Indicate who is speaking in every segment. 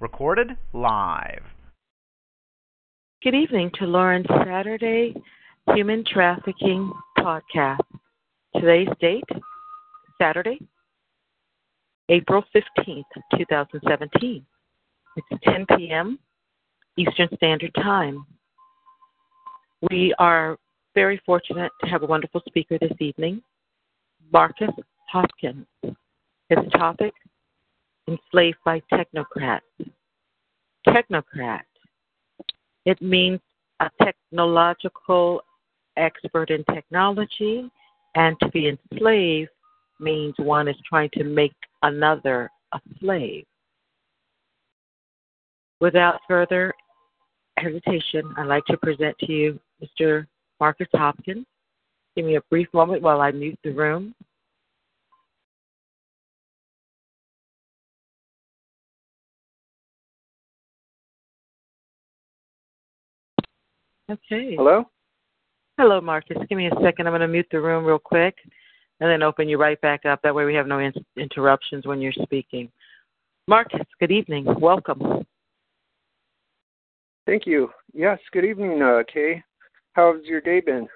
Speaker 1: Recorded live.
Speaker 2: Good evening to Lauren's Saturday Human Trafficking Podcast. Today's date, Saturday, April 15th, 2017. It's 10 p.m. Eastern Standard Time. We are very fortunate to have a wonderful speaker this evening, Marcus Hopkins. His topic enslaved by technocrats. Technocrat. It means a technological expert in technology, and to be enslaved means one is trying to make another a slave. Without further hesitation, I'd like to present to you Mr. Marcus Hopkins. Give me a brief moment while I mute the room. Okay.
Speaker 3: Hello?
Speaker 2: Hello, Marcus. Give me a second. I'm going to mute the room real quick and then open you right back up. That way we have no in- interruptions when you're speaking. Marcus, good evening. Welcome.
Speaker 3: Thank you. Yes, good evening, uh, Kay. How's your day been?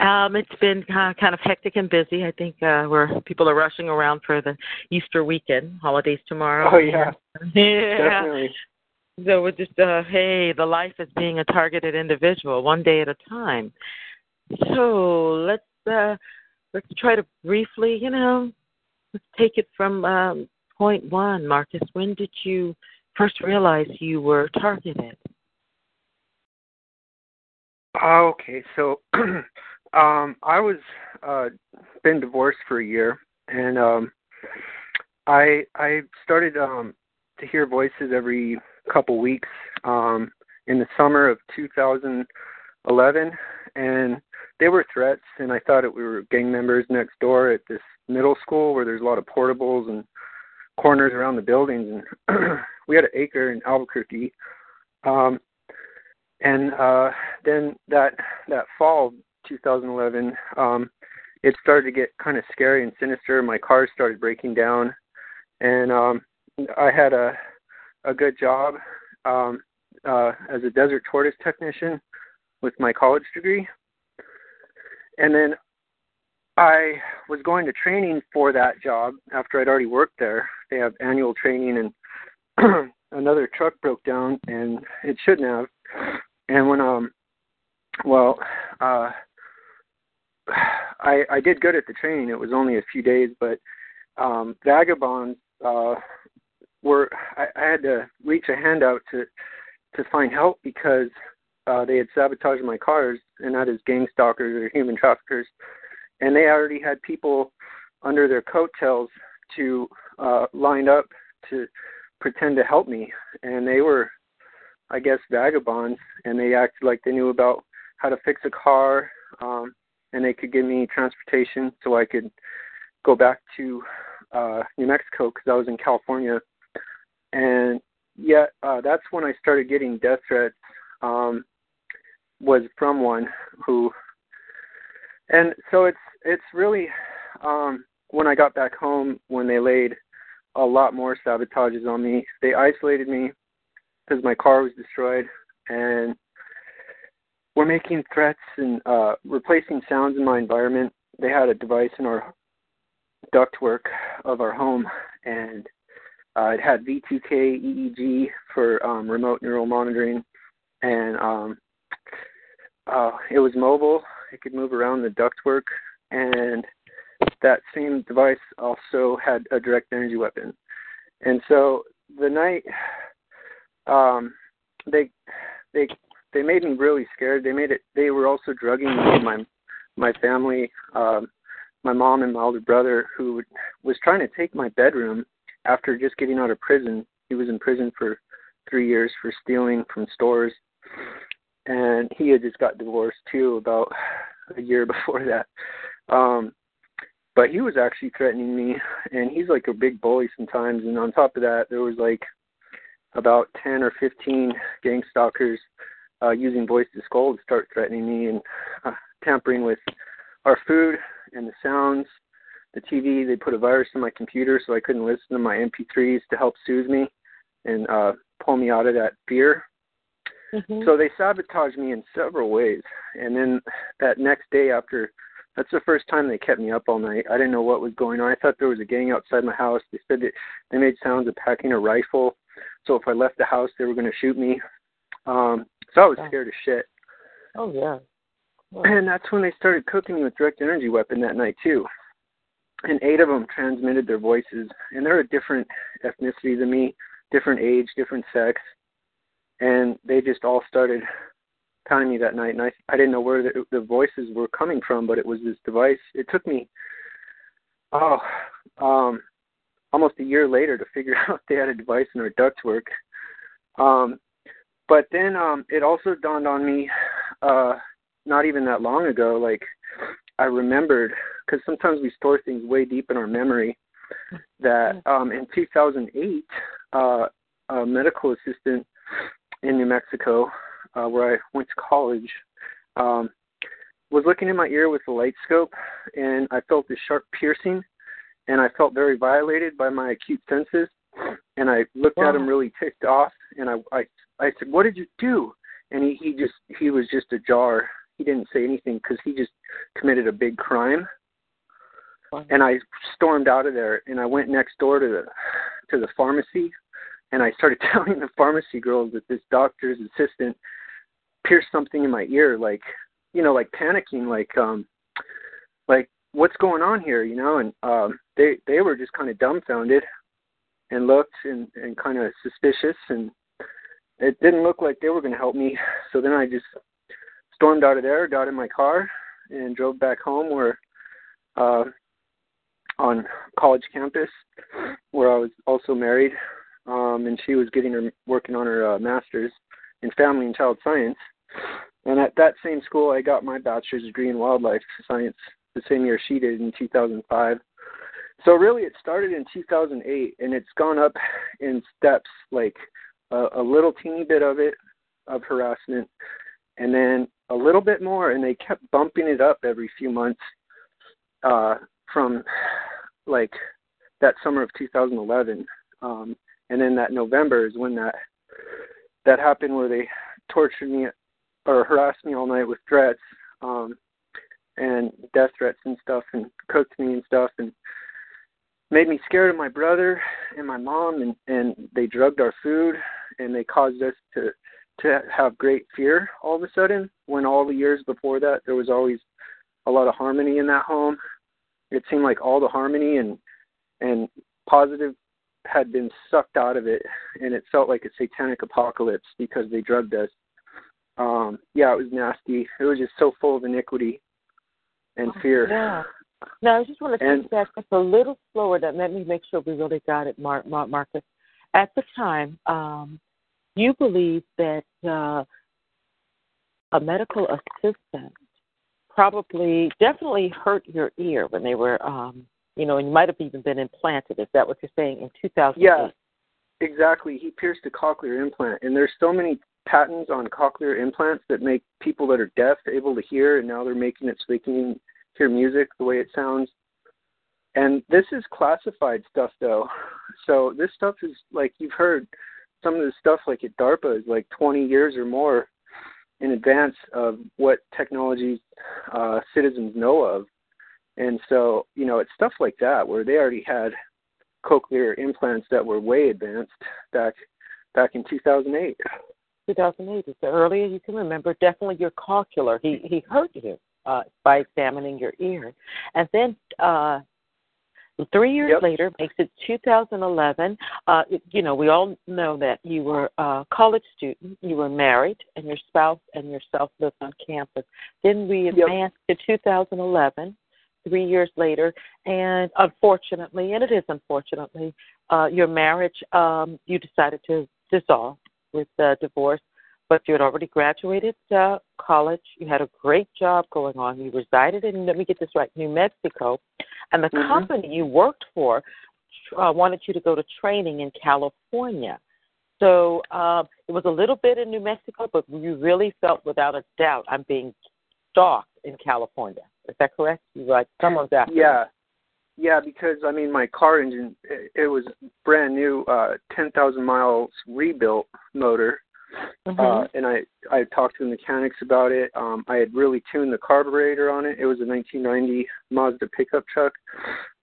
Speaker 2: Um, it's been uh, kind of hectic and busy. I think uh, where people are rushing around for the Easter weekend, holidays tomorrow.
Speaker 3: Oh yeah,
Speaker 2: yeah.
Speaker 3: definitely.
Speaker 2: So we're just uh, hey, the life is being a targeted individual, one day at a time. So let's uh, let's try to briefly, you know, let's take it from um, point one, Marcus. When did you first realize you were targeted?
Speaker 3: Okay, so um, I was uh, been divorced for a year, and um, I I started um, to hear voices every couple weeks um, in the summer of 2011, and they were threats, and I thought it we were gang members next door at this middle school where there's a lot of portables and corners around the buildings, and we had an acre in Albuquerque. Um, and uh, then that that fall 2011, um, it started to get kind of scary and sinister. My car started breaking down, and um, I had a a good job um, uh, as a desert tortoise technician with my college degree. And then I was going to training for that job after I'd already worked there. They have annual training, and another truck broke down, and it shouldn't have. And when um, well, uh, I I did good at the training. It was only a few days, but um, vagabonds uh, were I, I had to reach a hand out to to find help because uh, they had sabotaged my cars, and that is gang stalkers or human traffickers, and they already had people under their coattails to uh, lined up to pretend to help me, and they were, I guess, vagabonds, and they acted like they knew about how to fix a car, um, and they could give me transportation so I could go back to uh, New Mexico because I was in California and yeah, uh, that's when I started getting death threats. Um, was from one who, and so it's it's really um, when I got back home when they laid a lot more sabotages on me. They isolated me because my car was destroyed, and were making threats and uh, replacing sounds in my environment. They had a device in our ductwork of our home, and uh, it had V2K EEG for um, remote neural monitoring, and um, uh, it was mobile. It could move around the ductwork, and that same device also had a direct energy weapon. And so the night, um, they they they made me really scared. They made it. They were also drugging me my my family, um, my mom and my older brother, who was trying to take my bedroom after just getting out of prison. He was in prison for three years for stealing from stores, and he had just got divorced too about a year before that. Um, but he was actually threatening me, and he's like a big bully sometimes. And on top of that, there was like about ten or fifteen gang stalkers uh, using voice to to start threatening me and uh, tampering with our food and the sounds the TV. They put a virus in my computer so I couldn't listen to my MP3s to help soothe me and uh, pull me out of that fear.
Speaker 2: Mm-hmm.
Speaker 3: So they sabotaged me in several ways. And then that next day after that's the first time they kept me up all night. I didn't know what was going on. I thought there was a gang outside my house. They said that they made sounds of packing a rifle. So if I left the house, they were going to shoot me. Um, so I was scared of shit.
Speaker 2: Oh yeah. Well,
Speaker 3: And that's when they started cooking me with direct energy weapon that night too. And eight of them transmitted their voices, and they're a different ethnicity than me, different age, different sex, and they just all started pounding me that night. And I I didn't know where the, the voices were coming from, but it was this device. It took me oh um almost a year later to figure out they had a device in our ductwork. Um, but then um, it also dawned on me, uh, not even that long ago, like I remembered, because sometimes we store things way deep in our memory, that um, in 2008, uh, a medical assistant in New Mexico, uh, where I went to college, um, was looking in my ear with a light scope, and I felt this sharp piercing, and I felt very violated by my acute senses, and I looked at him really ticked off, and I, I, I said, "What did you do?" And he, he just, he was just a jar. He didn't say anything because he just committed a big crime.
Speaker 2: Wow.
Speaker 3: And I stormed out of there, and I went next door to the, to the pharmacy, and I started telling the pharmacy girl that this doctor's assistant pierced something in my ear, like, you know, like panicking, like, um, like what's going on here, you know? And um, they they were just kind of dumbfounded and looked and and kind of suspicious, and it didn't look like they were going to help me. So then I just stormed out of there, got in my car, and drove back home where uh, on college campus where I was also married, um, and she was getting her working on her uh, master's in family and child science. And at that same school, I got my bachelor's degree in wildlife science the same year she did in 2005. So really, it started in 2008, and it's gone up in steps, like a, a little teeny bit of it of harassment, and then a little bit more, and they kept bumping it up every few months uh, from like that summer of 2011, um, and then that November is when that that happened, where they tortured me or harassed me all night with threats um, and death threats and stuff, and cooked me and stuff, and made me scared of my brother and my mom, and and they drugged our food, and they caused us to to have great fear all of a sudden. When all the years before that, there was always a lot of harmony in that home. It seemed like all the harmony and and positive had been sucked out of it, and it felt like a satanic apocalypse because they drugged us. Um, yeah, it was nasty. It was just so full of iniquity and fear.
Speaker 2: Yeah. Now, I just want to
Speaker 3: And-
Speaker 2: take that just a little slower. That let me make sure we really got it, mark Mar- Marcus. At the time, um, you believed that uh, a medical assistant probably definitely hurt your ear when they were, um, you know, and you might have even been implanted. Is that what you're saying in 2008?
Speaker 3: Yeah, exactly. He pierced a cochlear implant, and there's so many patents on cochlear implants that make people that are deaf able to hear, and now they're making it so they can hear music the way it sounds. And this is classified stuff, though. So this stuff is like you've heard some of the stuff like at DARPA is like 20 years or more in advance of what technologies uh, citizens know of. And so, you know, it's stuff like that where they already had cochlear implants that were way advanced back back in 2008.
Speaker 2: 2008 is the earlier you can remember. Definitely your cochlear. He he hurt you uh, by examining your ear, and then uh, three years
Speaker 3: Yep.
Speaker 2: later makes it 2011. Uh, you know, we all know that you were a college student, you were married, and your spouse and yourself lived on campus. Then we
Speaker 3: Yep.
Speaker 2: advanced to 2011. Three years later, and unfortunately, and it is unfortunately, uh, your marriage um, you decided to dissolve with uh, divorce, but you had already graduated uh, college. You had a great job going on. You resided in, let me get this right, New Mexico. And the
Speaker 3: Mhm.
Speaker 2: company you worked for uh, wanted you to go to training in California. So uh, it was a little bit in New Mexico, but you really felt without a doubt I'm being stalked in California. Is that correct? You like someone's after me.
Speaker 3: Yeah. yeah, because I mean my car engine it, it was brand new, uh, ten thousand miles rebuilt motor,
Speaker 2: Mm-hmm.
Speaker 3: uh, and I I talked to the mechanics about it. Um, I had really tuned the carburetor on it. It was a 1990 Mazda pickup truck,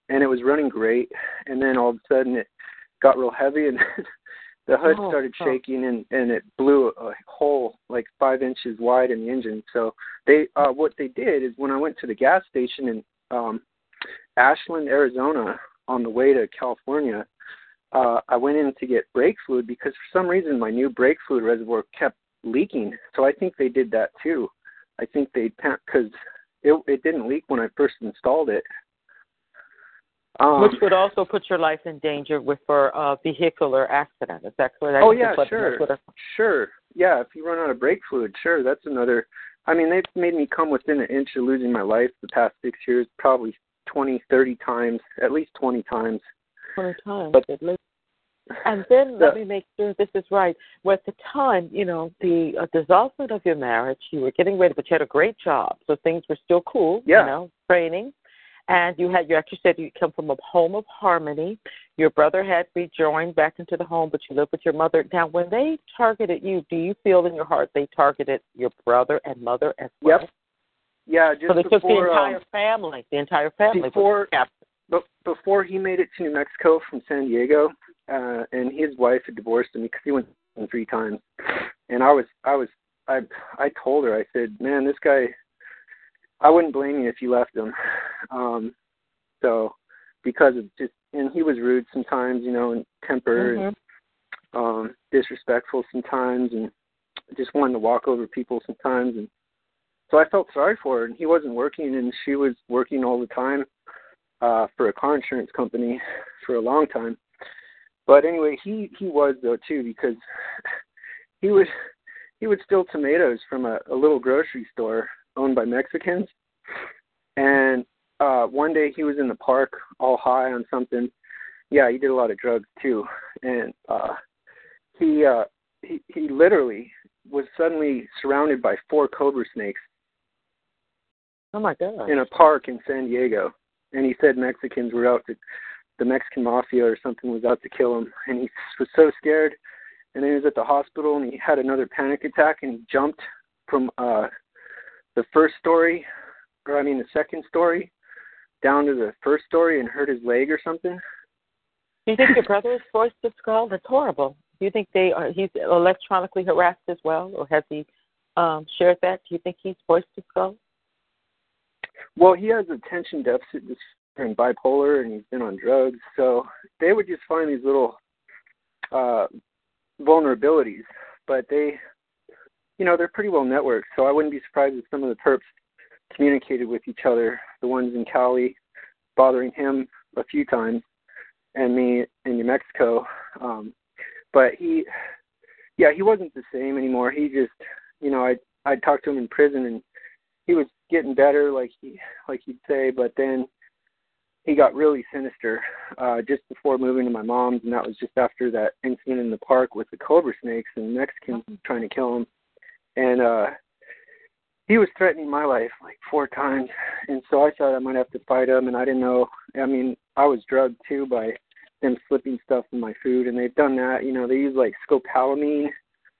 Speaker 3: and it was running great. And then all of a sudden it got real heavy, and the hood
Speaker 2: Oh,
Speaker 3: started shaking, and and it blew a hole like five inches wide in the engine. So they uh, what they did is when I went to the gas station in um, Ashland, Arizona, on the way to California uh, I went in to get brake fluid because for some reason my new brake fluid reservoir kept leaking. So I think they did that too. I think they because it it didn't leak when I first installed it. Um,
Speaker 2: Which would also put your life in danger with for a vehicular accident. Is that correct?
Speaker 3: Oh, yeah, sure.
Speaker 2: that's what I-
Speaker 3: Sure. Yeah, if you run out of brake fluid, sure, that's another. I mean, they've made me come within an inch of losing my life the past six years, probably twenty, thirty times, at least 20 times.
Speaker 2: 20 times
Speaker 3: But-
Speaker 2: at least. And then let me make sure this is right. Well, at the time, you know, the uh, dissolvement of your marriage, you were getting ready, but you had a great job, so things were still cool.
Speaker 3: Yeah.
Speaker 2: You know, training, and you had you actually said you come from a home of harmony. Your brother had rejoined back into the home, but you lived with your mother. Now, when they targeted you, do you feel in your heart they targeted your brother and mother as well?
Speaker 3: Yep. Yeah, just
Speaker 2: So they took the entire
Speaker 3: um,
Speaker 2: family. The entire family
Speaker 3: before-. But before he made it to New Mexico from San Diego, uh, and his wife had divorced him because he went three times, and I was I was I I told her I said, man, this guy, I wouldn't blame you if you left him, um, so because of just and he was rude sometimes, you know, and temper and
Speaker 2: Mhm.
Speaker 3: um disrespectful sometimes and just wanted to walk over people sometimes. And so I felt sorry for her and he wasn't working and she was working all the time uh for a car insurance company for a long time. But anyway, he he was though too because he would he would steal tomatoes from a, a little grocery store owned by Mexicans. And uh one day he was in the park all high on something. Yeah, he did a lot of drugs too. And uh he uh he he literally was suddenly surrounded by four cobra snakes
Speaker 2: Oh my God.
Speaker 3: in a park in San Diego, and he said Mexicans were out to, the Mexican mafia or something was out to kill him, and he was so scared. And then he was at the hospital, and he had another panic attack, and he jumped from uh the first story, or I mean the second story, down to the first story and hurt his leg or something.
Speaker 2: Do you think your brother is forced to skull? That's horrible. Do you think they are? He's electronically harassed as well, or has he um, shared that? Do you think he's forced to skull?
Speaker 3: Well, he has attention deficit and bipolar, and he's been on drugs. So they would just find these little uh, vulnerabilities, but they, you know, they're pretty well networked. So I wouldn't be surprised if some of the perps communicated with each other. The ones in Cali bothering him a few times, and me in New Mexico. Um, but he, yeah, he wasn't the same anymore. He just, you know, I I talked to him in prison, and he was getting better, like he like he'd say, but then he got really sinister uh just before moving to my mom's and that was just after that incident in the park with the cobra snakes and Mexicans trying to kill him. And uh he was threatening my life like four times and so I thought I might have to fight him and I didn't know I mean, I was drugged too by them slipping stuff in my food and they've done that, you know, they use like scopolamine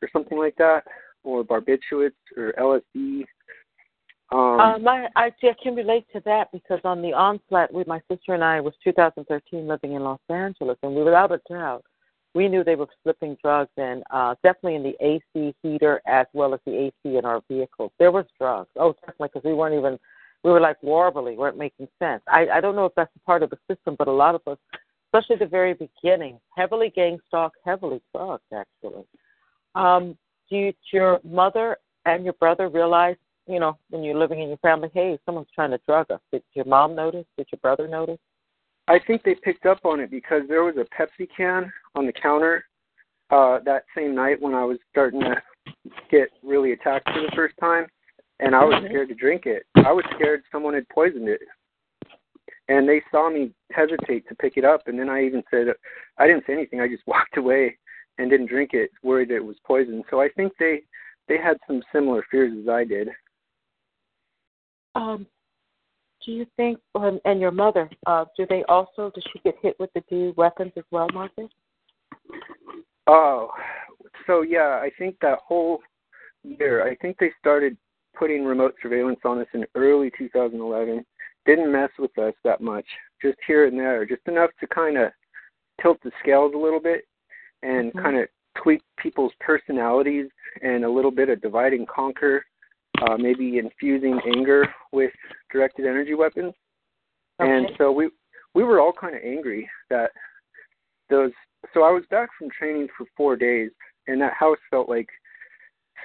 Speaker 3: or something like that or barbiturates or LSD. Um,
Speaker 2: Um, I, I I can relate to that because on the onslaught with my sister and I was 2013 living in Los Angeles, and we without a doubt we knew they were slipping drugs in, uh, definitely in the AC heater as well as the AC in our vehicles. There was drugs. Oh, definitely, because we weren't even we were like warbly, weren't making sense. I I don't know if that's a part of the system, but a lot of us, especially the very beginning, heavily gang stalk, heavily drugged actually. Um, do you, your mother and your brother realize you know, when you're living in your family, hey, someone's trying to drug us. Did your mom notice? Did your brother notice?
Speaker 3: I think they picked up on it because there was a Pepsi can on the counter uh that same night when I was starting to get really attacked for the first time and I was
Speaker 2: Mhm.
Speaker 3: scared to drink it. I was scared someone had poisoned it. And they saw me hesitate to pick it up and then I even said I didn't say anything. I just walked away and didn't drink it, worried it was poison. So I think they they had some similar fears as I did.
Speaker 2: Um, do you think, um, and your mother, uh, do they also, does she get hit with the D weapons as well, Marcus?
Speaker 3: Oh, so yeah, I think that whole year, I think they started putting remote surveillance on us in early 2011. Didn't mess with us that much, just here and there, just enough to kind of tilt the scales a little bit and mm-hmm. kind of tweak people's personalities and a little bit of divide and conquer, uh, maybe infusing anger with directed energy weapons. Okay. And so we we were all kind of angry that those. So I was back from training for four days, and that house felt like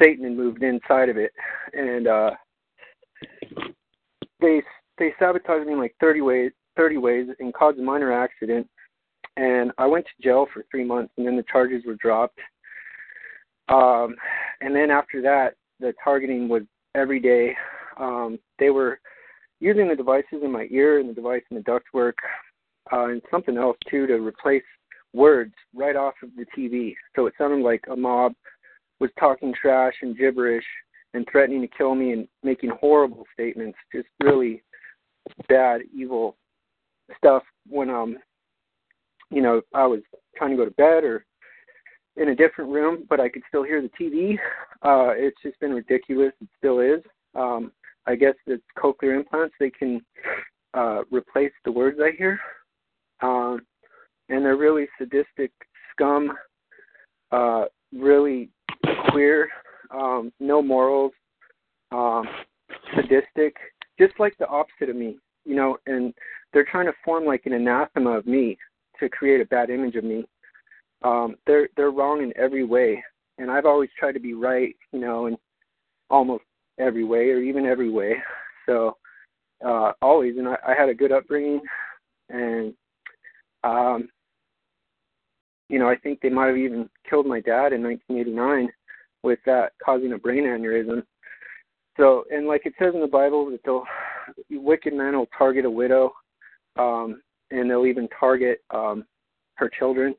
Speaker 3: Satan had moved inside of it, and uh, they they sabotaged me in like 30 ways, 30 ways, and caused a minor accident. And I went to jail for three months, and then the charges were dropped. Um, and then after that, the targeting was every day. Um, they were using the devices in my ear and the device in the ductwork, uh, and something else too to replace words right off of the TV. So it sounded like a mob was talking trash and gibberish and threatening to kill me and making horrible statements, just really bad, evil stuff when um you know, I was trying to go to bed or in a different room, but I could still hear the TV. Uh, it's just been ridiculous. It still is. Um, I guess the cochlear implants they can uh, replace the words I hear, um, and they're really sadistic scum, uh, really queer, um, no morals, um, sadistic, just like the opposite of me, you know. And they're trying to form like an anathema of me to create a bad image of me. Um, they're they're wrong in every way, and I've always tried to be right, you know, in almost every way or even every way. So uh, always, and I, I had a good upbringing, and um, you know, I think they might have even killed my dad in 1989 with that causing a brain aneurysm. So, and like it says in the Bible, that they'll wicked men will target a widow, um, and they'll even target um, her children.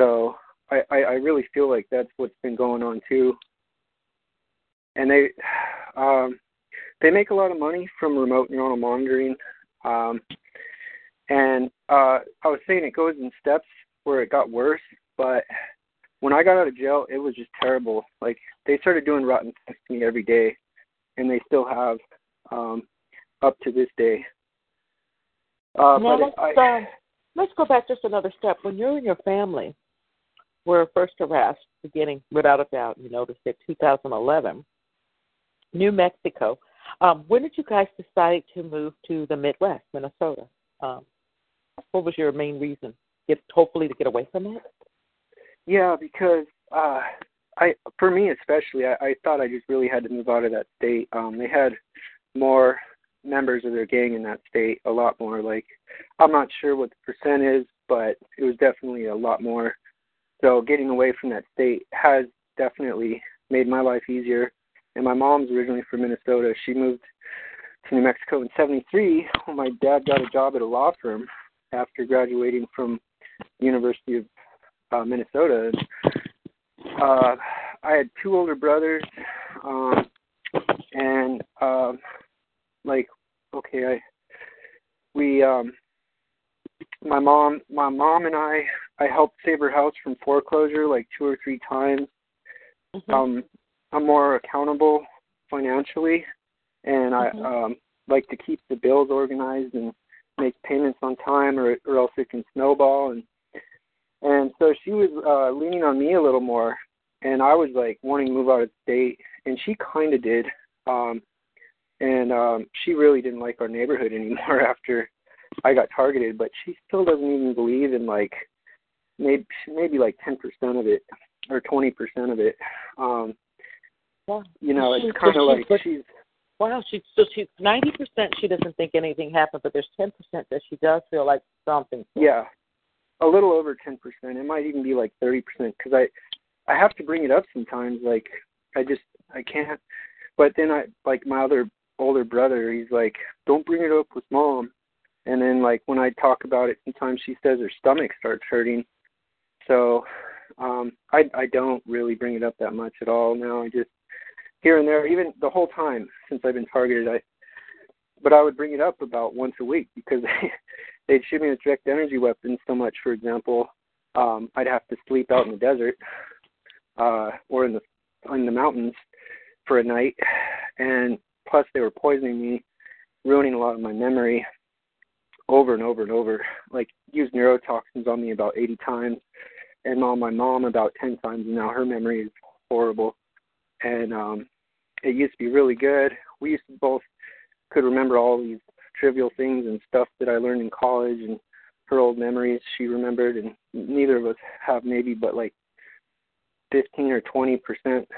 Speaker 3: So, I, I, I really feel like that's what's been going on too. And they, um, they make a lot of money from remote neuronal monitoring. Um, and uh, I was saying it goes in steps where it got worse, but when I got out of jail, it was just terrible. Like they started doing rotten tests to me every day, and they still have um, up to this day. Uh,
Speaker 2: now let's, I, uh, let's go back just another step. When you're in your family were first harassed, beginning without a doubt, you noticed it, 2011, New Mexico. Um, when did you guys decide to move to the Midwest, Minnesota? Um, what was your main reason? Get hopefully to get away from it.
Speaker 3: Yeah, because uh I for me especially I, I thought I just really had to move out of that state. Um they had more members of their gang in that state, a lot more like I'm not sure what the percent is, but it was definitely a lot more. So getting away from that state has definitely made my life easier. And my mom's originally from Minnesota. She moved to New Mexico in 73 when my dad got a job at a law firm after graduating from University of uh, Minnesota. Uh, I had two older brothers, um, and uh, like, okay, I we um, my mom, my mom and I, I helped save her house from foreclosure like two or three times. Mm-hmm. Um, I'm more accountable financially, and mm-hmm. I um, like to keep the bills organized and make payments on time, or or else it can snowball. And and so she was uh, leaning on me a little more, and I was like wanting to move out of state, and she kind of did. Um, and um, she really didn't like our neighborhood anymore after I got targeted, but she still doesn't even believe in like maybe maybe like ten percent of it or twenty percent of it. Um, well, you know, it's kind of like she's.
Speaker 2: Wow, she so she's ninety percent. She doesn't think anything happened, but there's ten percent that she does feel like something.
Speaker 3: Yeah, a little over 10%. It might even be like 30% because I I have to bring it up sometimes. Like I just I can't. But then I like my other older brother. He's like, don't bring it up with mom. And then like when I talk about it, sometimes she says her stomach starts hurting. So um I I don't really bring it up that much at all now. I just here and there, even the whole time since I've been targeted, I but I would bring it up about once a week because they, they'd shoot me with direct energy weapons so much. For example, um, I'd have to sleep out in the desert uh, or in the in the mountains for a night, and plus they were poisoning me, ruining a lot of my memory over and over and over. Like used neurotoxins on me about 80 times, and on my mom about 10 times. And now her memory is horrible, and um, it used to be really good. We used to both could remember all these trivial things and stuff that I learned in college and her old memories she remembered and neither of us have maybe but like 15 or 20 percent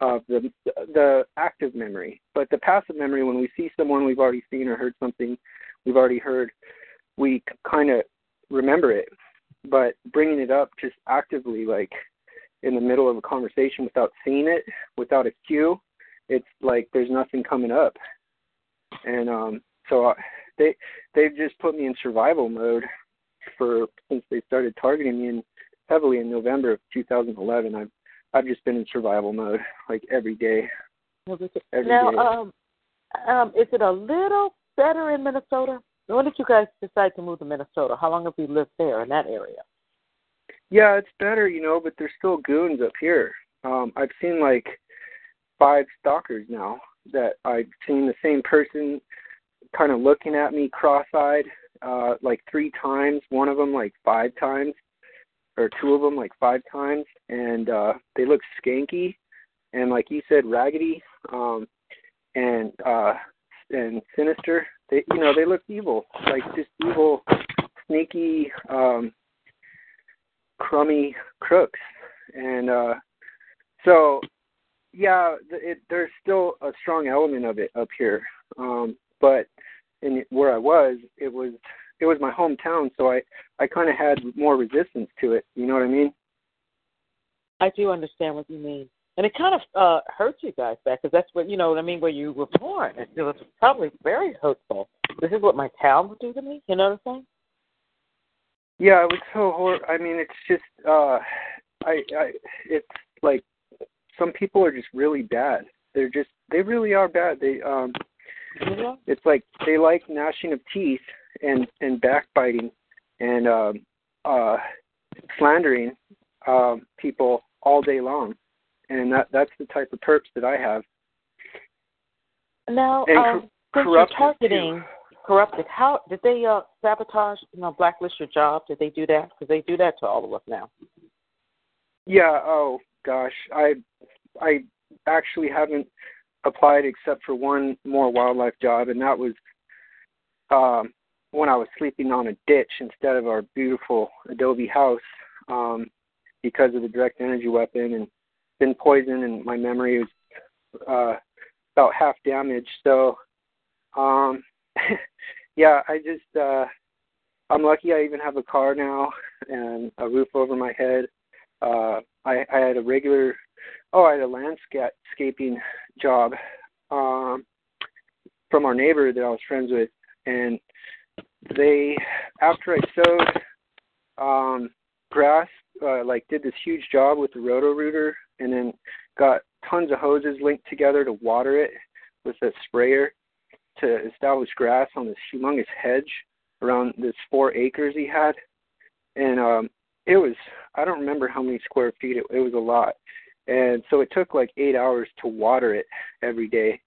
Speaker 3: of the the active memory but the passive memory when we see someone we've already seen or heard something we've already heard we kind of remember it but bringing it up just actively like in the middle of a conversation without seeing it without a cue it's like there's nothing coming up and um so I, they they've just put me in survival mode for since they started targeting me in heavily in November of 2011. I've I've just been in survival mode like every day. Every
Speaker 2: now,
Speaker 3: day.
Speaker 2: um, um, is it a little better in Minnesota? When did you guys decide to move to Minnesota? How long have you lived there in that area?
Speaker 3: Yeah, it's better, you know, but there's still goons up here. Um, I've seen like five stalkers now that I've seen the same person kind of looking at me cross-eyed uh like three times one of them like five times or two of them like five times and uh they look skanky and like you said raggedy um and uh and sinister they you know they look evil like just evil sneaky um crummy crooks and uh so yeah it there's still a strong element of it up here um but in where I was, it was it was my hometown, so I I kind of had more resistance to it. You know what I mean?
Speaker 2: I do understand what you mean, and it kind of uh hurts you guys back because that's what you know what I mean. Where you were born, it was probably very hurtful. This is what my town would do to me. You know what I'm saying?
Speaker 3: Yeah, it was so hor. I mean, it's just uh, I I it's like some people are just really bad. They're just they really are bad. They um it's like they like gnashing of teeth and and backbiting and um uh slandering um people all day long and that that's the type of perps that i have.
Speaker 2: Now
Speaker 3: and
Speaker 2: um, since you're
Speaker 3: corrupted
Speaker 2: targeting
Speaker 3: too.
Speaker 2: corrupted how did they uh sabotage you know blacklist your job? Did they do that? Because they do that to all of us now.
Speaker 3: Yeah oh gosh. I i actually haven't applied except for one more wildlife job, and that was um, when I was sleeping on a ditch instead of our beautiful adobe house um, because of the direct energy weapon and been poisoned, and my memory was uh, about half damaged. So, um, yeah, I just uh, I'm lucky I even have a car now and a roof over my head. Uh, I, I had a regular oh, I had a landscaping job um, from our neighbor that I was friends with, and they, after I sowed um, grass, uh, like did this huge job with the roto rooter, and then got tons of hoses linked together to water it with a sprayer to establish grass on this humongous hedge around this four acres he had, and um, it was I don't remember how many square feet. It, it was a lot, and so it took like eight hours to water it every day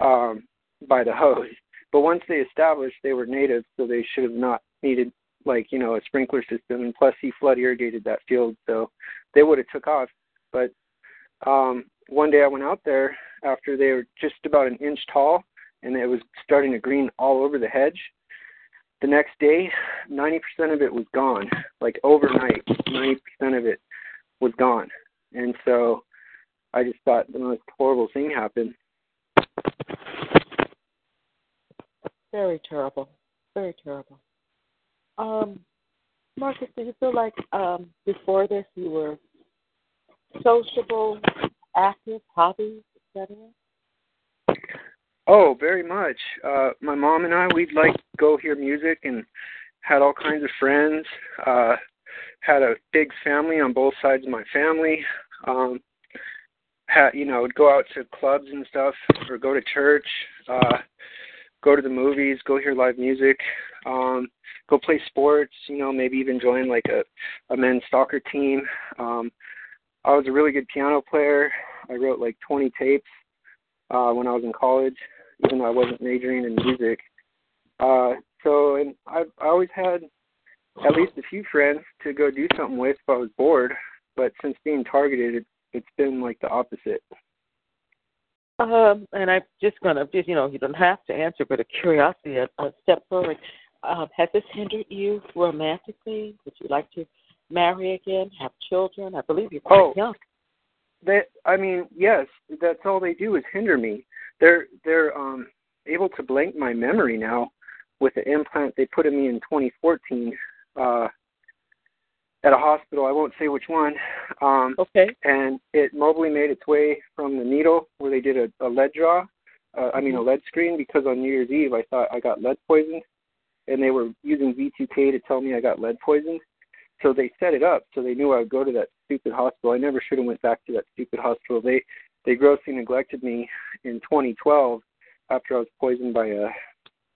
Speaker 3: um, by the hose. But once they established they were native, so they should have not needed like you know a sprinkler system. And plus, he flood irrigated that field, so they would have took off. But um, one day I went out there after they were just about an inch tall, and it was starting to green all over the hedge. The next day, 90% of it was gone. Like overnight, 90% of it was gone. And so I just thought the most horrible thing happened.
Speaker 2: Very terrible. Very terrible. Um, Marcus, do you feel like um, before this you were sociable, active, hobbies, etc.?
Speaker 3: Oh, very much. Uh, my mom and I, we'd like go hear music and had all kinds of friends. Uh, had a big family on both sides of my family. Um, had you know would go out to clubs and stuff or go to church. Uh, go to the movies, go hear live music, um, go play sports. You know, maybe even join like a a men's soccer team. Um, I was a really good piano player. I wrote like 20 tapes uh, when I was in college, even though I wasn't majoring in music. Uh, so, and I I always had at least a few friends to go do something with if I was bored. But since being targeted, it, it's been like the opposite.
Speaker 2: Um, and I'm just gonna, just you know, you don't have to answer, but a curiosity, a, a step forward. Um, has this hindered you romantically? Would you like to marry again, have children? I believe you're quite
Speaker 3: oh,
Speaker 2: young.
Speaker 3: That I mean, yes, that's all they do is hinder me. They're they're um able to blank my memory now with the implant they put in me in 2014 uh, at a hospital. I won't say which one. Um,
Speaker 2: okay.
Speaker 3: And it mobily made its way from the needle where they did a, a lead draw. Uh, I mean, a mm-hmm. lead screen because on New Year's Eve I thought I got lead poisoned, and they were using V2K to tell me I got lead poisoned. So they set it up so they knew I would go to that stupid hospital. I never should have went back to that stupid hospital. They they grossly neglected me in 2012 after I was poisoned by a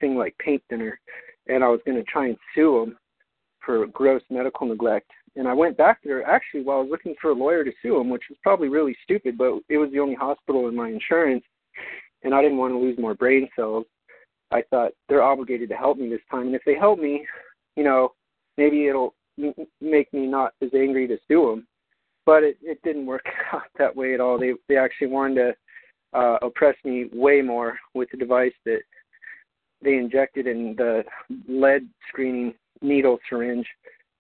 Speaker 3: thing like paint thinner, and I was going to try and sue them for gross medical neglect. And I went back there actually while I was looking for a lawyer to sue them, which was probably really stupid, but it was the only hospital in my insurance, and I didn't want to lose more brain cells. I thought they're obligated to help me this time, and if they help me, you know, maybe it'll make me not as angry to sue them. But it, it didn't work out that way at all. They they actually wanted to uh, oppress me way more with the device that they injected in the lead screening needle syringe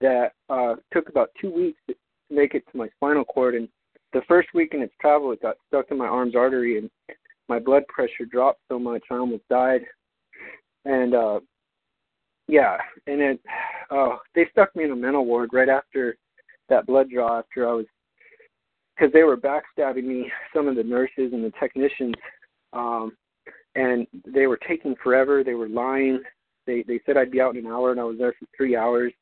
Speaker 3: that uh, took about two weeks to make it to my spinal cord. And the first week in its travel, it got stuck in my arm's artery, and my blood pressure dropped so much I almost died. And uh, yeah, and it oh they stuck me in a mental ward right after that blood draw. After I was because they were backstabbing me, some of the nurses and the technicians. Um, and they were taking forever. They were lying. They they said I'd be out in an hour, and I was there for three hours.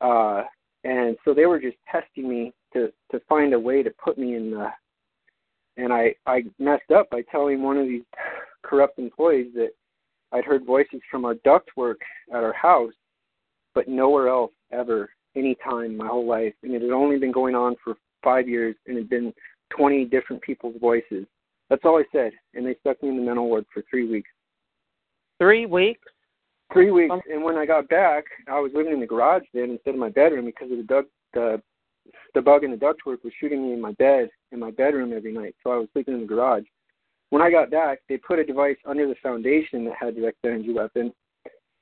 Speaker 3: Uh, and so they were just testing me to to find a way to put me in the. And I I messed up by telling one of these corrupt employees that I'd heard voices from our ductwork at our house, but nowhere else ever, any time my whole life. And it had only been going on for five years, and it had been 20 different people's voices. That's all I said, and they stuck me in the mental ward for three weeks.
Speaker 2: Three weeks.
Speaker 3: Three weeks, um, and when I got back, I was living in the garage then instead of my bedroom because of the duct, the the bug in the ductwork was shooting me in my bed in my bedroom every night, so I was sleeping in the garage. When I got back, they put a device under the foundation that had direct energy weapon,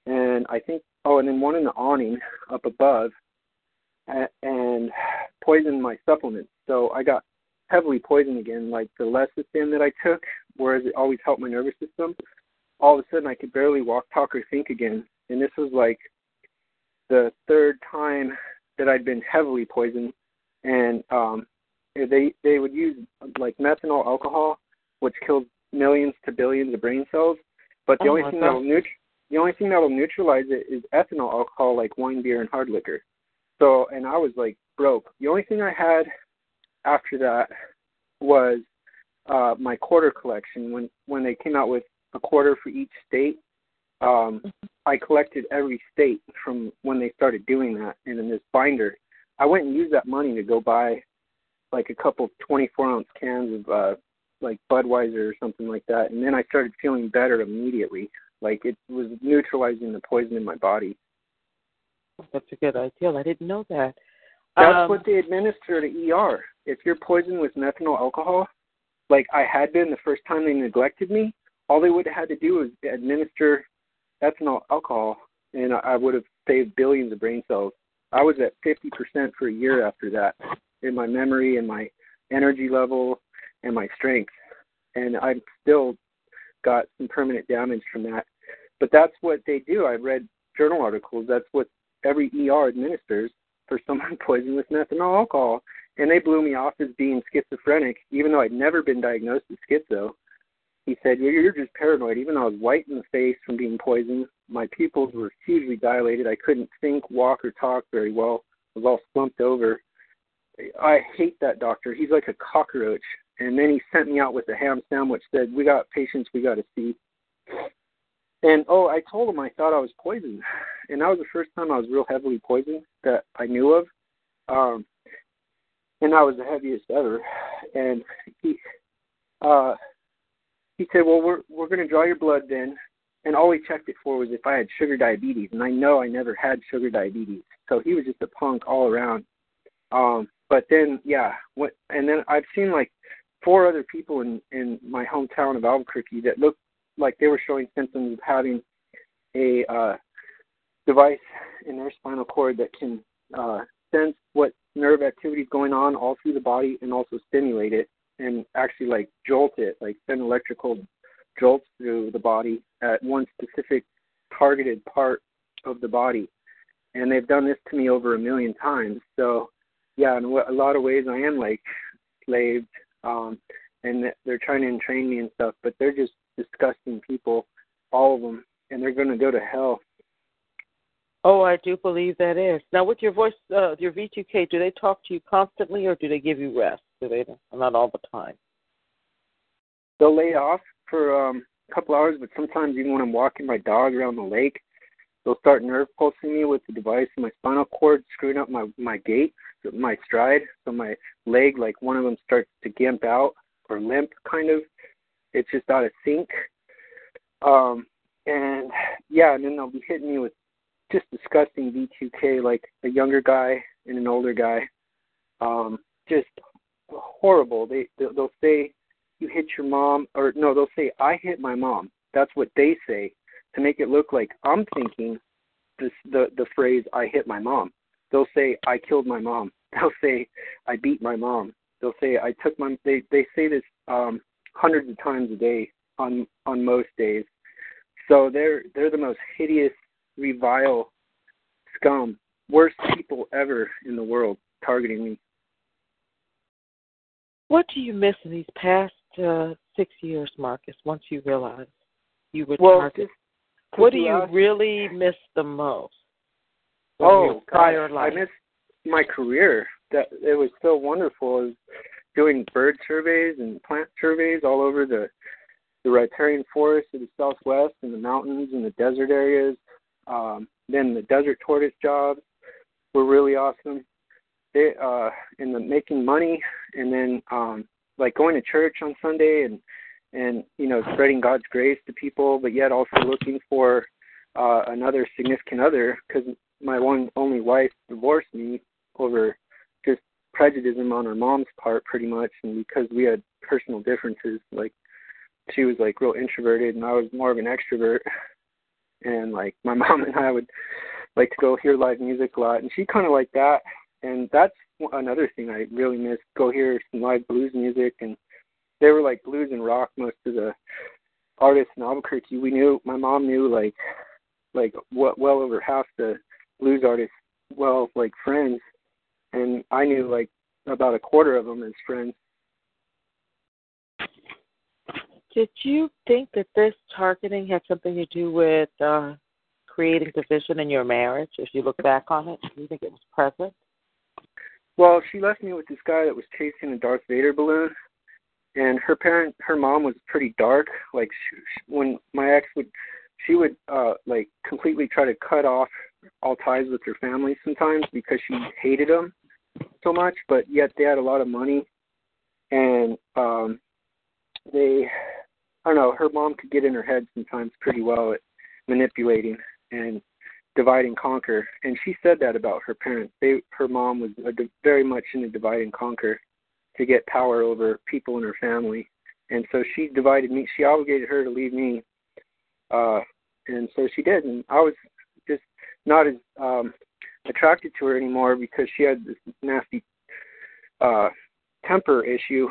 Speaker 3: and I think oh, and then one in the awning up above, and poisoned my supplements. So I got heavily poisoned again, like the lecithin that I took, whereas it always helped my nervous system. All of a sudden, I could barely walk, talk, or think again. And this was like the third time that I'd been heavily poisoned. And um, they they would use like methanol alcohol, which kills millions to billions of brain cells. But the
Speaker 2: oh
Speaker 3: only thing that will neut- the only thing that will neutralize it is ethanol alcohol, like wine, beer, and hard liquor. So, and I was like broke. The only thing I had after that was uh, my quarter collection. When when they came out with a quarter for each state, um, I collected every state from when they started doing that. And in this binder, I went and used that money to go buy like a couple 24 ounce cans of uh, like Budweiser or something like that. And then I started feeling better immediately. Like it was neutralizing the poison in my body.
Speaker 2: That's a good idea. I didn't know that.
Speaker 3: That's
Speaker 2: um,
Speaker 3: what they administer to ER. If you're poisoned with methanol alcohol, like I had been the first time they neglected me, all they would have had to do was administer ethanol alcohol, and I would have saved billions of brain cells. I was at 50% for a year after that in my memory and my energy level and my strength. And I'm still got some permanent damage from that. But that's what they do. I've read journal articles. That's what every ER administers for someone poisoned with methanol alcohol. And they blew me off as being schizophrenic, even though I'd never been diagnosed with schizo. He said, You're just paranoid. Even though I was white in the face from being poisoned, my pupils were hugely dilated. I couldn't think, walk, or talk very well. I was all slumped over. I hate that doctor. He's like a cockroach. And then he sent me out with a ham sandwich. Said, "We got patients we got to see." and oh, I told him I thought I was poisoned, and that was the first time I was real heavily poisoned that I knew of. Um, and that was the heaviest ever. And he, uh, he said, "Well, we're we're going to draw your blood then." And all he checked it for was if I had sugar diabetes, and I know I never had sugar diabetes. So he was just a punk all around. Um, but then, yeah, what? And then I've seen like four other people in in my hometown of Albuquerque that looked like they were showing symptoms of having a uh, device in their spinal cord that can uh, sense what nerve activity is going on all through the body and also stimulate it and actually like jolt it, like send electrical jolts through the body at one specific targeted part of the body. And they've done this to me over a million times. So, yeah, in a lot of ways, I am like slaved, um, and they're trying to entrain me and stuff. But they're just disgusting people, all of them, and they're going to go to hell.
Speaker 2: Oh, I do believe that is. Now, with your voice, uh, your V2K, do they talk to you constantly, or do they give you rest? Do they? Not all the time.
Speaker 3: They'll lay off for um, a couple hours, but sometimes even when I'm walking my dog around the lake, they'll start nerve pulsing me with the device in my spinal cord, screwing up my my gait, my stride, so my leg, like one of them starts to gimp out or limp, kind of. It's just out of sync. Um, and yeah, and then they'll be hitting me with just disgusting V2K, like a younger guy and an older guy. Um, just horrible. They they'll say you hit your mom, or no, they'll say I hit my mom. That's what they say to make it look like I'm thinking this the the phrase I hit my mom. They'll say I killed my mom. They'll say I beat my mom. They'll say I took my. They they say this um, hundreds of times a day on on most days. So they're they're the most hideous, revile scum, worst people ever in the world targeting me.
Speaker 2: What do you miss in these past uh, six years, Marcus? Once you realize you were
Speaker 3: well,
Speaker 2: targeted, what do you really miss the most?
Speaker 3: Oh,
Speaker 2: prior life?
Speaker 3: I miss my career. That it was so wonderful. Was doing bird surveys and plant surveys all over the the riparian forests of the southwest and the mountains and the desert areas. Um, then the desert tortoise jobs were really awesome. They uh in the making money and then um like going to church on Sunday and and you know spreading God's grace to people, but yet also looking for uh another significant other because my one only wife divorced me over just prejudice on her mom's part pretty much and because we had personal differences like she was like real introverted and I was more of an extrovert. And like my mom and I would like to go hear live music a lot and she kind of liked that. And that's another thing I really miss go hear some live blues music and they were like blues and rock most of the artists in Albuquerque we knew my mom knew like like what well over half the blues artists well like friends and I knew like about a quarter of them as friends
Speaker 2: did you think that this targeting had something to do with uh, creating division in your marriage? If you look back on it, do you think it was present?
Speaker 3: Well, she left me with this guy that was chasing a Darth Vader balloon, and her parent, her mom was pretty dark. Like she, when my ex would, she would uh like completely try to cut off all ties with her family sometimes because she hated them so much. But yet they had a lot of money, and um they I don't know, her mom could get in her head sometimes pretty well at manipulating and divide and conquer. And she said that about her parents. They her mom was a, very much in a divide and conquer to get power over people in her family. And so she divided me. She obligated her to leave me. Uh and so she did and I was just not as um attracted to her anymore because she had this nasty uh temper issue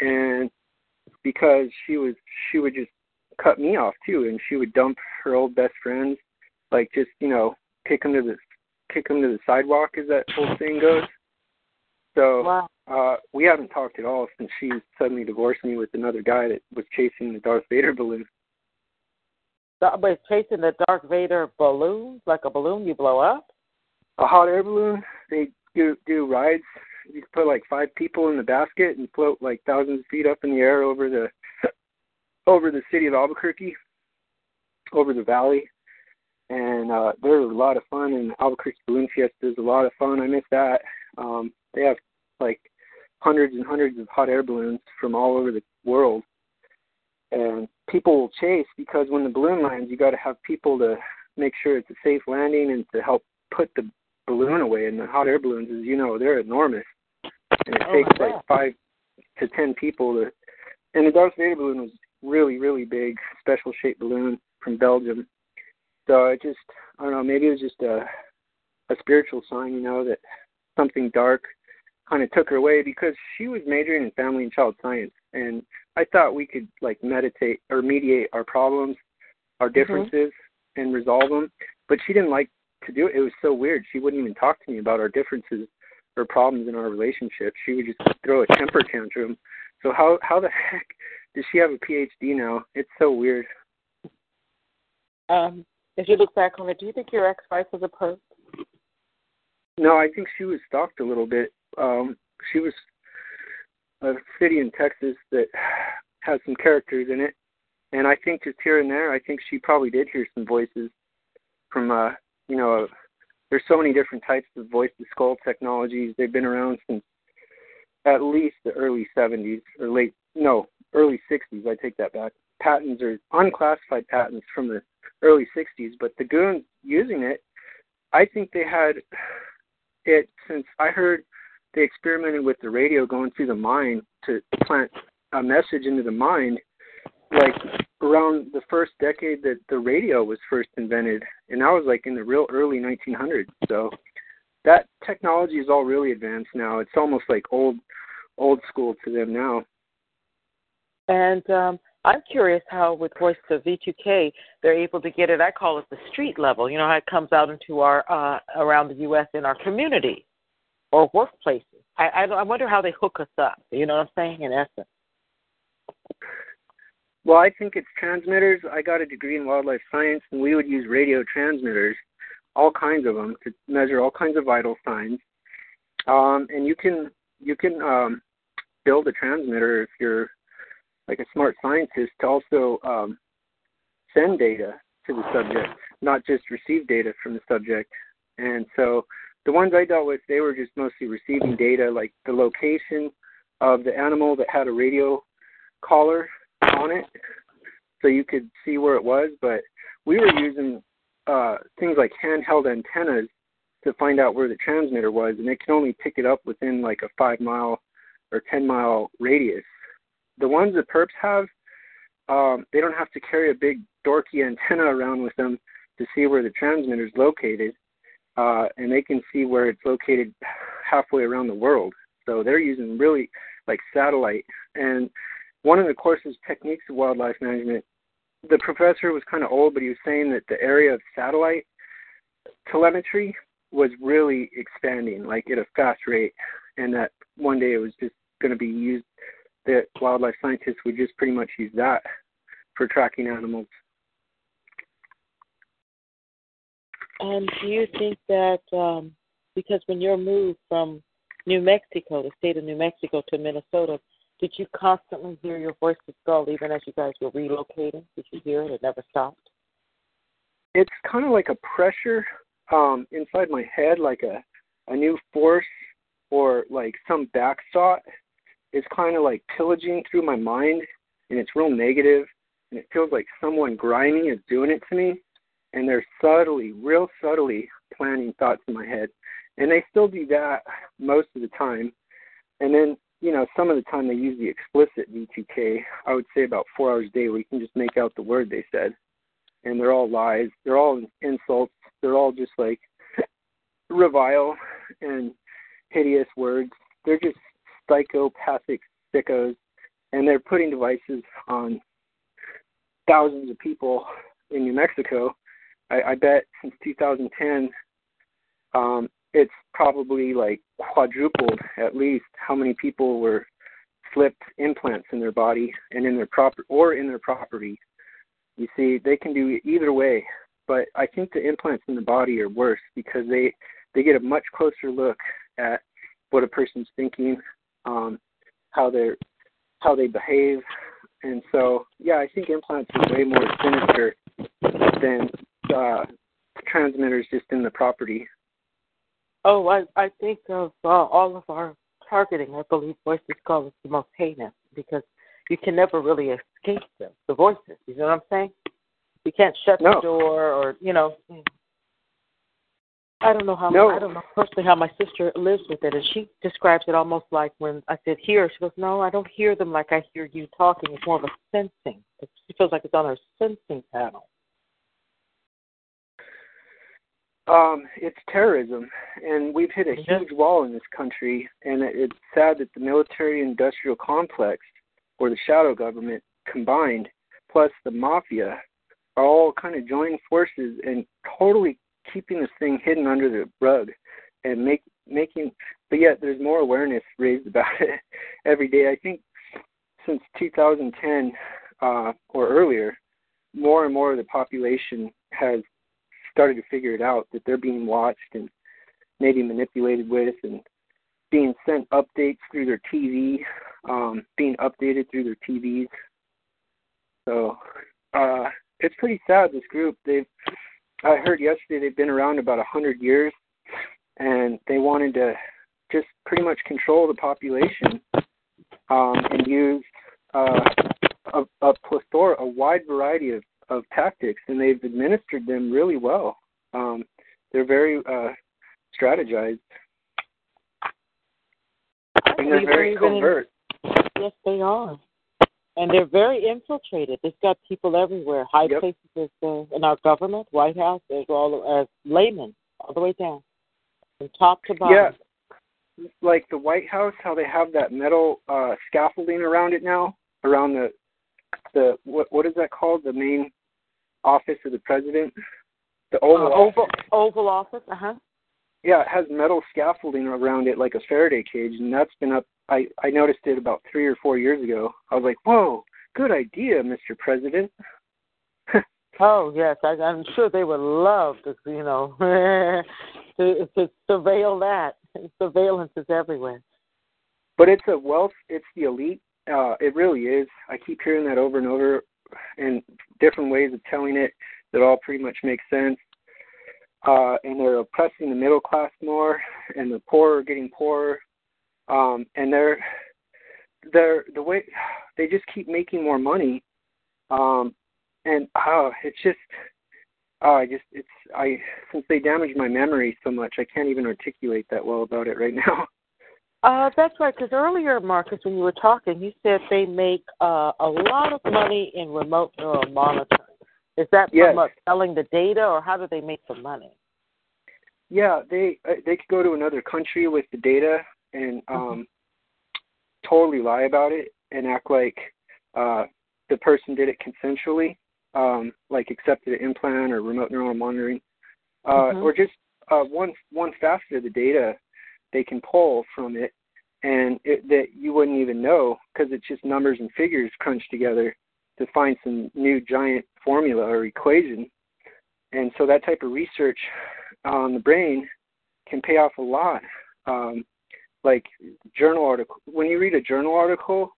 Speaker 3: and because she was she would just cut me off too, and she would dump her old best friends, like just you know kick them to the kick them to the sidewalk, as that whole thing goes. So
Speaker 2: wow.
Speaker 3: Uh, we haven't talked at all since she suddenly divorced me with another guy that was chasing the Darth Vader balloon.
Speaker 2: But chasing the Darth Vader balloon, like a balloon you blow up.
Speaker 3: A hot air balloon. They do do rides you put like five people in the basket and float like thousands of feet up in the air over the over the city of Albuquerque. over the valley, and uh, they're a lot of fun. And Albuquerque Balloon Fiesta is a lot of fun. I miss that. Um, they have like hundreds and hundreds of hot air balloons from all over the world, and people will chase because when the balloon lands, you got to have people to make sure it's a safe landing and to help put the balloon away. And the hot air balloons, as you know, they're enormous, and it
Speaker 2: Oh,
Speaker 3: takes like five to ten people to. And the Darth Vader balloon was really, really big, special shaped balloon from Belgium. So it just, I don't know, maybe it was just a a spiritual sign, you know, that something dark kind of took her away because she was majoring in family and child science, and I thought we could like meditate or mediate our problems, our differences, and resolve them. But she didn't like to do it. It was so weird. She wouldn't even talk to me about our differences or problems in our relationship. She would just throw a temper tantrum. So how how the heck does she have a PhD now? It's so weird.
Speaker 2: Um, if you look back on it, do you think your ex-wife was a perp?
Speaker 3: No, I think she was stalked a little bit. Um, she was a city in Texas that has some characters in it, and I think just here and there, I think she probably did hear some voices from, uh, you know, there's so many different types of voice to skull technologies. They've been around since at least the early 70s or late, no, early 60s. I take that back. Patents are unclassified patents from the early 60s, but the goons using it, I think they had it since I heard they experimented with the radio going through the mind to plant a message into the mind like around the first decade that the radio was first invented and that was like in the real early 1900s so that technology is all really advanced now it's almost like old old school to them now
Speaker 2: And um, I'm curious how, with Voice of V2K, they're able to get it. I call it the street level. You know how it comes out into our uh, around the U.S. in our community or workplaces. I, I I wonder how they hook us up. You know what I'm saying? In essence.
Speaker 3: Well, I think it's transmitters. I got a degree in wildlife science, and we would use radio transmitters, all kinds of them, to measure all kinds of vital signs. Um, and you can you can um, build a transmitter if you're like a smart scientist to also um, send data to the subject, not just receive data from the subject. And so the ones I dealt with, they were just mostly receiving data, like the location of the animal that had a radio collar on it, so you could see where it was. But we were using uh, things like handheld antennas to find out where the transmitter was, and it can only pick it up within like a five mile or ten mile radius. The ones that perps have, um, they don't have to carry a big dorky antenna around with them to see where the transmitter is located, uh, and they can see where it's located halfway around the world. So they're using really like satellite. And one of the courses, techniques of wildlife management, the professor was kind of old, but he was saying that the area of satellite telemetry was really expanding, like at a fast rate, and that one day it was just going to be used. That wildlife scientists would just pretty much use that for tracking animals.
Speaker 2: And do you think that um, because when you're moved from New Mexico, the state of New Mexico, to Minnesota, did you constantly hear your voice skull even as you guys were relocating? Did you hear it? It never stopped.
Speaker 3: It's kind of like a pressure um, inside my head, like a a new force or like some back thought is kind of like pillaging through my mind, and it's real negative, and it feels like someone grimy is doing it to me, and they're subtly, real subtly planting thoughts in my head, and they still do that most of the time, and then you know some of the time they use the explicit V2K. I would say about four hours a day where you can just make out the word they said, and they're all lies, they're all insults, they're all just like revile and hideous words. They're just psychopathic sickos, and they're putting devices on thousands of people in New Mexico. I, I bet since 2010, um, it's probably like quadrupled at least how many people were slipped implants in their body and in their proper or in their property. You see, they can do either way, but I think the implants in the body are worse because they they get a much closer look at what a person's thinking, um, how they're how they behave, and so yeah, I think implants are way more sinister than uh, transmitters just in the property.
Speaker 2: Oh, I I think of uh, all of our targeting. I believe voice skull is the most heinous because you can never really escape them. The voices. You know what I'm saying? You can't shut
Speaker 3: no.
Speaker 2: the door, or you know. I don't know how.
Speaker 3: No.
Speaker 2: I don't know personally how my sister lives with it, and she describes it almost like when I said hear. She goes, "No, I don't hear them like I hear you talking. It's more of a sensing. She feels like it's on her sensing panel."
Speaker 3: Um, it's terrorism, and we've hit a
Speaker 2: Yeah.
Speaker 3: huge wall in this country. And it, it's sad that the military-industrial complex, or the shadow government combined, plus the mafia, are all kind of joining forces and totally keeping this thing hidden under the rug, and make making. But yet, there's more awareness raised about it every day. I think since 2010 uh, or earlier, more and more of the population has started to figure it out that they're being watched and maybe manipulated with and being sent updates through their TV, um, being updated through their TVs. So uh, it's pretty sad. This group, they've I heard yesterday they've been around about a hundred years, and they wanted to just pretty much control the population um, and use uh, a, a plethora, a wide variety of of tactics, and they've administered them really well. Um, they're very uh, strategized, and they're very covert.
Speaker 2: Yes, they are. And they're very infiltrated. They've got people everywhere, high
Speaker 3: Yep.
Speaker 2: places in our government, White House, as well as laymen, all the way down, from top to bottom.
Speaker 3: Yeah, like the White House, how they have that metal uh, scaffolding around it now, around the the what what is that called? The main office of the president, the
Speaker 2: Uh,
Speaker 3: Oval. Office.
Speaker 2: Oval, Oval Office, uh huh.
Speaker 3: Yeah, it has metal scaffolding around it like a Faraday cage, and that's been up. I I noticed it about three or four years ago. I was like, "Whoa, good idea, Mr. President."
Speaker 2: Oh yes, I, I'm sure they would love to, you know, to to surveil that. Surveillance is everywhere.
Speaker 3: but it's a wealth. It's the elite. Uh, it really is. I keep hearing that over and over, and different ways of telling it that all pretty much make sense. Uh, and they're oppressing the middle class more, and the poor are getting poorer. Um, and they're they're the way they just keep making more money. Um, and oh, it's just oh, I just it's I since they damaged my memory so much, I can't even articulate that well about it right now.
Speaker 2: Uh, that's right. Because earlier, Marcus, when you were talking, you said they make uh, a lot of money in remote neural monitoring. Is that
Speaker 3: Yes.
Speaker 2: from uh, selling the data, or how do they make the money?
Speaker 3: Yeah, they uh, they could go to another country with the data and um, totally lie about it and act like uh, the person did it consensually, um, like accepted an implant or remote neural monitoring, uh,
Speaker 2: Mhm.
Speaker 3: or just uh, one one facet of the data they can pull from it, and it, that you wouldn't even know because it's just numbers and figures crunched together to find some new giant formula or equation. And so that type of research on the brain can pay off a lot. Um, like journal article, when you read a journal article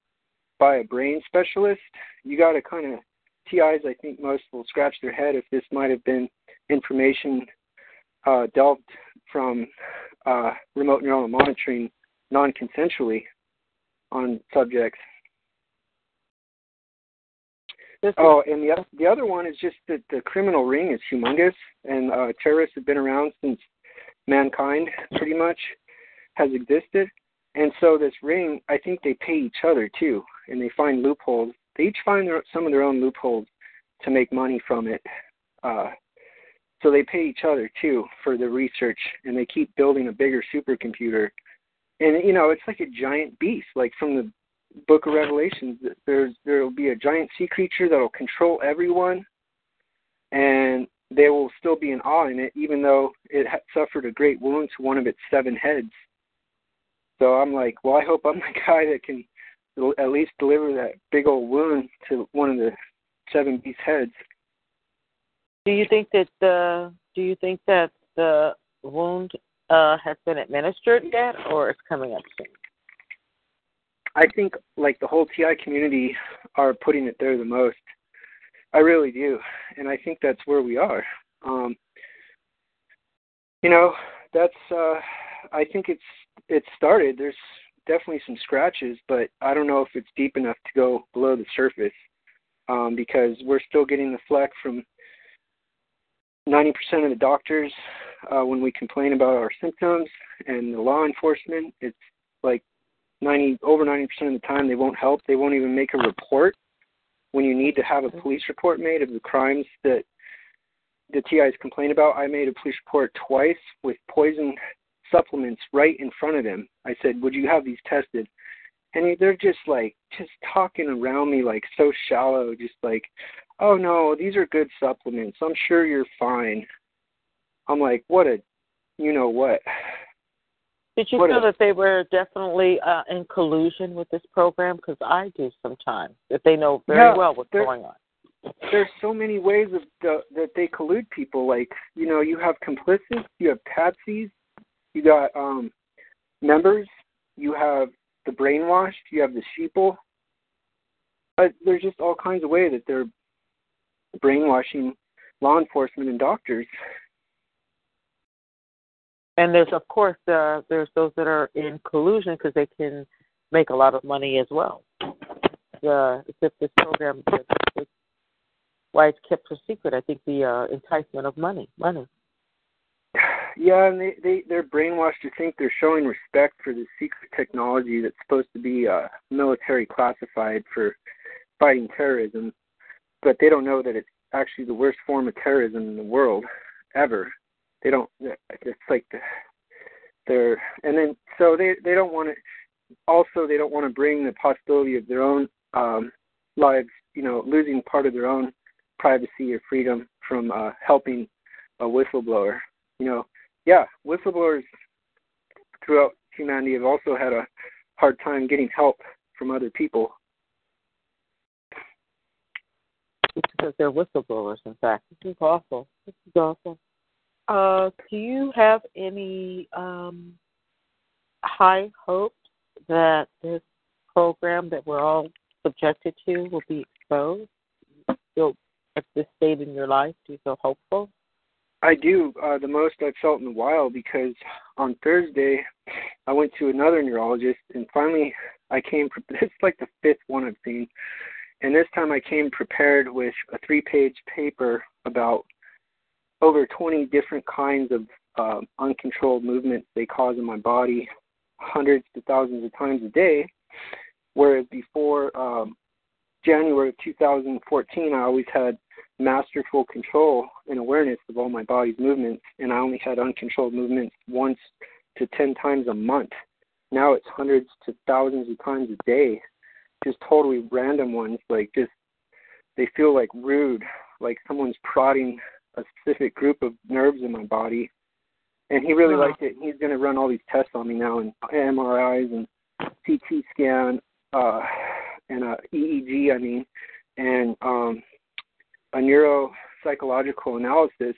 Speaker 3: by a brain specialist, you got to kind of TIs. I think most will scratch their head if this might have been information uh, delved from uh, remote neural monitoring non-consensually on subjects.
Speaker 2: This
Speaker 3: Oh, and the the other one is just that the criminal ring is humongous, and uh, terrorists have been around since mankind pretty much has existed. And so this ring, I think they pay each other too, and they find loopholes. They each find their, some of their own loopholes to make money from it. Uh, so they pay each other too for the research, and they keep building a bigger supercomputer. And you know, it's like a giant beast, like from the Book of Revelations. There's there will be a giant sea creature that will control everyone, and they will still be in awe in it, even though it had suffered a great wound to one of its seven heads. So I'm like, well, I hope I'm the guy that can at least deliver that big old wound to one of the seven beast heads.
Speaker 2: Do you think that the Do you think that the wound uh, has been administered yet, or it's coming up soon?
Speaker 3: I think like the whole TI community are putting it there the most. I really do, and I think that's where we are. Um, you know, that's. Uh, I think it's it started. There's definitely some scratches, but I don't know if it's deep enough to go below the surface um, because we're still getting the fleck from 90% of the doctors uh, when we complain about our symptoms, and the law enforcement. It's like 90 over 90% of the time they won't help. They won't even make a report when you need to have a police report made of the crimes that the TIs complain about. I made a police report twice with poison supplements right in front of them. I said, "Would you have these tested?" And they're just like just talking around me like so shallow, just like, "Oh no, these are good supplements. I'm sure you're fine." I'm like, "What a, you know what?"
Speaker 2: Did you
Speaker 3: what
Speaker 2: feel
Speaker 3: a,
Speaker 2: that they were definitely uh, in collusion with this program? Because I do sometimes. That they know very
Speaker 3: yeah,
Speaker 2: well what's going on.
Speaker 3: There's so many ways of the, that they collude people. Like you know, you have complicits, you have patsies, you got um, members, you have the brainwashed, you have the sheeple. But there's just all kinds of ways that they're brainwashing law enforcement and doctors.
Speaker 2: And there's of course uh, there's those that are in collusion because they can make a lot of money as well. Uh, if this program, it's why it's kept a secret. I think the uh, enticement of money, money.
Speaker 3: Yeah, and they they they're brainwashed to think they're showing respect for the secret technology that's supposed to be uh, military classified for fighting terrorism, but they don't know that it's actually the worst form of terrorism in the world ever. They don't. It's like the, they're and then so they they don't want to. Also, they don't want to bring the possibility of their own um, lives, you know, losing part of their own privacy or freedom from uh, helping a whistleblower. You know, yeah, whistleblowers throughout humanity have also had a hard time getting help from other people.
Speaker 2: Because they're whistleblowers, in fact. This is awful. This is awful. Uh, do you have any um, high hopes that this program that we're all subjected to will be exposed? Feel at this state in your life, do you feel hopeful?
Speaker 3: I do. Uh, the most I've felt in a while because on Thursday I went to another neurologist and finally I came. Is like the fifth one I've seen, and this time I came prepared with a three-page paper about over 20 different kinds of uh, uncontrolled movements they cause in my body, hundreds to thousands of times a day. Whereas before um, January of 2014, I always had masterful control and awareness of all my body's movements, and I only had uncontrolled movements once to 10 times a month. Now it's hundreds to thousands of times a day, just totally random ones, like just they feel like rude, like someone's prodding a specific group of nerves in my body. And he really
Speaker 2: wow.
Speaker 3: liked it. He's going to run all these tests on me now, and MRIs and CT scan, uh, and uh, EEG. I mean, and um, a neuropsychological analysis.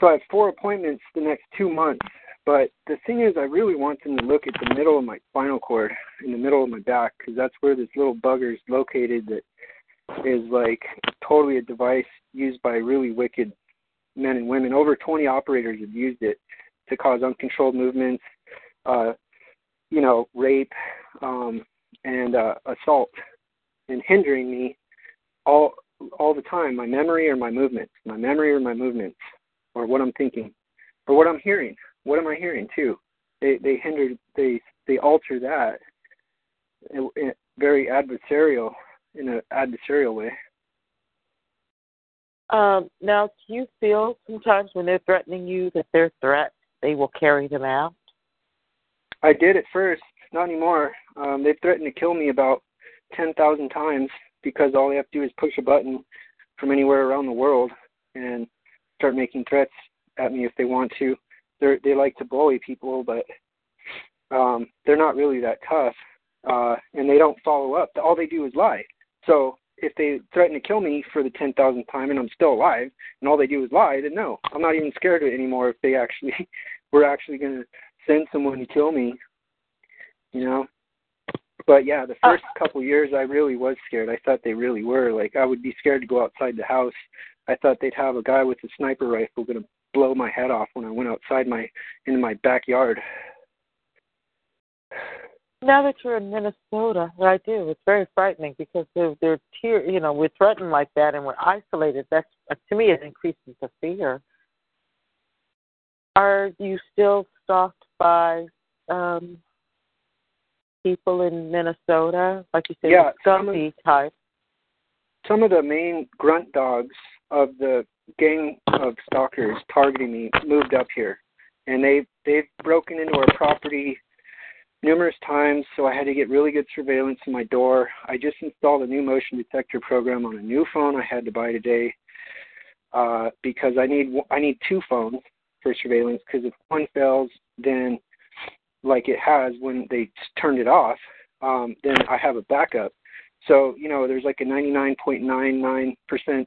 Speaker 3: So I have four appointments the next two months. But the thing is, I really want them to look at the middle of my spinal cord, in the middle of my back, because that's where this little bugger is located. That is like totally a device used by really wicked men and women. Over 20 operators have used it to cause uncontrolled movements, uh, you know, rape, um, and uh, assault, and hindering me all all the time. My memory or my movements, my memory or my movements, or what I'm thinking, or what I'm hearing. What am I hearing too? They they hinder they they alter that. In, in very adversarial in an adversarial way.
Speaker 2: Um, now, do you feel sometimes when they're threatening you that their threats they will carry them out?
Speaker 3: I did at first, not anymore. Um, they've threatened to kill me about ten thousand times because all they have to do is push a button from anywhere around the world and start making threats at me if they want to. They they like to bully people, but um, they're not really that tough, uh, and they don't follow up. All they do is lie. So if they threaten to kill me for the ten thousandth time and I'm still alive, and all they do is lie, then no, I'm not even scared of it anymore. If they actually were actually going to send someone to kill me, you know. but yeah, the first uh, couple years I really was scared. I thought they really were. Like I would be scared to go outside the house. I thought they'd have a guy with a sniper rifle going to blow my head off when I went outside my into my backyard.
Speaker 2: Now that you're in Minnesota, I do. It's very frightening because they're they're tier, you know, we're threatened like that and we're isolated. That's to me it increases the fear. Are you still stalked by um people in Minnesota? Like you said,
Speaker 3: yeah,
Speaker 2: scummy type.
Speaker 3: Some of the main grunt dogs of the gang of stalkers targeting me moved up here, and they they've broken into our property numerous times. So I had to get really good surveillance in my door. I just installed a new motion detector program on a new phone I had to buy today uh, because I need I need two phones for surveillance because if one fails, then like it has when they turned it off, um, then I have a backup. So you know, there's like a 99.99%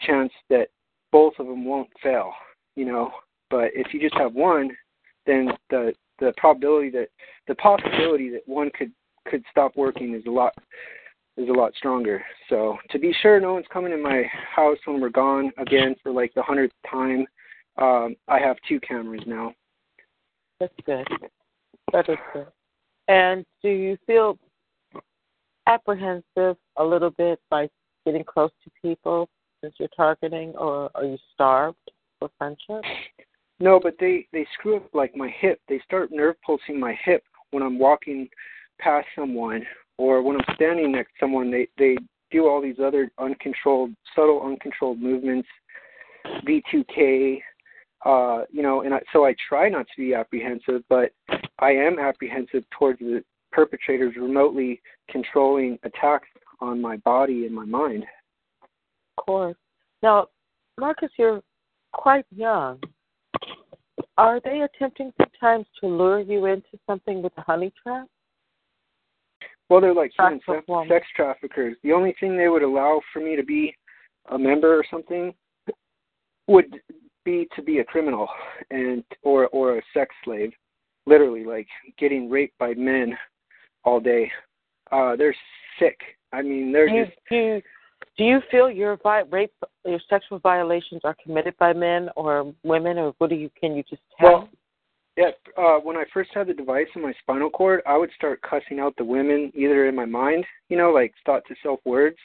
Speaker 3: chance that both of them won't fail. You know, but if you just have one, then the the probability that the possibility that one could could stop working is a lot is a lot stronger. So to be sure no one's coming in my house when we're gone again for like the hundredth time, um, I have two cameras now.
Speaker 2: That's good. That is good. And do you feel apprehensive a little bit by getting close to people you're targeting, or are you starved for friendship?
Speaker 3: No, but they they screw up like my hip. They start nerve pulsing my hip when I'm walking past someone, or when I'm standing next to someone. They they do all these other uncontrolled, subtle, uncontrolled movements. V2K, uh, you know, and I, so I try not to be apprehensive, but I am apprehensive towards the perpetrators remotely controlling attacks on my body and my mind.
Speaker 2: Of course. Now, Marcus, you're quite young. Are they attempting sometimes to lure you into something with a honey trap?
Speaker 3: Well, they're like human sex, sex traffickers. The only thing they would allow for me to be a member or something would be to be a criminal and or or a sex slave, literally like getting raped by men all day. Uh, they're sick. I mean, they're
Speaker 2: do
Speaker 3: just.
Speaker 2: Do do you feel your rape, your sexual violations are committed by men or women, or what do you? Can you just tell?
Speaker 3: Well, yeah. Uh, when I first had the device in my spinal cord, I would start cussing out the women either in my mind, you know, like thought to self words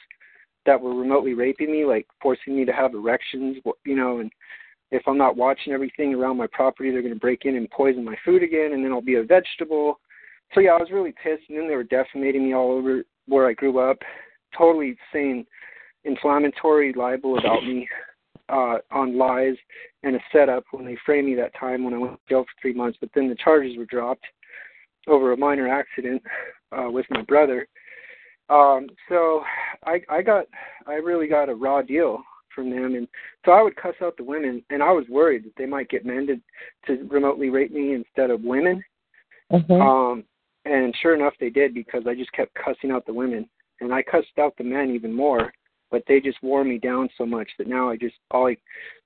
Speaker 3: that were remotely raping me, like forcing me to have erections, you know, and if I'm not watching everything around my property, they're going to break in and poison my food again, and then I'll be a vegetable. So yeah, I was really pissed, and then they were defamating me all over where I grew up, totally saying inflammatory libel about me uh, on lies and a setup when they framed me that time when I went to jail for three months. But then the charges were dropped over a minor accident uh, with my brother. Um, so I, I got, I really got a raw deal from them. And so I would cuss out the women, and I was worried that they might get men to, to remotely rape me instead of women.
Speaker 2: Mm-hmm.
Speaker 3: Um, and sure enough, they did because I just kept cussing out the women, and I cussed out the men even more. But they just wore me down so much that now I just all like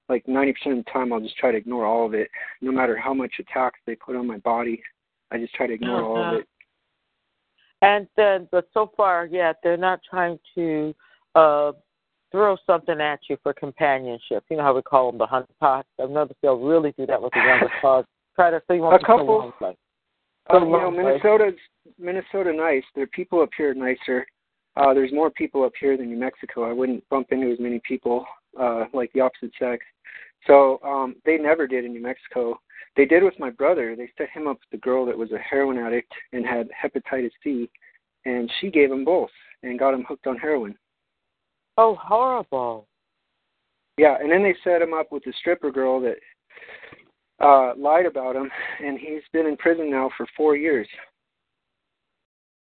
Speaker 3: like ninety percent of the time I'll just try to ignore all of it, no matter how much attacks they put on my body. I just try to ignore uh-huh. all of uh-huh. it.
Speaker 2: And then, but so far, yeah, they're not trying to uh throw something at you for companionship. You know how we call them the hunt pots. I've noticed they'll really do that with the younger dogs. Try to so you want
Speaker 3: a couple. Like, uh, you know, Minnesota's Minnesota nice. There people up here nicer. Uh, there's more people up here than New Mexico. I wouldn't bump into as many people uh, like the opposite sex. So um, they never did in New Mexico. They did with my brother. They set him up with a girl that was a heroin addict and had hepatitis C, and she gave him both and got him hooked on heroin.
Speaker 2: Oh, horrible.
Speaker 3: Yeah, and then they set him up with a stripper girl that uh lied about him and he's been in prison now for four years.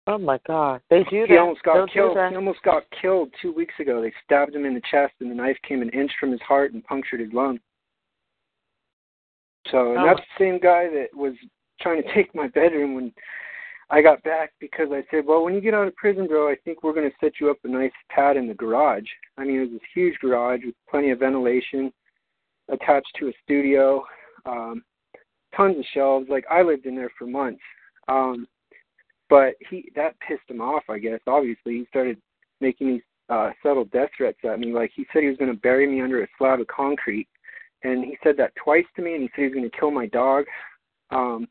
Speaker 2: Oh my God! They do that.
Speaker 3: He almost got
Speaker 2: They'll
Speaker 3: killed. He almost got killed two weeks ago. They stabbed him in the chest, and the knife came an inch from his heart and punctured his lung. So, and oh. that's the same guy that was trying to take my bedroom when I got back because I said, well, when you get out of prison, bro, I think we're going to set you up a nice pad in the garage. I mean, it was this huge garage with plenty of ventilation attached to a studio, um, tons of shelves. Like I lived in there for months. Um, but he that pissed him off. I guess obviously he started making these uh, subtle death threats at me. Like he said he was going to bury me under a slab of concrete, and he said that twice to me. And he said he was going to kill my dog. Um,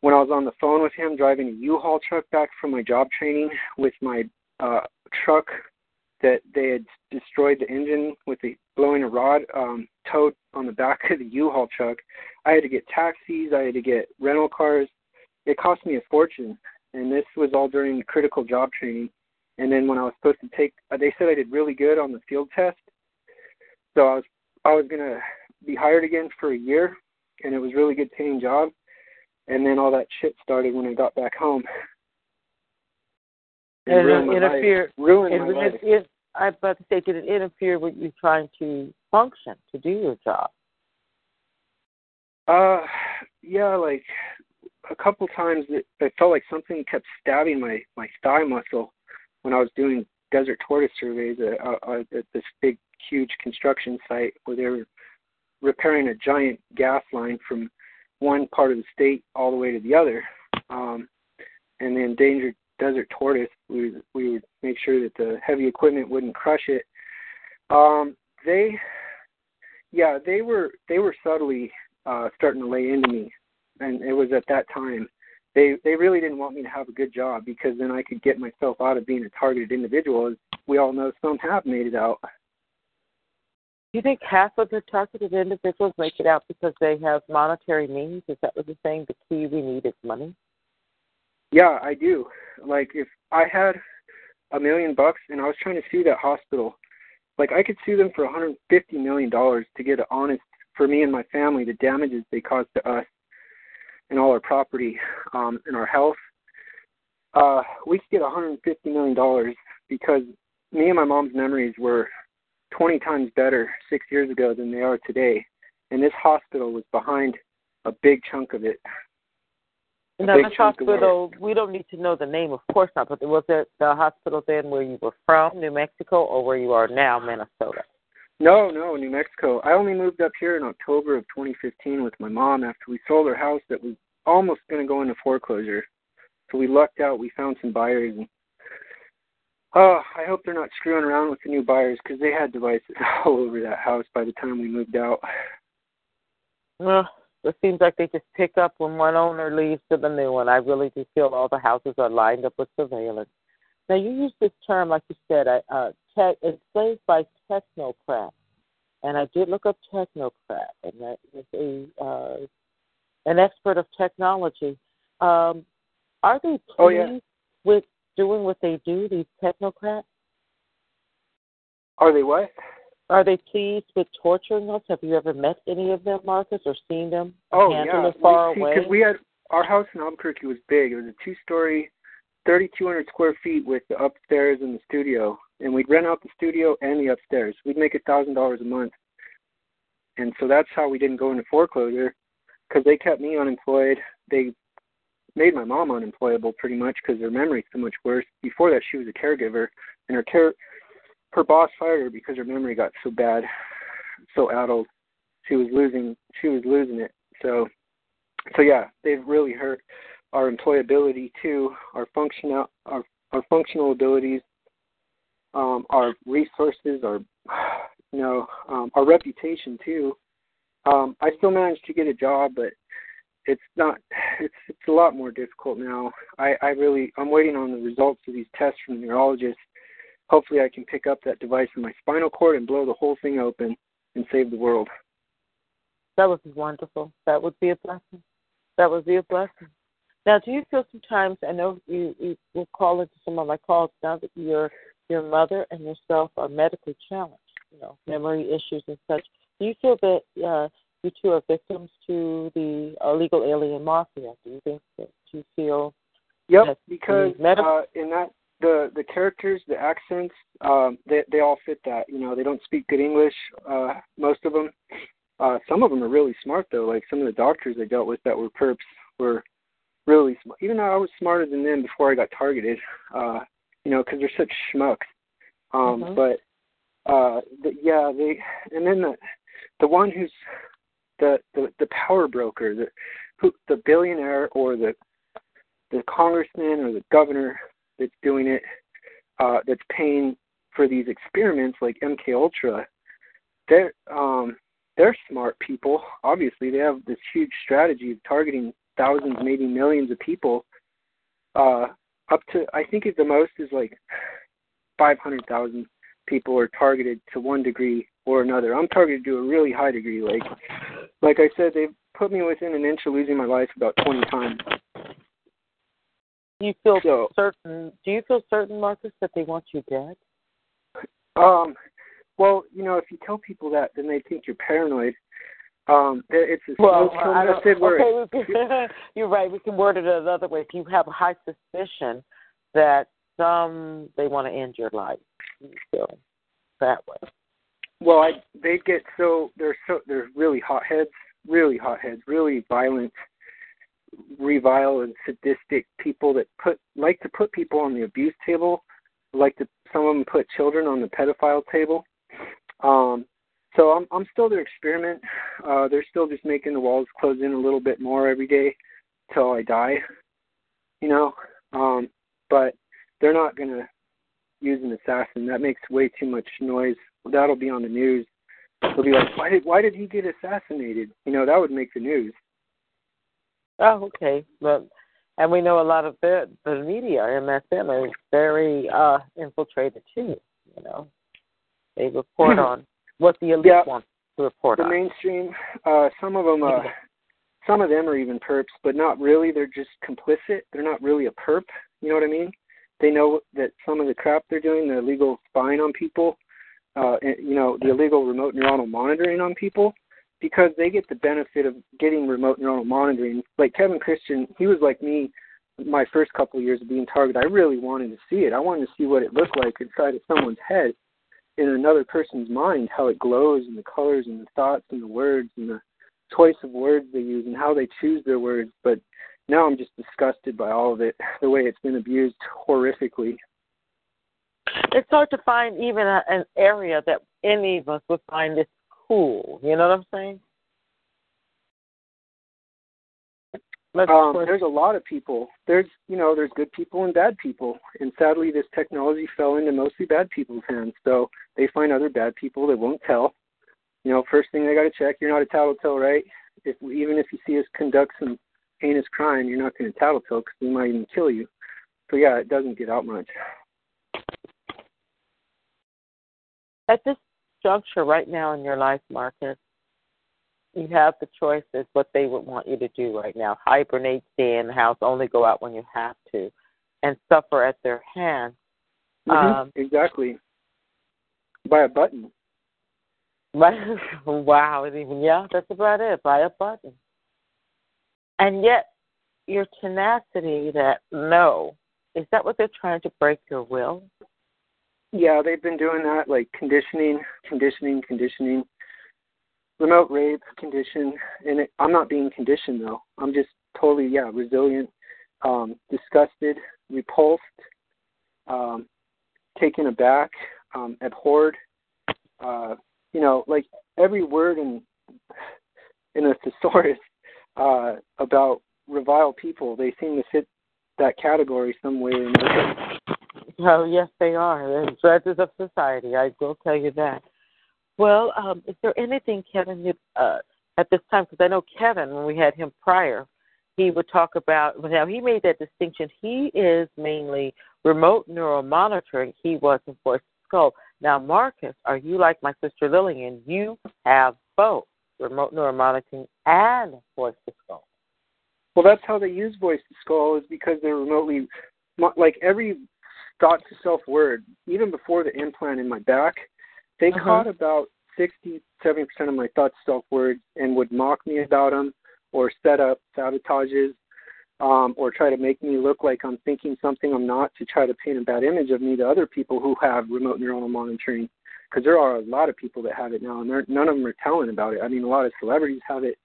Speaker 3: when I was on the phone with him driving a U-Haul truck back from my job training with my uh, truck that they had destroyed the engine with the blowing a rod um, towed on the back of the U-Haul truck. I had to get taxis. I had to get rental cars. It cost me a fortune, and this was all during critical job training. And then when I was supposed to take, uh, they said I did really good on the field test, so I was I was gonna be hired again for a year, and it was really good paying job. And then all that shit started when I got back home.
Speaker 2: And, and ruined it interfered.
Speaker 3: Ruined
Speaker 2: it,
Speaker 3: my life.
Speaker 2: It, it, I was about to say, did it interfere with you trying to function to do your job?
Speaker 3: Uh, yeah, like a couple times it, it felt like something kept stabbing my my thigh muscle when I was doing desert tortoise surveys at, uh, at this big, huge construction site where they were repairing a giant gas line from one part of the state all the way to the other. Um, and the endangered desert tortoise, we we would make sure that the heavy equipment wouldn't crush it. Um, they, yeah, they were they were subtly uh, starting to lay into me, and it was at that time. They they really didn't want me to have a good job because then I could get myself out of being a targeted individual. As we all know, some have made it out.
Speaker 2: Do you think half of the targeted individuals make it out because they have monetary means? Is that what you're saying? The key we need is money.
Speaker 3: Yeah, I do. Like if I had a million bucks and I was trying to sue that hospital, like I could sue them for 150 million dollars to get an honest for me and my family the damages they caused to us and all our property um, and our health. Uh, we could get 150 million dollars because me and my mom's memories were 20 times better six years ago than they are today, and this hospital was behind a big chunk of it.
Speaker 2: Now, this hospital, we don't need to know the name, of course not, but was it the hospital then where you were from, New Mexico, or where you are now, Minnesota?
Speaker 3: No, no, New Mexico. I only moved up here in October of 2015 with my mom after we sold our house that was almost going to go into foreclosure. So we lucked out. We found some buyers. And, oh, I hope they're not screwing around with the new buyers because they had devices all over that house by the time we moved out.
Speaker 2: Well, it seems like they just pick up when one owner leaves to the new one. I really do feel all the houses are lined up with surveillance. Now, you use this term, like you said, uh, tech, enslaved by technocrat. And I did look up technocrat, and that is a uh, an expert of technology. Um, are they pleased
Speaker 3: oh, yeah.
Speaker 2: with doing what they do, these technocrats?
Speaker 3: Are they what?
Speaker 2: Are they pleased with torturing us? Have you ever met any of them, Marcus, or seen them?
Speaker 3: Oh yeah,
Speaker 2: far
Speaker 3: we,
Speaker 2: away?
Speaker 3: Because we had our house in Albuquerque was big. It was a two-story, 3,200 square feet with the upstairs and the studio, and we'd rent out the studio and the upstairs. We'd make a thousand dollars a month, and so that's how we didn't go into foreclosure, because they kept me unemployed. They made my mom unemployable pretty much because her memory's so much worse. Before that, she was a caregiver, and her care her boss fired her because her memory got so bad, so addled. She was losing she was losing it. So so yeah, they've really hurt our employability too, our functional our our functional abilities, um, our resources, our you know, um, our reputation too. Um, I still managed to get a job, but it's not it's it's a lot more difficult now. I, I really I'm waiting on the results of these tests from the neurologist hopefully I can pick up that device in my spinal cord and blow the whole thing open and save the world.
Speaker 2: That would be wonderful. That would be a blessing. That would be a blessing. Now, do you feel sometimes? I know you, you will call into some of my calls now that your your mother and yourself are medically challenged, you know, memory issues and such. Do you feel that uh, you two are victims to the illegal alien mafia? Do you think that you feel?
Speaker 3: Yep, because uh, in that the the characters, the accents, um, they they all fit that. You know, they don't speak good English. Uh, most of them. Uh, some of them are really smart though. Like some of the doctors I dealt with that were perps were really smart. Even though I was smarter than them before I got targeted. Uh, you know, because they're such schmucks. Um,
Speaker 2: mm-hmm.
Speaker 3: But uh, the, yeah, they and then the the one who's the the the power broker, the who the billionaire or the the congressman or the governor that's doing it, uh, that's paying for these experiments like MK Ultra, they're um, they're smart people. Obviously, they have this huge strategy of targeting thousands, maybe millions of people. Uh, up to I think at the most is like five hundred thousand people are targeted to one degree or another. I'm targeted to a really high degree. Like like I said, they've put me within an inch of losing my life about twenty times.
Speaker 2: Do you feel
Speaker 3: So-
Speaker 2: certain? Do you feel certain, Marcus, that they want you dead?
Speaker 3: Um, well, you know, if you tell people that, then they think you're paranoid. Um, it's a
Speaker 2: Well,
Speaker 3: slow kill
Speaker 2: I don't,
Speaker 3: method where
Speaker 2: okay, can, you're right. We can word it another way. If you have a high suspicion that some they want to end your life, feel that way.
Speaker 3: Well, I they get so they're so they're really hotheads, really hotheads, really violent, revile and sadistic people that put like to put people on the abuse table, like to some of them put children on the pedophile table. Um, so I'm I'm still their experiment. Uh, they're still just making the walls close in a little bit more every day till I die. You know, um, but they're not gonna use an assassin. That makes way too much noise. That'll be on the news. They'll be like, why did why did he get assassinated? You know, that would make the news.
Speaker 2: Oh, okay. But and we know a lot of the the media, in MSM, is very uh infiltrated too. You know, they report on what the elite
Speaker 3: Yeah.
Speaker 2: wants to report
Speaker 3: The
Speaker 2: on.
Speaker 3: mainstream, uh, some of them, uh, some of them are even perps, but not really. They're just complicit. They're not really a perp. You know what I mean? They know that some of the crap they're doing, the illegal spying on people, uh, and, you know, the illegal remote neuronal monitoring on people, because they get the benefit of getting remote neuronal monitoring. Like Kevin Christian, he was like me my first couple of years of being targeted. I really wanted to see it. I wanted to see what it looked like inside of someone's head in another person's mind, how it glows and the colors and the thoughts and the words and the choice of words they use and how they choose their words. But now I'm just disgusted by all of it, the way it's been abused horrifically.
Speaker 2: It's hard to find even a, an area that any of us would find this cool. You know what I'm saying? Let's
Speaker 3: Um, there's a lot of people. There's you know, there's good people and bad people. And sadly this technology fell into mostly bad people's hands. So they find other bad people that won't tell. You know, first thing they gotta check, you're not a tattletale, right? If even if you see us conduct some heinous crime, you're not gonna tattletale because we might even kill you. So yeah, it doesn't get out much.
Speaker 2: at this juncture right now in your life, Marcus, you have the choices what they would want you to do right now. Hibernate, stay in the house, only go out when you have to, and suffer at their hands.
Speaker 3: Mhm,
Speaker 2: Um,
Speaker 3: exactly. By a button.
Speaker 2: But wow, even yeah, that's about it. Buy a button. And yet your tenacity that no, is that what they're trying to break your will?
Speaker 3: Yeah, they've been doing that, like conditioning, conditioning, conditioning, remote rape, condition, and it, I'm not being conditioned though. I'm just totally, yeah, resilient, um, disgusted, repulsed, um, taken aback, um, abhorred. Uh, you know, like every word in in a thesaurus uh, about revile people, they seem to fit that category some way or another.
Speaker 2: Oh yes, they are. They're judges of society. I will tell you that. Well, um, is there anything, Kevin, uh, at this time? Because I know Kevin, when we had him prior, he would talk about. Now he made that distinction. He is mainly remote neural monitoring. He wasn't voice to skull. Now, Marcus, are you like my sister Lillian? You have both remote neural monitoring and voice to skull.
Speaker 3: Well, that's how they use voice to skull is because they're remotely, like every thought to self word, even before the implant in my back, they
Speaker 2: Uh-huh.
Speaker 3: caught about 60, 70% of my thought self words and would mock me about them or set up sabotages um, or try to make me look like I'm thinking something I'm not to try to paint a bad image of me to other people who have remote neuronal monitoring. Because there are a lot of people that have it now, and none of them are telling about it. I mean, a lot of celebrities have it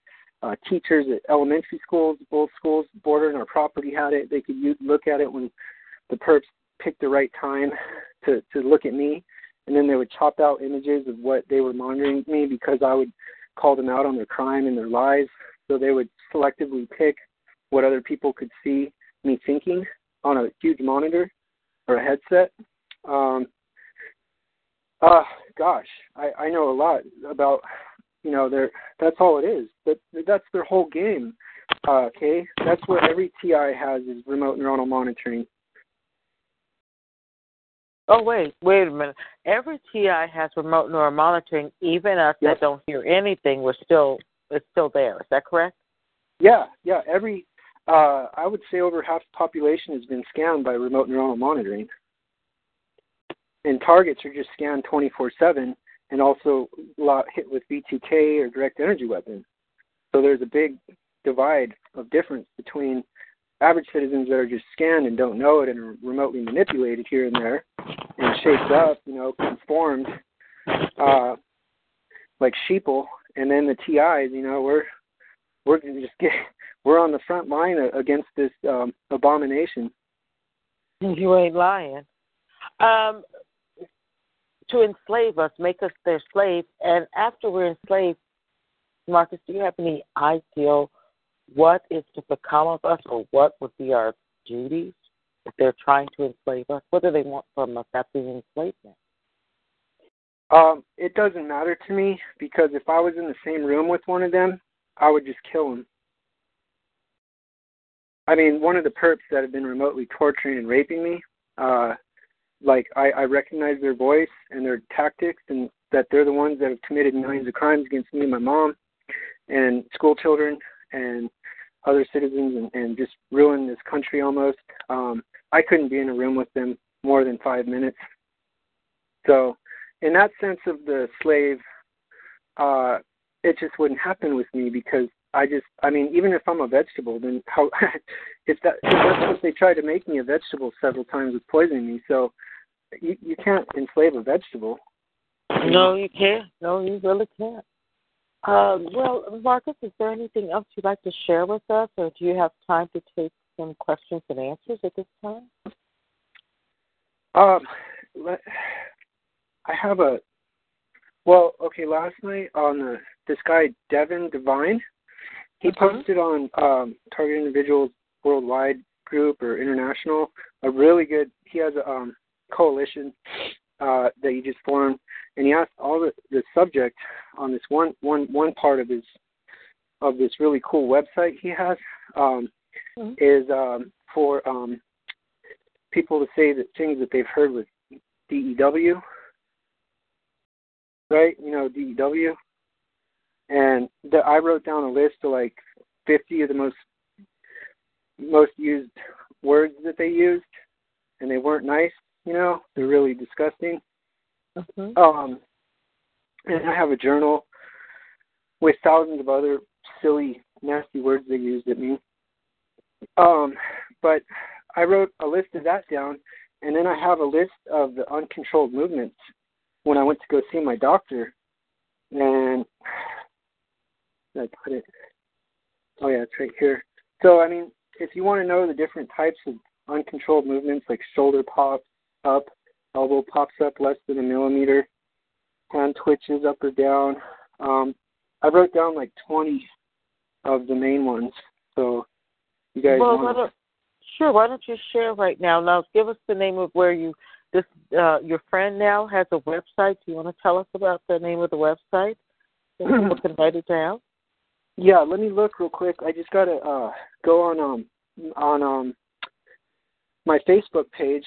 Speaker 3: uh, teachers at elementary schools, both schools bordering our property had it. They could use, look at it when the perps picked the right time to to look at me, and then they would chop out images of what they were monitoring me because I would call them out on their crime and their lies. So they would selectively pick what other people could see me thinking on a huge monitor or a headset. Um, uh, gosh, I, I know a lot about, you know, their, that's all it is. That, that's their whole game. Uh, okay, that's what every TI has is remote neuronal monitoring.
Speaker 2: Oh wait, wait a minute. Every TI has remote neural monitoring. Even us that don't hear anything, we're still it's still there. Is that correct?
Speaker 3: Yeah, yeah. Every, uh, I would say over half the population has been scanned by remote neuronal monitoring. And targets are just scanned 24/7, and also a lot hit with V2K or direct energy weapon. So there's a big divide of difference between average citizens that are just scanned and don't know it and are remotely manipulated here and there and shaped up, you know, conformed, uh, like sheeple, and then the TIs, you know, we're we're just get we're on the front line against this um, abomination.
Speaker 2: You ain't lying. Um, to enslave us, make us their slave, and after we're enslaved, Marcus, do you have any ideal what is to become of us, or what would be our duties if they're trying to enslave us? What do they want from us after the enslavement?
Speaker 3: Um, it doesn't matter to me because if I was in the same room with one of them, I would just kill him. I mean, one of the perps that have been remotely torturing and raping me, uh, like I, I recognize their voice and their tactics, and that they're the ones that have committed millions of crimes against me and my mom, and school children and other citizens, and, and just ruin this country almost. Um, I couldn't be in a room with them more than five minutes. So, in that sense of the slave, uh, it just wouldn't happen with me because I just, I mean, even if I'm a vegetable, then how, if that, if that's what they tried to make me a vegetable several times with poisoning me. So, you you can't enslave a vegetable.
Speaker 2: No, you can't. No, you really can't. Um, well, Marcus, is there anything else you'd like to share with us, or do you have time to take some questions and answers at this time?
Speaker 3: Um, I have a, well, okay. Last night on the this guy Devin Divine, he
Speaker 2: Mhm.
Speaker 3: posted on um, Target Individuals Worldwide group or international a really good. He has a um, coalition uh, that he just formed, and he asked all the the subject on this one one one part of his of this really cool website he has um,
Speaker 2: Mhm.
Speaker 3: is um, for um, people to say that things that they've heard with DEW, right? You know DEW, and the, I wrote down a list of like 50 of the most most used words that they used, and they weren't nice. You know, they're really disgusting.
Speaker 2: Mm-hmm.
Speaker 3: Um, and I have a journal with thousands of other silly, nasty words they used at me. Um, but I wrote a list of that down, and then I have a list of the uncontrolled movements when I went to go see my doctor. And I put it. Oh yeah, it's right here. So I mean, if you want to know the different types of uncontrolled movements, like shoulder pops up, elbow pops up less than a millimeter, hand twitches up or down. Um, I wrote down like 20 of the main ones. So you guys
Speaker 2: Well, why
Speaker 3: want
Speaker 2: don't, sure. Why don't you share right now? Now, give us the name of where you this uh, your friend now has a website. Do you want to tell us about the name of the website? So people can write it down.
Speaker 3: Yeah, let me look real quick. I just gotta uh, go on um on um my Facebook page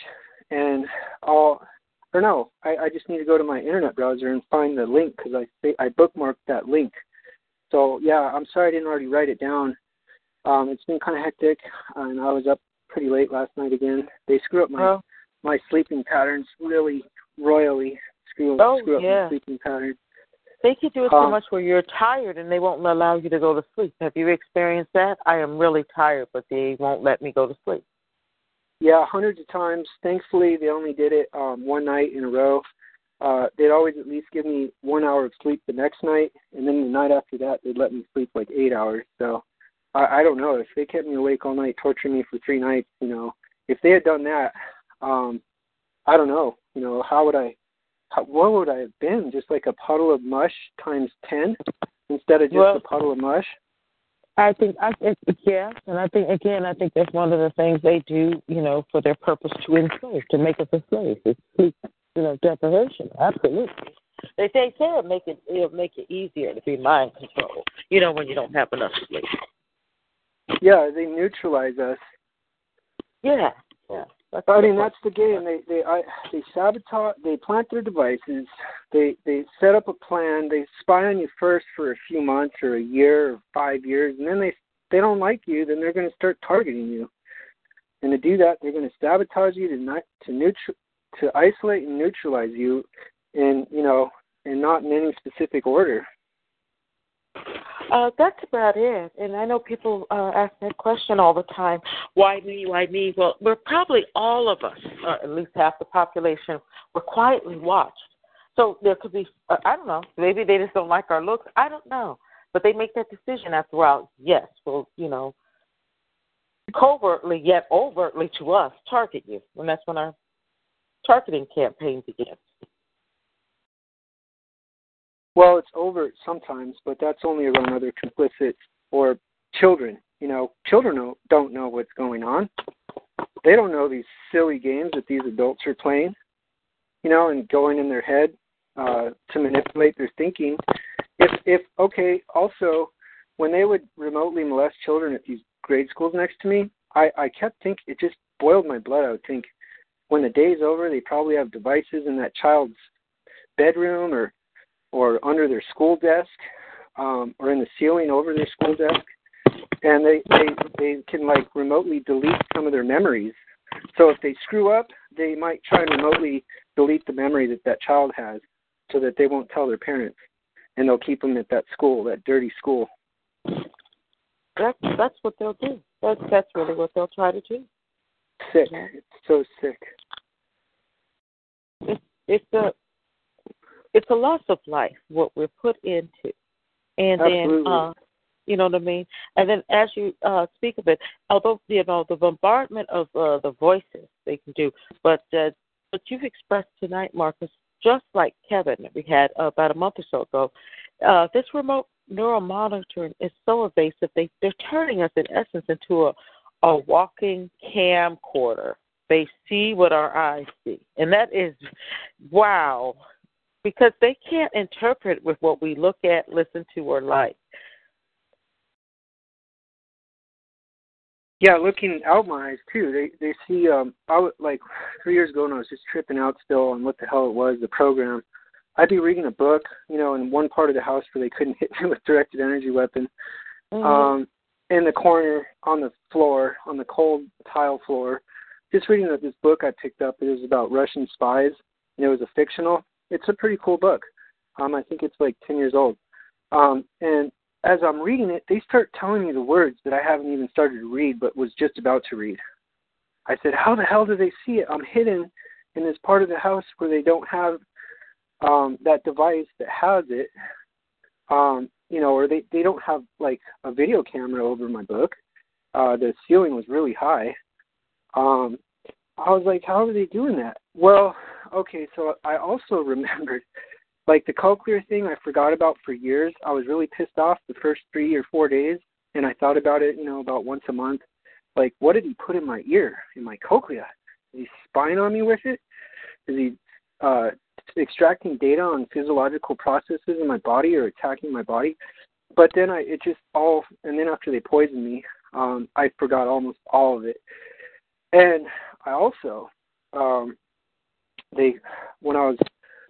Speaker 3: and I'll or no, I, I just need to go to my internet browser and find the link because I I bookmarked that link. So yeah, I'm sorry I didn't already write it down. Um, it's been kind of hectic, and I was up pretty late last night again. They screw up my
Speaker 2: Oh,
Speaker 3: my sleeping patterns really royally. Screw,
Speaker 2: Oh,
Speaker 3: screw up
Speaker 2: yeah.
Speaker 3: my sleeping patterns.
Speaker 2: they could do it so
Speaker 3: Um,
Speaker 2: much where you're tired and they won't allow you to go to sleep. Have you experienced that? I am really tired, but they won't let me go to sleep.
Speaker 3: Yeah, hundreds of times. Thankfully, they only did it um, one night in a row. Uh, they'd always at least give me one hour of sleep the next night, and then the night after that, they'd let me sleep like eight hours. So I, I don't know if they kept me awake all night, torturing me for three nights. You know, if they had done that, um, I don't know. You know, how would I? How, what would I have been? Just like a puddle of mush times ten instead of just
Speaker 2: Well-
Speaker 3: a puddle of mush.
Speaker 2: I think I think yes, and I think again, I think that's one of the things they do, you know, for their purpose to enslave, to make us enslaved. It's sleep, you know, deprivation. Absolutely. They say say it make it it'll make it easier to be mind control. You know, when you don't have enough sleep.
Speaker 3: Yeah, they neutralize us.
Speaker 2: Yeah, yeah. That's
Speaker 3: I mean, that's the game. They they I, they sabotage. They plant their devices. They they set up a plan. They spy on you first for a few months or a year or five years, and then they they don't like you. Then they're going to start targeting you. And to do that, they're going to sabotage you to not to neutral to isolate and neutralize you, and you know, and not in any specific order.
Speaker 2: Uh, that's about it. And I know people uh, ask that question all the time why me, why me? Well, we're probably all of us, uh, at least half the population, were quietly watched. So there could be, uh, I don't know, maybe they just don't like our looks. I don't know. But they make that decision after a while. Yes, well, you know, covertly yet overtly to us target you. And that's when our targeting campaign begins.
Speaker 3: Well, it's overt sometimes, but that's only around other complicit or children. You know, children don't, know what's going on. They don't know these silly games that these adults are playing, you know, and going in their head uh, to manipulate their thinking. If, if okay, also, when they would remotely molest children at these grade schools next to me, I, I kept thinking, it just boiled my blood. I would think, when the day's over, they probably have devices in that child's bedroom or or under their school desk um, or in the ceiling over their school desk, and they they they can like remotely delete some of their memories. So if they screw up, they might try and remotely delete the memory that that child has, so that they won't tell their parents, and they'll keep them at that school, that dirty school.
Speaker 2: That's that's what they'll do. That's that's really what they'll try to do.
Speaker 3: Sick. Yeah. It's so sick.
Speaker 2: It's it's a it's a loss of life what we're put into, and
Speaker 3: Absolutely.
Speaker 2: then uh, you know what I mean. And then as you uh, speak of it, although you know the bombardment of uh, the voices they can do, but uh, what you've expressed tonight, Marcus, just like Kevin that we had uh, about a month or so ago, uh, this remote neural monitoring is so evasive. They they're turning us in essence into a a walking camcorder. They see what our eyes see, and that is wow because they can't interpret with what we look at, listen to, or like.
Speaker 3: Yeah, looking out my eyes too. They they see um I was like three years ago when I was just tripping out still on what the hell it was, the program. I'd be reading a book, you know, in one part of the house where they couldn't hit me with directed energy weapon.
Speaker 2: Mm-hmm.
Speaker 3: Um in the corner on the floor, on the cold tile floor, just reading that this book I picked up. It was about Russian spies and it was a fictional it's a pretty cool book. Um, I think it's like 10 years old. Um, and as I'm reading it, they start telling me the words that I haven't even started to read, but was just about to read. I said, "How the hell do they see it? I'm hidden in this part of the house where they don't have um, that device that has it, um, you know, or they they don't have like a video camera over my book. Uh, the ceiling was really high. Um, I was like, how are they doing that? Well, okay, so I also remembered like the cochlear thing I forgot about for years. I was really pissed off the first three or four days and I thought about it, you know, about once a month. Like, what did he put in my ear, in my cochlea? Is he spying on me with it? Is he uh extracting data on physiological processes in my body or attacking my body? But then I it just all and then after they poisoned me, um, I forgot almost all of it. And I also um they when I was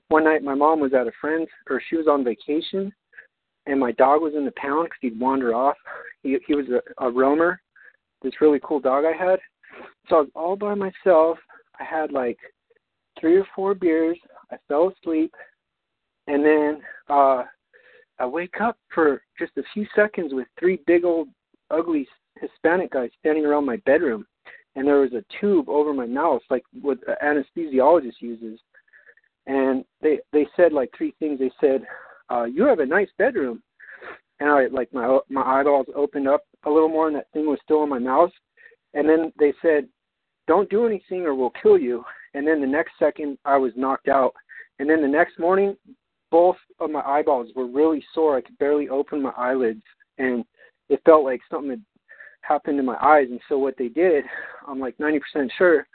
Speaker 3: one night my mom was at a friend's or she was on vacation and my dog was in the pound because he'd wander off. He he was a, a roamer, this really cool dog I had. So I was all by myself. I had like three or four beers. I fell asleep, and then uh I wake up for just a few seconds with three big old ugly Hispanic guys standing around my bedroom and there was a tube over my mouth, like what an anesthesiologist uses. And they they said like three things. They said, uh, "You have a nice bedroom," and I like my my eyeballs opened up a little more, and that thing was still in my mouth. And then they said, "Don't do anything, or we'll kill you." And then the next second, I was knocked out. And then the next morning, both of my eyeballs were really sore. I could barely open my eyelids, and it felt like something had happened to my eyes. And so what they did, I'm like 90% sure,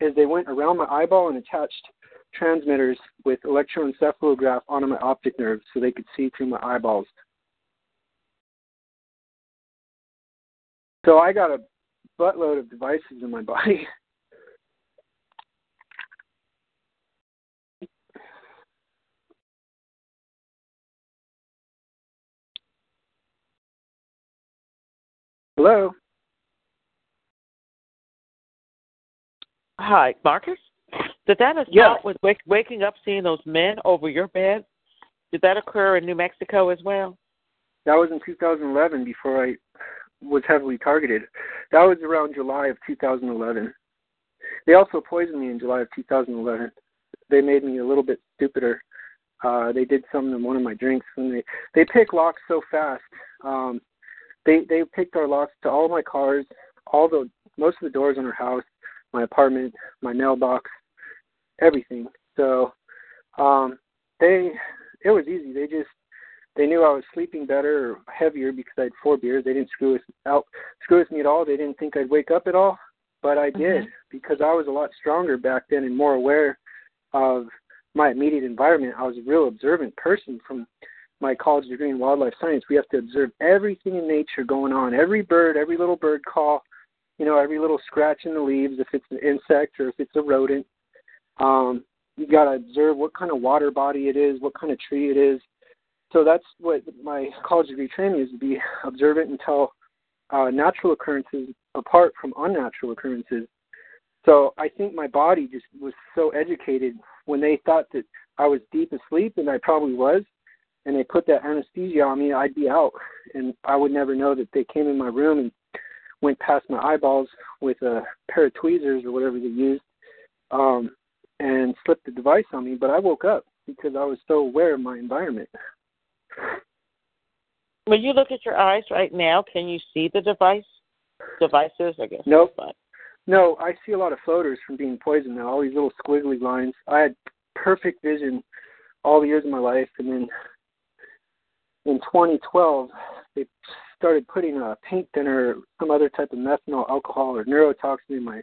Speaker 3: is they went around my eyeball and attached transmitters with electroencephalograph onto my optic nerve so they could see through my eyeballs. So I got a buttload of devices in my body. Hello.
Speaker 2: Hi, Marcus. Did that start
Speaker 3: Yes.
Speaker 2: with wake, waking up seeing those men over your bed? Did that occur in New Mexico as well?
Speaker 3: That was in 2011 before I was heavily targeted. That was around July of 2011. They also poisoned me in July of 2011. They made me a little bit stupider. Uh, they did something in one of my drinks, and they they pick locks so fast. Um, they they picked our locks to all my cars, all the most of the doors in our house, my apartment, my mailbox, everything. So um, they it was easy. They just they knew I was sleeping better or heavier because I had four beers. They didn't screw with out screw with me at all. They didn't think I'd wake up at all, but I did
Speaker 2: Mhm.
Speaker 3: because I was a lot stronger back then and more aware of my immediate environment. I was a real observant person from my college degree in wildlife science. We have to observe everything in nature going on, every bird, every little bird call, you know, every little scratch in the leaves, if it's an insect or if it's a rodent. Um, you got to observe what kind of water body it is, what kind of tree it is. So that's what my college degree training is to be observant and tell uh, natural occurrences apart from unnatural occurrences. So I think my body just was so educated when they thought that I was deep asleep, and I probably was, and they put that anesthesia on me, I'd be out, and I would never know that they came in my room and went past my eyeballs with a pair of tweezers or whatever they used, um, and slipped the device on me. But I woke up because I was so aware of my environment.
Speaker 2: When you look at your eyes right now, can you see the device? Devices, I guess.
Speaker 3: Nope.
Speaker 2: But
Speaker 3: No, I see a lot of floaters from being poisoned now. All these little squiggly lines. I had perfect vision all the years of my life, and then in 2012 they started putting a paint thinner, some other type of methanol, alcohol, or neurotoxin in my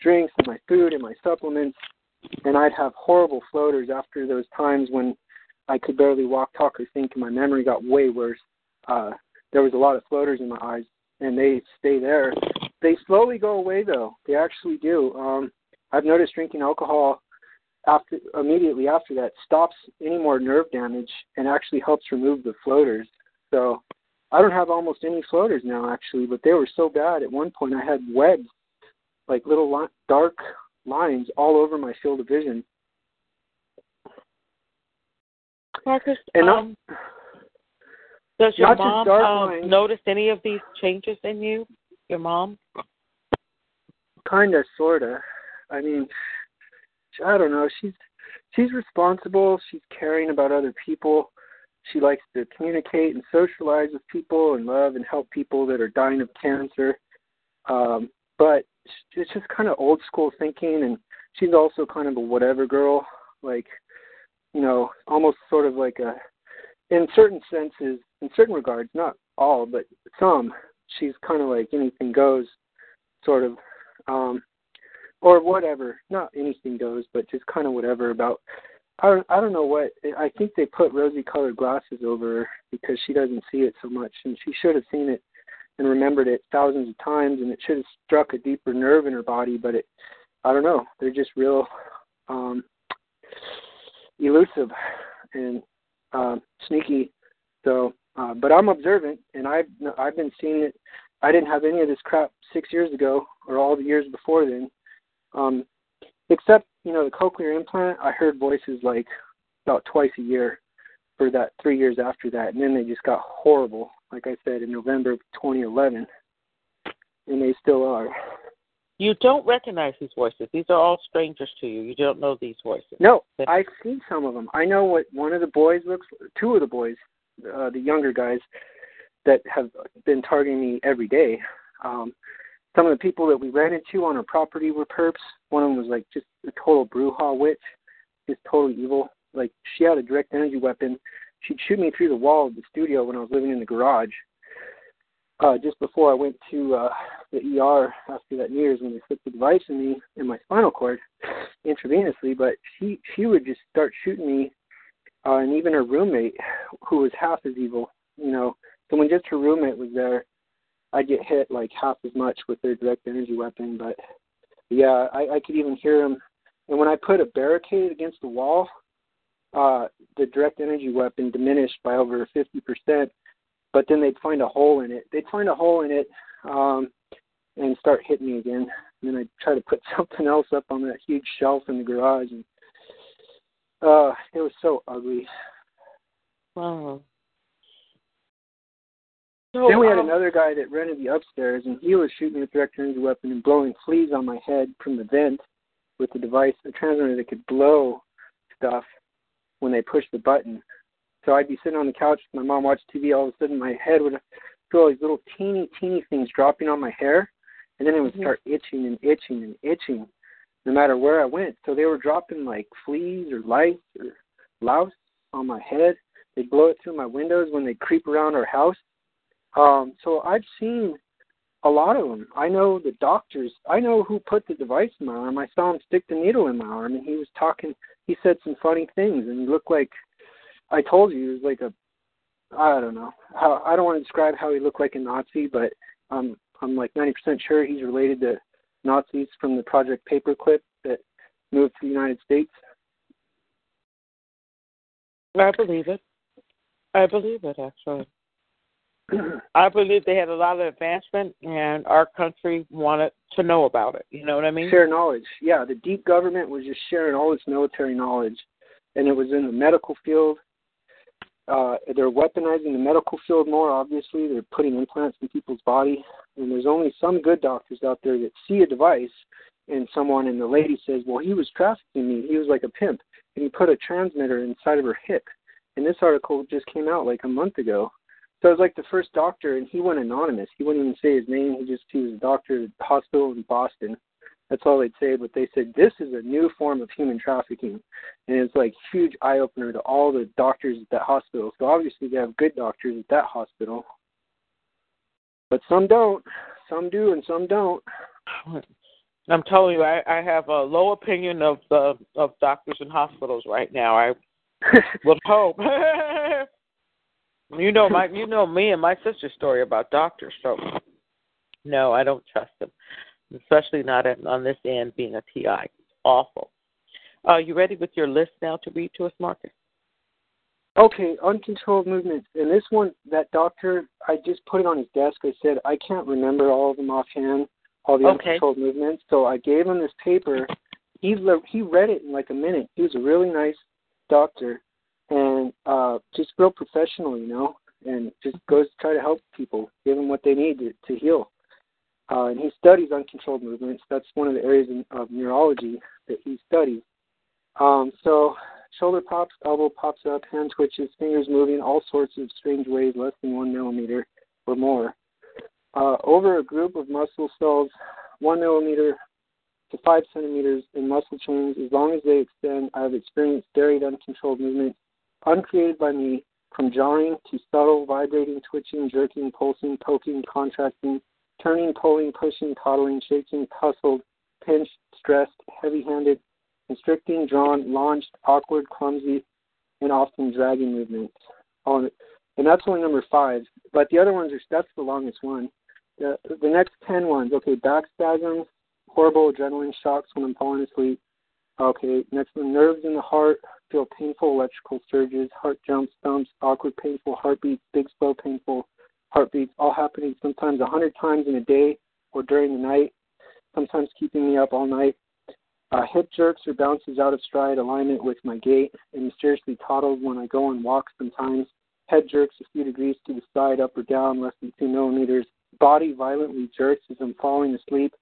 Speaker 3: drinks, and my food, and my supplements, and I'd have horrible floaters after those times when I could barely walk, talk, or think, and my memory got way worse. Uh, there was a lot of floaters in my eyes, and they stay there. They slowly go away, though. They actually do. Um, I've noticed drinking alcohol after immediately after that stops any more nerve damage and actually helps remove the floaters. So I don't have almost any floaters now, actually, but they were so bad. At one point, I had webs, like little li- dark lines, all over my field of vision.
Speaker 2: Marcus,
Speaker 3: And not-
Speaker 2: um, does your
Speaker 3: not
Speaker 2: mom um, notice any of these changes in you? Your mom?
Speaker 3: Kinda, sorta. I mean, I don't know. She's she's responsible. She's caring about other people. She likes to communicate and socialize with people and love and help people that are dying of cancer. Um, but it's just kind of old school thinking, and she's also kind of a whatever girl. Like, you know, almost sort of like a, in certain senses, in certain regards, not all, but some. She's kind of like anything goes, sort of. Um, or whatever. Not anything goes, but just kind of whatever about. I don't, I don't know what. I think they put rosy colored glasses over her because she doesn't see it so much, and she should have seen it and remembered it thousands of times, and it should have struck a deeper nerve in her body. But it, I don't know. They're just real um, elusive and um, sneaky. So, uh, but I'm observant, and I've I've been seeing it. I didn't have any of this crap six years ago or all the years before then. Um, except, you know, the cochlear implant, I heard voices like about twice a year for that three years after that. And then they just got horrible, like I said, in November of 2011. And they still are.
Speaker 2: You don't recognize these voices. These are all strangers to you. You don't know these voices.
Speaker 3: No, I've seen some of them. I know what one of the boys looks, two of the boys, uh, the younger guys that have been targeting me every day. Um, some of the people that we ran into on our property were perps. One of them was like just a total brouhaha witch, just totally evil. Like she had a direct energy weapon. She'd shoot me through the wall of the studio when I was living in the garage. uh, just before I went to uh, the ER after that New Year's when they put the device in me in my spinal cord intravenously. But she she would just start shooting me, uh, and even her roommate, who was half as evil, you know. So when just her roommate was there, I'd get hit like half as much with their direct energy weapon. But yeah, I, I could even hear them. And when I put a barricade against the wall, uh, the direct energy weapon diminished by over 50%. But then they'd find a hole in it. They'd find a hole in it um, and start hitting me again. And then I'd try to put something else up on that huge shelf in the garage. And uh, it was so ugly.
Speaker 2: Wow.
Speaker 3: So, then we had
Speaker 2: um,
Speaker 3: another guy that rented the upstairs, and he was shooting a direct energy weapon and blowing fleas on my head from the vent with the device, a transmitter that could blow stuff when they pushed the button. So I'd be sitting on the couch with my mom watching TV. All of a sudden, my head would feel these little teeny, teeny things dropping on my hair, and then it would
Speaker 2: Mhm.
Speaker 3: start itching and itching and itching, no matter where I went. So they were dropping like fleas or lice or louse on my head. They'd blow it through my windows when they creep around our house. Um, so I've seen a lot of them. I know the doctors. I know who put the device in my arm. I saw him stick the needle in my arm, and he was talking. He said some funny things, and he looked like I told you he was like a. I don't know how. I don't want to describe how he looked like a Nazi, but um, I'm like 90% sure he's related to Nazis from the Project Paperclip that moved to the United States.
Speaker 2: I believe it. I believe it, actually. I believe they had a lot of advancement, and our country wanted to know about it. You know what I mean?
Speaker 3: share knowledge. Yeah, the deep government was just sharing all its military knowledge, and it was in the medical field. Uh, they're weaponizing the medical field more. Obviously, they're putting implants in people's body, and there's only some good doctors out there that see a device in someone, and the lady says, "Well, he was trafficking me. He was like a pimp, and he put a transmitter inside of her hip." And this article just came out like a month ago. So it was like the first doctor, and he went anonymous. He wouldn't even say his name. He just he was a doctor at the hospital in Boston. That's all they'd say. But they said this is a new form of human trafficking, and it's like huge eye opener to all the doctors at that hospital. So obviously they have good doctors at that hospital, but some don't. Some do, and some don't.
Speaker 2: I'm telling you, I, I have a low opinion of the of doctors and hospitals right now. I would hope. you know my you know me and my sister's story about doctors, so no, I don't trust them, especially not at, on this end being a TI. It's awful. Are uh, you ready with your list now to read to us, Marcus?
Speaker 3: Okay, uncontrolled movements. And this one, that doctor, I just put it on his desk. I said, I can't remember all of them offhand, all the
Speaker 2: Okay.
Speaker 3: uncontrolled movements. So I gave him this paper. He he read it in like a minute. He was a really nice doctor, and uh, just real professional, you know, and just goes to try to help people, give them what they need to, to heal. Uh, and he studies uncontrolled movements. That's one of the areas in, of neurology that he studies. Um, so shoulder pops, elbow pops up, hand twitches, fingers moving all sorts of strange ways less than one millimeter or more. Uh, over a group of muscle cells, one millimeter to five centimeters in muscle chains, as long as they extend, I have experienced varied uncontrolled movements, uncreated by me, from jarring to subtle, vibrating, twitching, jerking, pulsing, poking, contracting, turning, pulling, pushing, coddling, shaking, tussled, pinched, stressed, heavy handed, constricting, drawn, launched, awkward, clumsy, and often dragging movements. Oh, um, and that's only number five. But the other ones are that's the longest one. The the next ten ones, okay, back spasms, horrible adrenaline shocks when I'm falling asleep. Okay, next one, nerves in the heart, feel painful electrical surges, heart jumps, thumps, awkward, painful heartbeats, big, slow, painful heartbeats, all happening sometimes a hundred times in a day or during the night, sometimes keeping me up all night. Uh, hip jerks or bounces out of stride alignment with my gait, and mysteriously toddles when I go on walks sometimes. Head jerks a few degrees to the side, up or down, less than two millimeters. Body violently jerks as I'm falling asleep,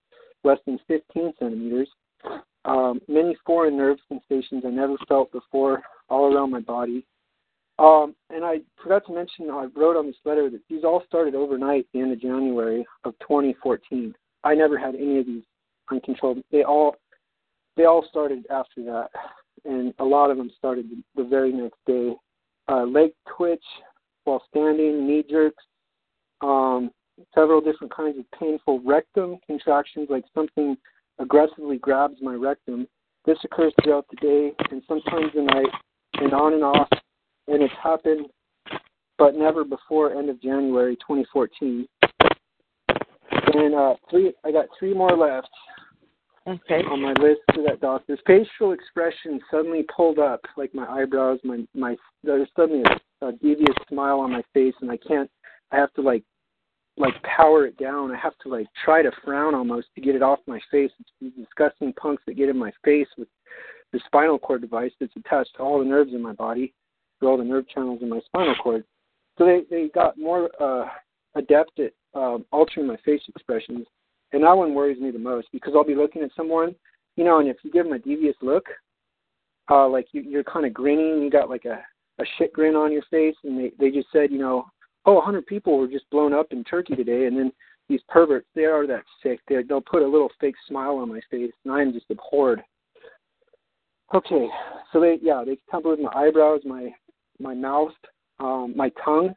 Speaker 3: less than 15 centimeters. Um, many foreign nerve sensations I never felt before, all around my body. Um, and I forgot to mention, I wrote on this letter that these all started overnight, the end of January of 2014. I never had any of these uncontrolled. They all they all started after that, and a lot of them started the very next day. Uh, leg twitch while standing, knee jerks, um, several different kinds of painful rectum contractions, like something aggressively grabs my rectum. This occurs throughout the day and sometimes the night, and on and off. And it's happened, but never before end of January 2014. And uh, three, I got three more left.
Speaker 2: Okay.
Speaker 3: On my list to that doctor's facial expression suddenly pulled up, like my eyebrows, my my there's suddenly a, a devious smile on my face, and I can't. I have to like like power it down. I have to like try to frown almost to get it off my face. It's these disgusting punks that get in my face with the spinal cord device that's attached to all the nerves in my body, to all the nerve channels in my spinal cord. So they they got more uh, adept at uh, altering my face expressions and that one worries me the most because I'll be looking at someone, you know, and if you give them a devious look, uh, like you, you're kind of grinning, you got like a, a shit grin on your face, and they, they just said, you know, oh, a 100 people were just blown up in Turkey today, and then these perverts, they are that sick. They, they'll put a little fake smile on my face, and I am just abhorred. Okay, so they, yeah, they tamper with my eyebrows, my, my mouth, um, my tongue,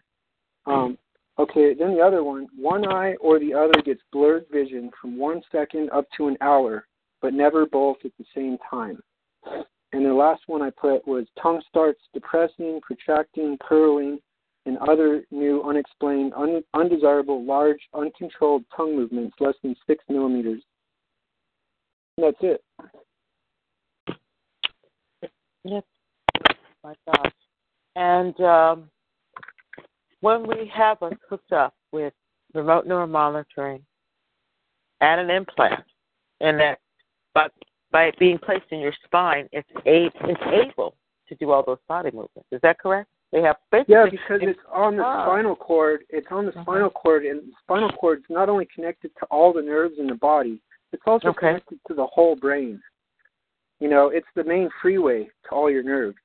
Speaker 3: um, Okay, then the other one, one eye or the other gets blurred vision from one second up to an hour, but never both at the same time. And the last one I put was tongue starts depressing, protracting, curling, and other new, unexplained, un- undesirable, large, uncontrolled tongue movements less than six millimeters. And that's it.
Speaker 2: Yep. My gosh. And um, when we have us hooked up with remote neuromonitoring and an implant, and that but by being placed in your spine, it's a, it's able to do all those body movements. Is that correct? They have basically
Speaker 3: yeah, because it's on the spinal cord. It's on the uh-huh. spinal cord, and the spinal cord is not only connected to all the nerves in the body, it's also
Speaker 2: okay.
Speaker 3: connected to the whole brain. You know, it's the main freeway to all your nerves.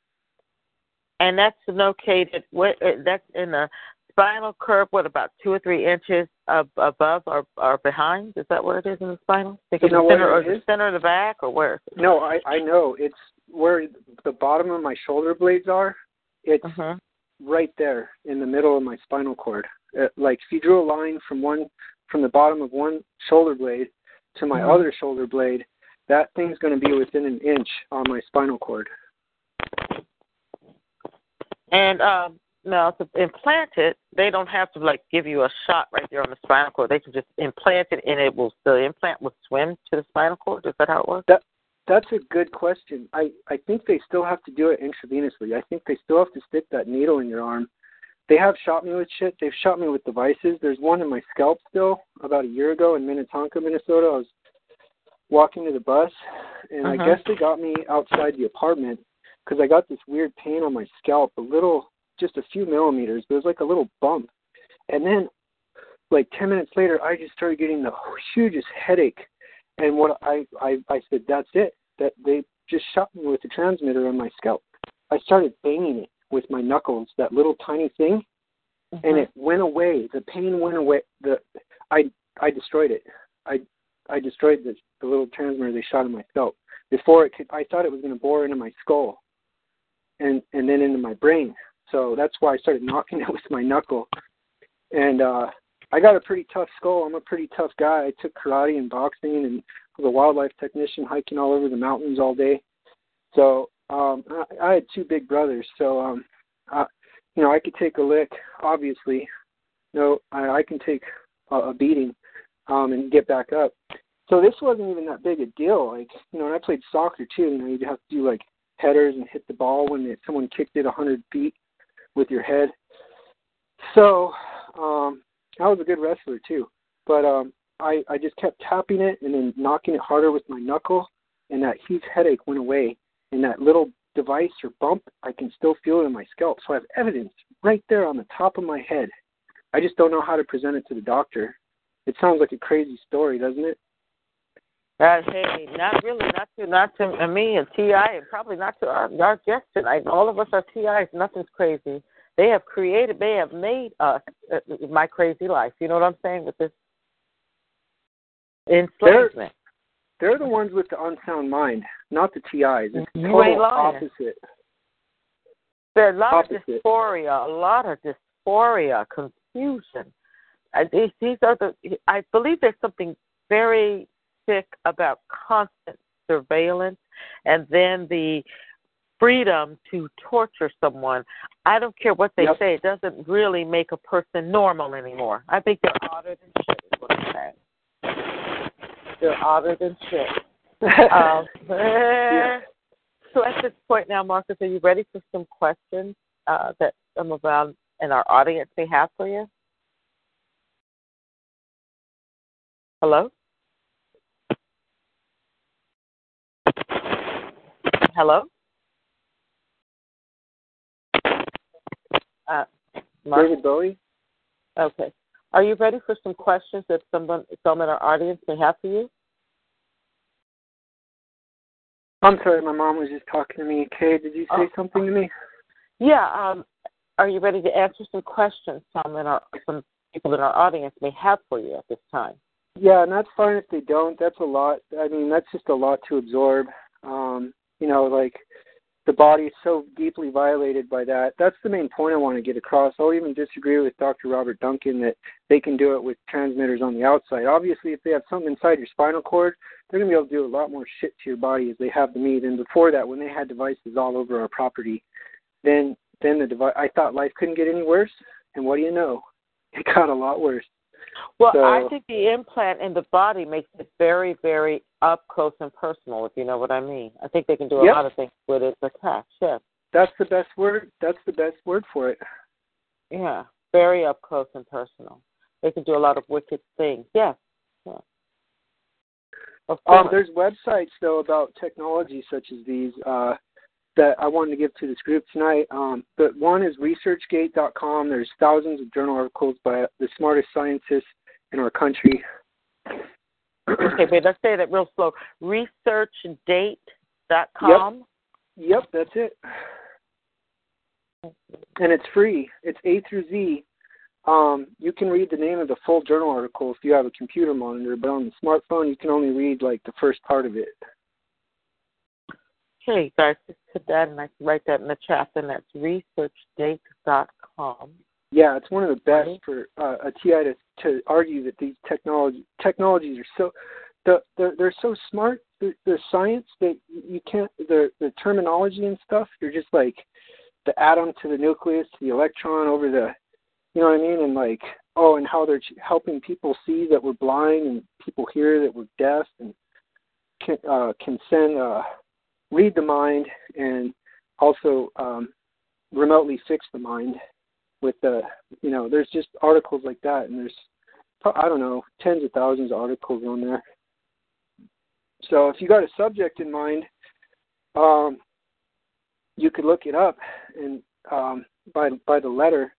Speaker 2: And that's located. What? Uh, that's in the spinal curve, what about two or three inches ab- above or, or behind? Is that what it is in the spinal? Think
Speaker 3: you know
Speaker 2: the center
Speaker 3: or
Speaker 2: the center of the back or where?
Speaker 3: No, I I know it's where the bottom of my shoulder blades are. It's
Speaker 2: uh-huh.
Speaker 3: right there in the middle of my spinal cord. Uh, like if you drew a line from one from the bottom of one shoulder blade to my
Speaker 2: uh-huh.
Speaker 3: other shoulder blade, that thing's going to be within an inch on my spinal cord.
Speaker 2: And um, now to implant it, they don't have to like give you a shot right there on the spinal cord. They can just implant it, and it will the implant will swim to the spinal cord. Is that how it works?
Speaker 3: That that's a good question. I I think they still have to do it intravenously. I think they still have to stick that needle in your arm. They have shot me with shit. They've shot me with devices. There's one in my scalp still about a year ago in Minnetonka, Minnesota. I was walking to the bus, and
Speaker 2: uh-huh.
Speaker 3: I guess they got me outside the apartment because I got this weird pain on my scalp, a little just a few millimeters, but it was like a little bump. And then, like ten minutes later, I just started getting the hugest headache. And what I I, I said, that's it. That they just shot me with the transmitter on my scalp. I started banging it with my knuckles, that little tiny thing,
Speaker 2: mm-hmm.
Speaker 3: and it went away. The pain went away. The I I destroyed it. I I destroyed the, the little transmitter they shot in my scalp. Before it could, I thought it was going to bore into my skull, and and then into my brain. So that's why I started knocking it with my knuckle. And uh I got a pretty tough skull. I'm a pretty tough guy. I took karate and boxing and was a wildlife technician hiking all over the mountains all day. So um I, I had two big brothers, so um I, you know, I could take a lick, obviously. No, I, I can take a, a beating um and get back up. So this wasn't even that big a deal. Like, you know, and I played soccer too, you know, you'd have to do like headers and hit the ball when it, someone kicked it a hundred feet with your head. So um, I was a good wrestler too, but um, I I just kept tapping it and then knocking it harder with my knuckle, and that huge headache went away. And that little device or bump, I can still feel it in my scalp. So I have evidence right there on the top of my head. I just don't know how to present it to the doctor. It sounds like a crazy story, doesn't it?
Speaker 2: Uh, hey, not really, not to not to me and Ti, and probably not to our, our guests tonight. All of us are Ti's. Nothing's crazy. They have created, they have made us uh, my crazy life. You know what I'm saying with this enslavement.
Speaker 3: They're, they're the ones with the unsound mind, not the Ti's. It's
Speaker 2: you
Speaker 3: total opposite.
Speaker 2: There's a lot
Speaker 3: opposite.
Speaker 2: of dysphoria, a lot of dysphoria, confusion these, these are the. I believe there's something very sick about constant surveillance, and then the freedom to torture someone. I don't care what they
Speaker 3: yep.
Speaker 2: say; it doesn't really make a person normal anymore. I think they're odder than shit. Is what I'm saying. They're odder than shit. um, yeah. So at this point now, Marcus, are you ready for some questions uh, that some of our and our audience may have for you? Hello? Hello? Uh,
Speaker 3: David Bowie?
Speaker 2: Okay. Are you ready for some questions that someone, some in our audience may have for you?
Speaker 3: I'm sorry, my mom was just talking to me. Kay, did you say oh. something to me?
Speaker 2: Yeah. Um, are you ready to answer some questions some in our some people in our audience may have for you at this time?
Speaker 3: Yeah, and that's fine if they don't. That's a lot. I mean, that's just a lot to absorb. Um, you know, like the body is so deeply violated by that. That's the main point I want to get across. I'll even disagree with Dr. Robert Duncan that they can do it with transmitters on the outside. Obviously, if they have something inside your spinal cord, they're going to be able to do a lot more shit to your body as they have to me than before that when they had devices all over our property. Then, then the device. I thought life couldn't get any worse, and what do you know? It got a lot worse.
Speaker 2: Well,
Speaker 3: so,
Speaker 2: I think the implant in the body makes it very, very up close and personal, if you know what I mean. I think they can do a
Speaker 3: yep.
Speaker 2: lot of things with it attached, yes.
Speaker 3: That's the best word. That's the best word for it.
Speaker 2: Yeah, very up close and personal. They can do a lot of wicked things. Yes. Yeah.
Speaker 3: Um, there's websites though about technology such as these uh, that I wanted to give to this group tonight. Um, but one is ResearchGate.com. There's thousands of journal articles by the smartest scientists in our country.
Speaker 2: okay, wait, let's say that real slow. ResearchGate.com.
Speaker 3: Yep, yep that's it. And it's free. It's A through Z. Um, you can read the name of the full journal article if you have a computer monitor, but on the smartphone you can only read like the first part of it.
Speaker 2: Okay, guys, just put that and I can write that in the chat, and that's researchgate.com.
Speaker 3: Yeah, it's one of the best for uh, a TI to, to argue that these technology technologies are so the, they're, they're so smart. The, the science that you can't the the terminology and stuff. You're just like the atom to the nucleus to the electron over the, you know what I mean? And like oh, and how they're helping people see that we're blind and people hear that we're deaf and can uh, can send uh, read the mind and also um, remotely fix the mind with the you know there's just articles like that and there's I don't know tens of thousands of articles on there. So if you got a subject in mind, um, you could look it up and um, by by the letter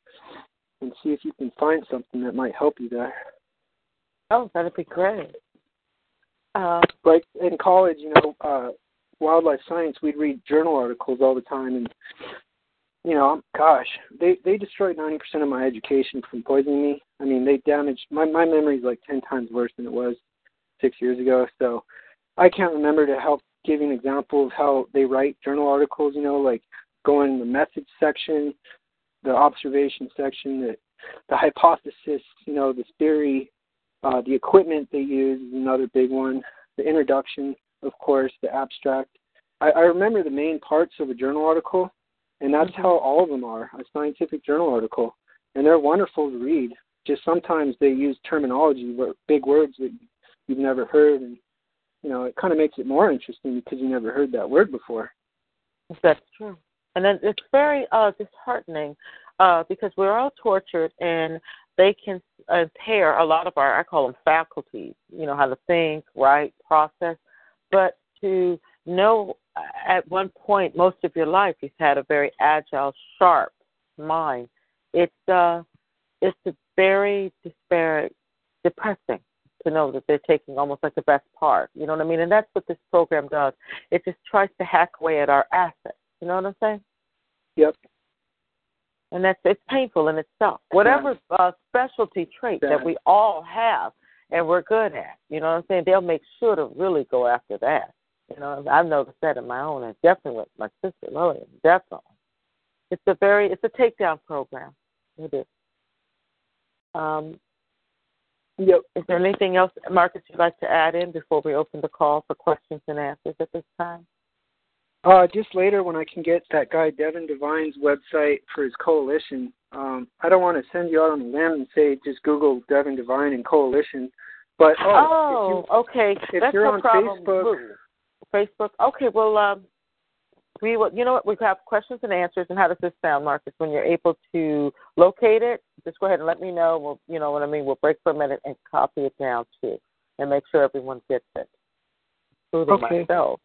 Speaker 3: and see if you can find something that might help you there.
Speaker 2: Oh, that'd be great. Uh,
Speaker 3: like in college, you know, uh, wildlife science, we'd read journal articles all the time, and you know, gosh, they they destroyed ninety percent of my education from poisoning me. I mean, they damaged my my memory is like ten times worse than it was six years ago. So I can't remember to help give an example of how they write journal articles. You know, like going in the methods section, the observation section, the the hypothesis, you know, the theory, uh, the equipment they use is another big one. The introduction, of course, the abstract. I, I remember the main parts of a journal article, and that's mm-hmm. how all of them are a scientific journal article. And they're wonderful to read. Just sometimes they use terminology, big words that you've never heard, and you know it kind of makes it more interesting because you never heard that word before.
Speaker 2: That's true, and then it's very uh, disheartening uh, because we're all tortured, and they can impair a lot of our I call them faculties. You know how to think, write, process but to know at one point most of your life you've had a very agile, sharp mind. It's uh it's very despair depressing to know that they're taking almost like the best part. You know what I mean? And that's what this program does. It just tries to hack away at our assets. You know what I'm saying?
Speaker 3: Yep.
Speaker 2: And that's it's painful in itself. Whatever uh, specialty trait that we all have, and we're good at. You know what I'm saying? They'll make sure to really go after that. You know, I've noticed that in my own, and definitely with my sister Lillian. Definitely, it's a very it's a takedown program. It is. Um,
Speaker 3: Yep.
Speaker 2: Is there anything else, Marcus, you'd like to add in before we open the call for questions and answers at this time?
Speaker 3: Uh, just later when I can get that guy Devin Devine's website for his coalition. Um, I don't want to send you out on a limb and say just Google Devin Devine and coalition. But
Speaker 2: oh,
Speaker 3: oh,
Speaker 2: okay,
Speaker 3: if
Speaker 2: that's
Speaker 3: you're
Speaker 2: no
Speaker 3: on
Speaker 2: problem.
Speaker 3: Facebook,
Speaker 2: Facebook. Okay, well, um, we will. You know what? We have questions and answers. And how does this sound, Marcus? When you're able to locate it, just go ahead and let me know. We'll, you know what I mean. We'll break for a minute and copy it down too, and make sure everyone gets it, including
Speaker 3: Okay.
Speaker 2: myself.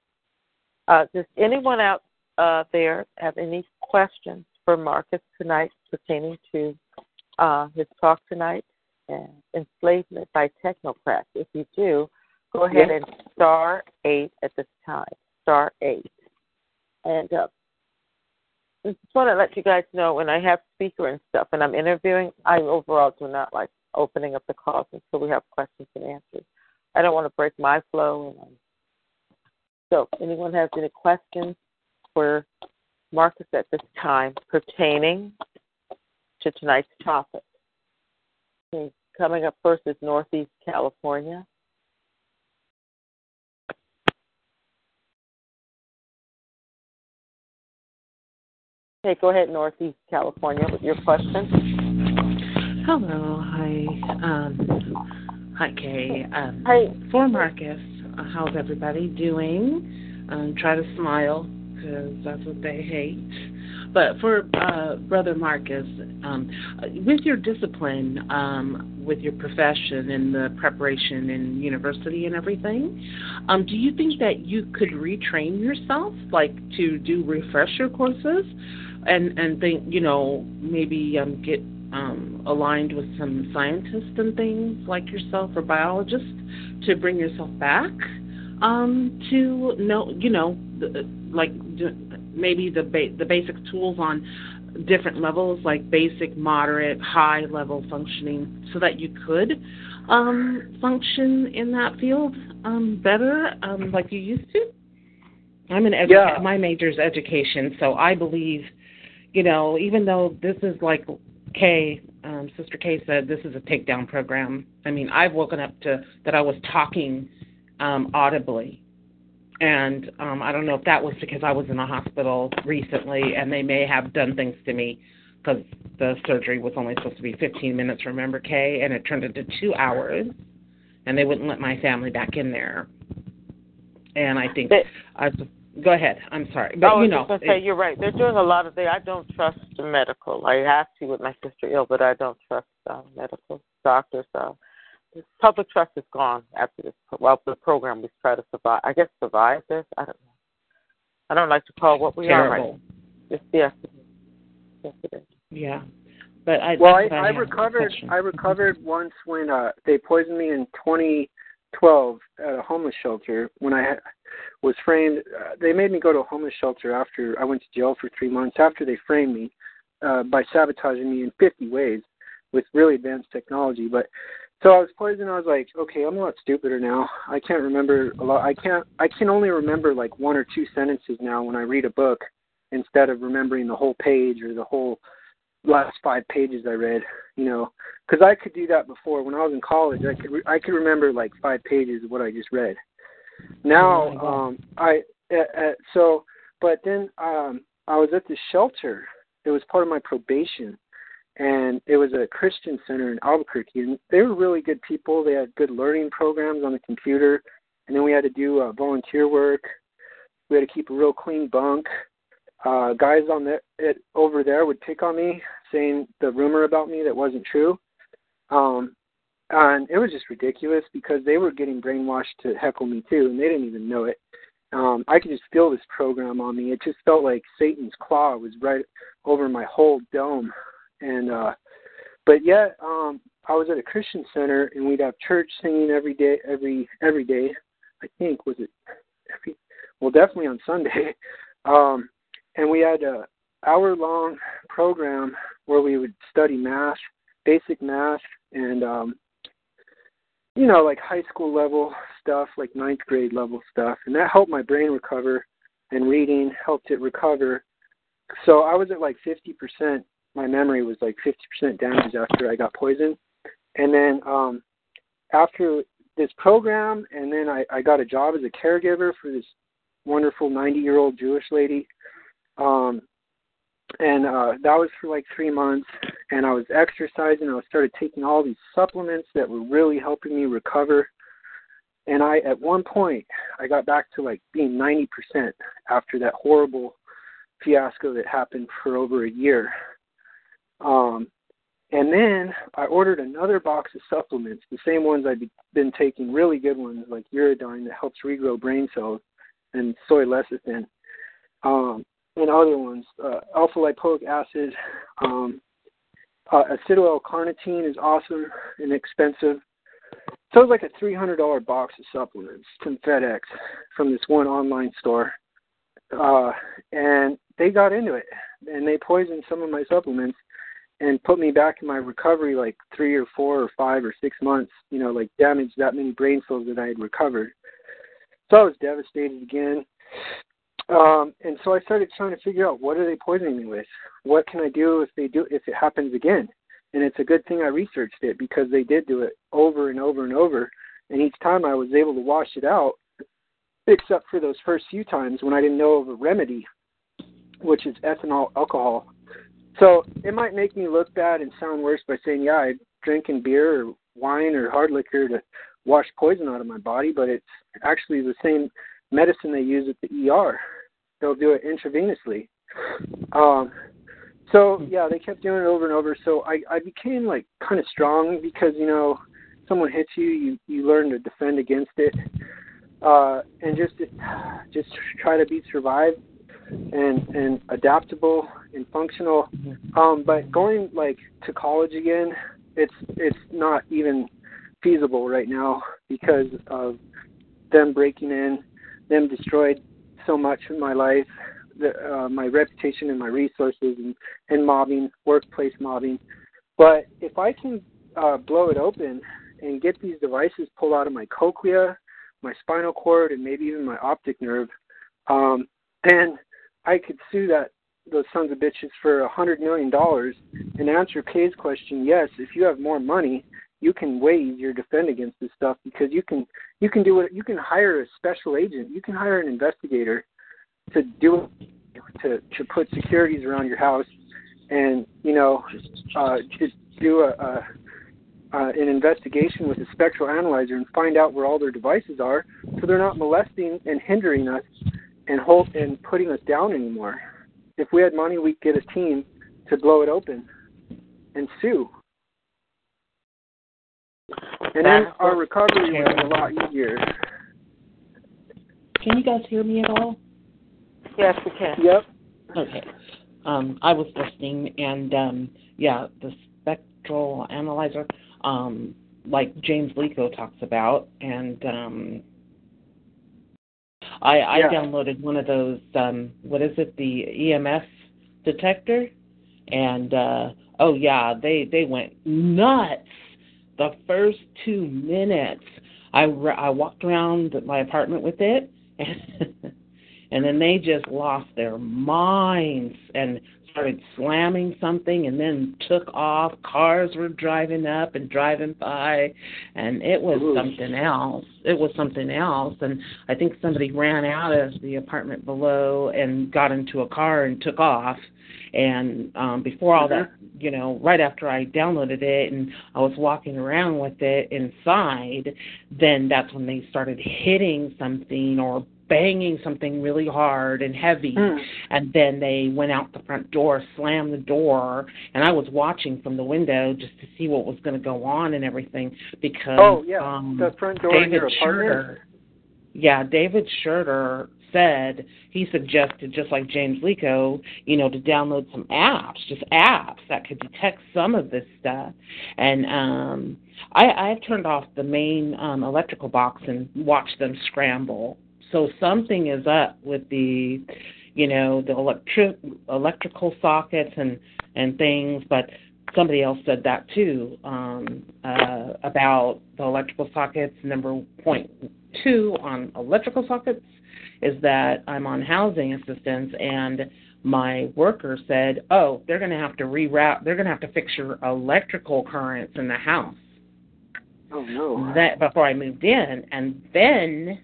Speaker 2: Uh, does anyone out uh, there have any questions for Marcus tonight pertaining to uh, his talk tonight, uh, enslavement by technocrats? If you do, go ahead
Speaker 3: Yes.
Speaker 2: and star eight at this time. Star eight. And uh, I just want to let you guys know when I have speaker and stuff and I'm interviewing, I overall do not like opening up the calls until we have questions and answers. I don't want to break my flow. And, um, so, anyone has any questions for Marcus at this time pertaining to tonight's topic? Okay, coming up first is Northeast California. Okay, go ahead, Northeast California, with your question.
Speaker 4: Hello, hi, um, hi Kay. Um,
Speaker 2: Hey.
Speaker 4: For Marcus, how's everybody doing? Um, try to smile because that's what they hate. But for uh, Brother Marcus, um, with your discipline, um, with your profession and the preparation in university and everything, um, do you think that you could retrain yourself, like to do refresher courses, and and think you know maybe um, get um, aligned with some scientists and things like yourself or biologists to bring yourself back um, to know, you know, the, like maybe the ba- the basic tools on different levels, like basic, moderate, high level functioning, so that you could um, function in that field um, better, um, like you used to. I'm an educa-
Speaker 3: Yeah.
Speaker 4: my major is education, so I believe, you know, even though this is like Kay, um, Sister Kay said, this is a takedown program. I mean, I've woken up to that I was talking um, audibly, and um, I don't know if that was because I was in a hospital recently, and they may have done things to me because the surgery was only supposed to be 15 minutes. Remember, Kay, and it turned into two hours, and they wouldn't let my family back in there. And I think
Speaker 2: They-
Speaker 4: I was, go ahead. I'm sorry, but
Speaker 2: I was
Speaker 4: you know,
Speaker 2: say
Speaker 4: it-
Speaker 2: you're right. They're doing a lot of things. I don't trust the medical. I have to with my sister ill, but I don't trust uh, medical doctors. Uh, public trust is gone after this. Well, the program we try to survive. I guess survive this. I don't know. I don't like to call what we are right. Just yes, it is. yes it is.
Speaker 4: Yeah, but I
Speaker 3: Well, I,
Speaker 4: that's what
Speaker 3: I recovered. I recovered once when uh, they poisoned me in 2012 at a homeless shelter. When I had, was framed, uh, they made me go to a homeless shelter after I went to jail for three months. After they framed me uh, by sabotaging me in 50 ways with really advanced technology. But so I was poisoned. I was like, okay, I'm a lot stupider now. I can't remember a lot. I can't. I can only remember like one or two sentences now when I read a book instead of remembering the whole page or the whole last five pages I read, you know, because I could do that before. When I was in college, I could re- I could remember like five pages of what I just read. Now,
Speaker 4: Oh
Speaker 3: um, I uh, uh, so, but then um, I was at the shelter. It was part of my probation, and it was a Christian center in Albuquerque, and they were really good people. They had good learning programs on the computer, and then we had to do uh, volunteer work. We had to keep a real clean bunk. Uh guys on the, it over there would pick on me saying the rumor about me that wasn't true. Um and it was just ridiculous because they were getting brainwashed to heckle me too and they didn't even know it. Um i could just feel this program on me. It just felt like satan's claw was right over my whole dome and uh but yet um i was at a christian center and we'd have church singing every day every every day i think was it every well definitely on sunday um and we had a hour long program where we would study math, basic math, and um, you know, like high school level stuff, like ninth grade level stuff, and that helped my brain recover, and reading helped it recover. So I was at like fifty percent. My memory was like fifty percent damaged after I got poisoned, and then um, after this program, and then I, I got a job as a caregiver for this wonderful 90 year old Jewish lady. Um, and uh, that was for like three months. And I was exercising. I started taking all these supplements that were really helping me recover. And I, at one point, I got back to like being 90% after that horrible fiasco that happened for over a year. Um, and then I ordered another box of supplements, the same ones I'd been taking, really good ones like Uridine that helps regrow brain cells, and soy lecithin, um, and other ones. Uh, alpha lipoic acid, um, uh, acetyl L-carnitine is awesome and expensive. So it was like a three hundred dollar box of supplements from FedEx from this one online store, uh, and they got into it and they poisoned some of my supplements and put me back in my recovery like three or four or five or six months, you know, like damaged that many brain cells that I had recovered. So I was devastated again. Um, and so I started trying to figure out what are they poisoning me with? What can I do if they do if it happens again? And it's a good thing I researched it because they did do it over and over and over. And each time I was able to wash it out, except for those first few times when I didn't know of a remedy, which is ethanol alcohol so it might make me look bad and sound worse by saying, yeah, I'm drinking beer or wine or hard liquor to wash poison out of my body, but it's actually the same medicine they use at the ER. They'll do it intravenously. Um, so yeah, they kept doing it over and over. So I I became like kind of strong because you know someone hits you, you you learn to defend against it, uh, and just just try to be survive and and adaptable and functional. Um, but going like to college again, it's it's not even feasible right now because of them breaking in, them destroyed so much in my life, the, uh, my reputation and my resources, and, and mobbing, workplace mobbing. But if I can uh, blow it open and get these devices pulled out of my cochlea, my spinal cord, and maybe even my optic nerve, um, then I could sue that those sons of bitches for a hundred million dollars and answer Kay's question, yes, if you have more money, you can waive your defend against this stuff because you can you can do it you can hire a special agent, you can hire an investigator to do to to put securities around your house and, you know, uh just do a, a uh, an investigation with a spectral analyzer and find out where all their devices are, so they're not molesting and hindering us and hold and putting us down anymore. If we had money, we'd get a team to blow it open and sue. And then our recovery would be a lot easier.
Speaker 4: Can you guys hear me at all?
Speaker 2: Yes, we can.
Speaker 3: Yep.
Speaker 4: Okay. Um, I was listening, and um, yeah, the spectral analyzer, um, like James Lico talks about, and um, I, I
Speaker 3: yeah.
Speaker 4: downloaded one of those. Um, what is it? The EMF detector, and uh, oh yeah, they they went nuts. The first two minutes, I I walked around my apartment with it, and and then they just lost their minds and started slamming something and then took off. Cars were driving up and driving by, and it was
Speaker 3: Ooh.
Speaker 4: something else. It was something else. And I think somebody ran out of the apartment below and got into a car and took off. And um before all that,
Speaker 3: Mm-hmm.
Speaker 4: you know, right after I downloaded it and I was walking around with it inside, then that's when they started hitting something or banging something really hard and heavy
Speaker 3: Mm.
Speaker 4: and then they went out the front door slammed the door and i was watching from the window just to see what was going to go on and everything because
Speaker 3: Oh yeah,
Speaker 4: um
Speaker 3: the front door in
Speaker 4: david. Schurter, yeah david Schurter said he suggested just like james lico you know to download some apps just apps that could detect some of this stuff and um i i've turned off the main um electrical box and watched them scramble so something is up with the you know the electric electrical sockets and and things but somebody else said that too um uh about the electrical sockets number point two on electrical sockets is that i'm on housing assistance and my worker said oh they're going to have to reroute they're going to have to fix your electrical currents in the house
Speaker 3: Oh no.
Speaker 4: That before I moved in, and then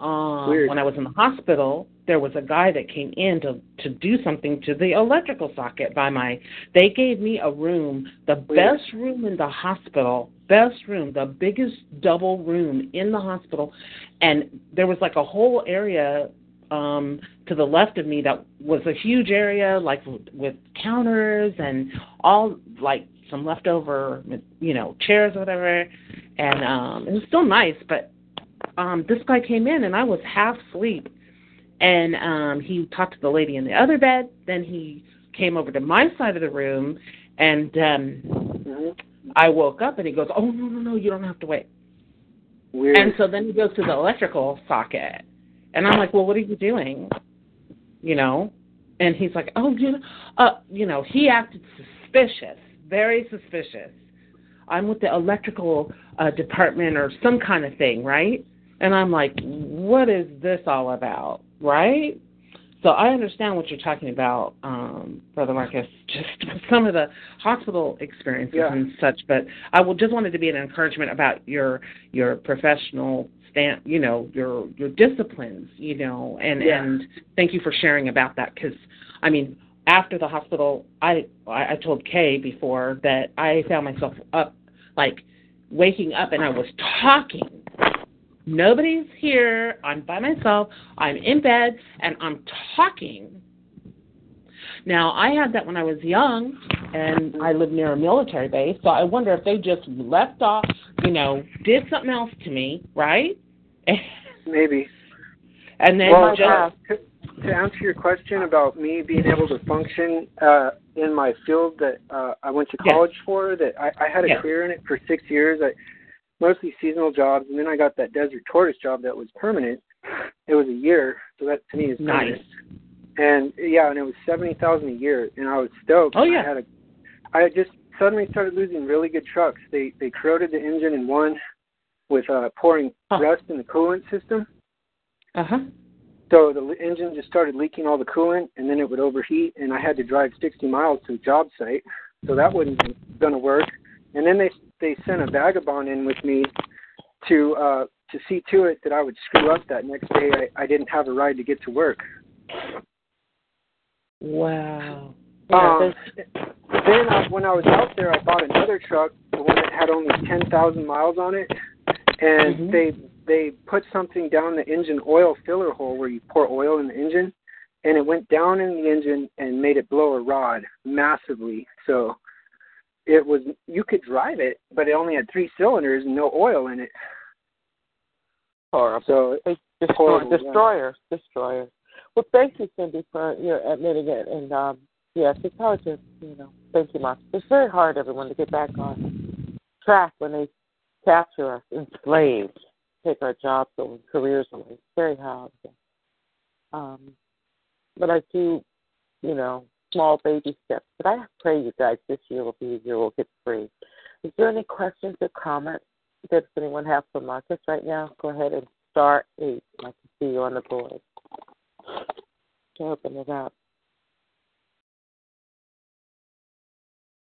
Speaker 4: um,
Speaker 3: Weird.
Speaker 4: when I was in the hospital, there was a guy that came in to to do something to the electrical socket by my. They gave me a room, the
Speaker 3: Weird.
Speaker 4: best room in the hospital, best room, the biggest double room in the hospital, and there was like a whole area um to the left of me that was a huge area like with counters and all like some leftover you know chairs or whatever and um it was still nice but um this guy came in and I was half asleep and um he talked to the lady in the other bed then he came over to my side of the room and um. I woke up and he goes oh no no no you don't have to wait
Speaker 3: Weird.
Speaker 4: and so then he goes to the electrical socket. And I'm like, well, what are you doing? You know? And he's like, oh, you know, uh, you know, he acted suspicious, very suspicious. I'm with the electrical uh, department or some kind of thing, right? And I'm like, what is this all about, right? So I understand what you're talking about, um, Brother Marcus, just some of the hospital experiences
Speaker 3: Yeah.
Speaker 4: and such. But I will just wanted to be an encouragement about your your professional stand, you know, your your disciplines, you know, and
Speaker 3: Yeah.
Speaker 4: and thank you for sharing about that because I mean after the hospital, I I I told Kay before that I found myself up like waking up and I was talking. Nobody's here. I'm by myself. I'm in bed and I'm talking. Now, I had that when I was young and I lived near a military base, so I wonder if they just left off, you know, did something else to me, right?
Speaker 3: Maybe.
Speaker 4: and then
Speaker 3: well,
Speaker 4: just
Speaker 3: uh, to, to answer your question about me being able to function uh, in my field that uh, I went to
Speaker 4: Yes.
Speaker 3: college for, that I, I had a
Speaker 4: Yes.
Speaker 3: career in it for six years. I mostly seasonal jobs, and then I got that desert tortoise job that was permanent. It was a year, so that to me is
Speaker 4: Nice.
Speaker 3: permanent. And yeah, and it was seventy thousand a year, and I was stoked.
Speaker 4: Oh, yeah.
Speaker 3: I had a, I just suddenly started losing really good trucks. They they corroded the engine in one with uh, pouring
Speaker 4: Huh.
Speaker 3: rust in the coolant system.
Speaker 4: uh huh.
Speaker 3: So the engine just started leaking all the coolant, and then it would overheat, and I had to drive 60 miles to a job site. So that wasn't going to work. And then they they sent a vagabond in with me to uh, to see to it that I would screw up that next day. I, I didn't have a ride to get to work.
Speaker 4: Wow.
Speaker 3: Um, then I, when I was out there, I bought another truck, the one that had only 10,000 miles on it, and
Speaker 4: Mhm.
Speaker 3: they they put something down the engine oil filler hole where you pour oil in the engine, and it went down in the engine and made it blow a rod massively. So it was you could drive it, but it only had three cylinders and no oil in it.
Speaker 2: Horrible.
Speaker 3: So
Speaker 2: destroy,
Speaker 3: Horrible, yeah.
Speaker 2: destroyers, destroyers. Well, thank you, Cindy, for your admitting it. And um, yes, it's hard to, you know, thank you, Mark. It's very hard, everyone, to get back on track when they capture us enslaved, take our jobs away, careers away. It's very hard. Um, but I do, you know, small baby steps. But I pray you guys this year will be a year we'll get free. Is there any questions or comments that anyone have for Marcus right now? Go ahead and star eight. I can see you on the board. To open it up.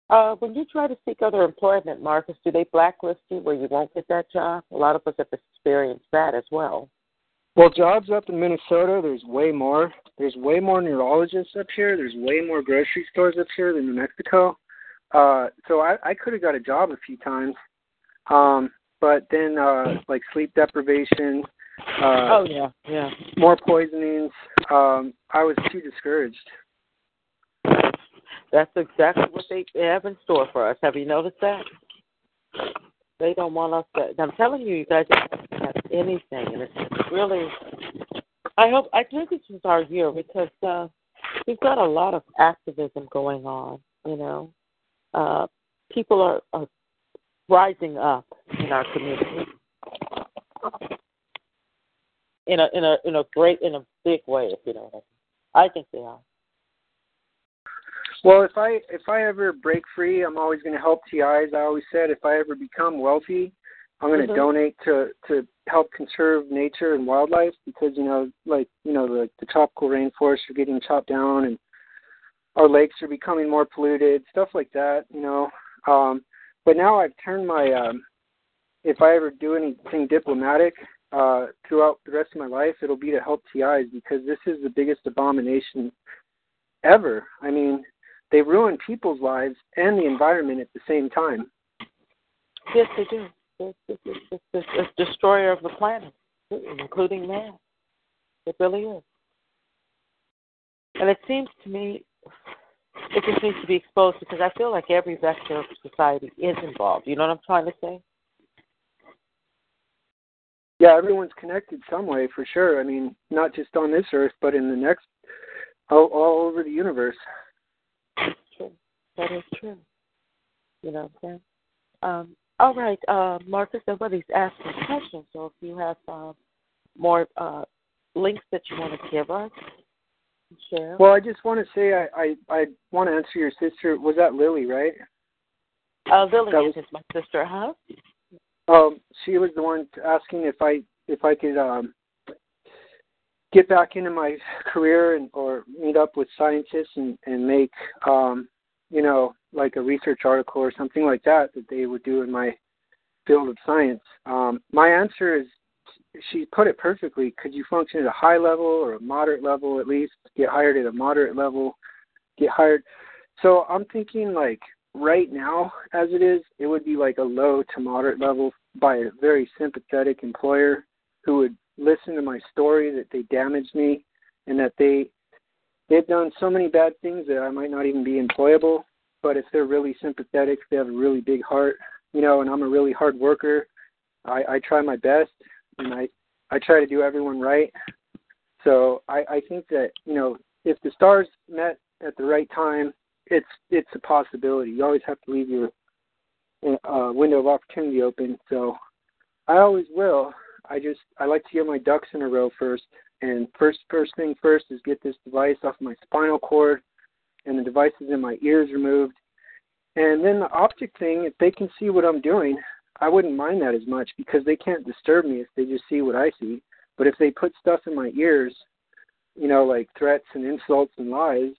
Speaker 2: Uh, when you try to seek other employment, Marcus, do they blacklist you where you won't get that job? A lot of us have experienced that as well.
Speaker 3: Well, jobs up in Minnesota, there's way more. There's way more neurologists up here. There's way more grocery stores up here than New Mexico. Uh, so I, I could have got a job a few times. Um, but then, uh, like sleep deprivation, uh,
Speaker 2: oh yeah, yeah.
Speaker 3: more poisonings. Um, I was too discouraged.
Speaker 2: That's exactly what they have in store for us. Have you noticed that? They don't want us to. I'm telling you, you guys have anything, and it's really. I hope. I think this is our year because uh, we've got a lot of activism going on. You know, uh, people are, are rising up in our community in a in a in a great in a big way. If you know what I mean. I think they are.
Speaker 3: Well, if I if I ever break free, I'm always going to help TIs. I always said if I ever become wealthy, I'm going to
Speaker 2: Mhm.
Speaker 3: donate to to help conserve nature and wildlife because you know, like you know, the the tropical rainforests are getting chopped down and our lakes are becoming more polluted, stuff like that. You know, um, but now I've turned my um, if I ever do anything diplomatic uh, throughout the rest of my life, it'll be to help TIs because this is the biggest abomination ever. I mean, they ruin people's lives and the environment at the same time.
Speaker 2: Yes, they do. It's, it's, it's, it's, it's destroyer of the planet, including man. It really is. And it seems to me it just needs to be exposed because I feel like every vector of society is involved. You know what I'm trying to say?
Speaker 3: Yeah, everyone's connected some way for sure. I mean, not just on this earth, but in the next, all, all over the universe.
Speaker 2: That's true. That is true. You know what I'm saying? Um, all right, uh, Marcus, nobody's asking questions, so if you have uh, more uh, links that you want to give us, share.
Speaker 3: Well, I just want to say I I, I want to answer your sister. Was that Lily, right?
Speaker 2: Uh, Lily was, is my sister, huh?
Speaker 3: Um, she was the one asking if I if I could um get back into my career and or meet up with scientists and and make um you know like a research article or something like that that they would do in my field of science. Um, my answer is she put it perfectly. Could you function at a high level or a moderate level at least? Get hired at a moderate level, get hired. So I'm thinking like right now, as it is, it would be like a low to moderate level by a very sympathetic employer who would listen to my story that they damaged me and that they they've done so many bad things that I might not even be employable. But if they're really sympathetic, they have a really big heart, you know, and I'm a really hard worker. I, I try my best and I I try to do everyone right. So I, I think that you know if the stars met at the right time, it's it's a possibility. You always have to leave your uh, window of opportunity open. So I always will. I just I like to get my ducks in a row first. And first first thing first is get this device off my spinal cord and the devices in my ears removed. And then the optic thing, if they can see what I'm doing, I wouldn't mind that as much because they can't disturb me if they just see what I see. But if they put stuff in my ears, you know, like threats and insults and lies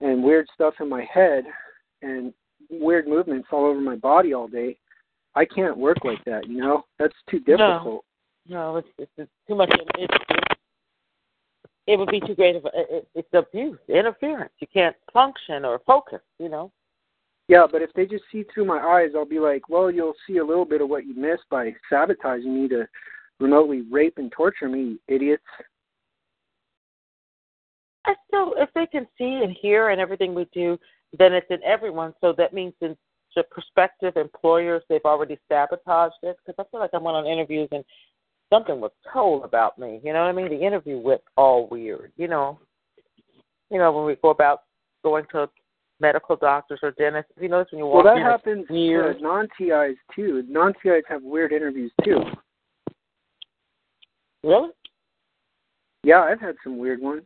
Speaker 3: and weird stuff in my head and weird movements all over my body all day, I can't work like that, you know? That's too difficult.
Speaker 2: No, no it's, it's, it's too much. It, it, it would be too great of a, it, it's abuse, interference. You can't function or focus, you know?
Speaker 3: Yeah, but if they just see through my eyes, I'll be like, well, you'll see a little bit of what you missed by sabotaging me to remotely rape and torture me, idiots.
Speaker 2: I still, if they can see and hear and everything we do, then it's in everyone. So that means in the prospective employers, they've already sabotaged it. Because I feel like I went on interviews and something was told about me. You know what I mean? The interview went all weird. You know, you know when we go about going to medical doctors or dentists. You notice when you walk
Speaker 3: well, that
Speaker 2: in,
Speaker 3: happens
Speaker 2: weird.
Speaker 3: non-TIs too. Non-TIs have weird interviews too.
Speaker 2: Really?
Speaker 3: Yeah, I've had some weird ones.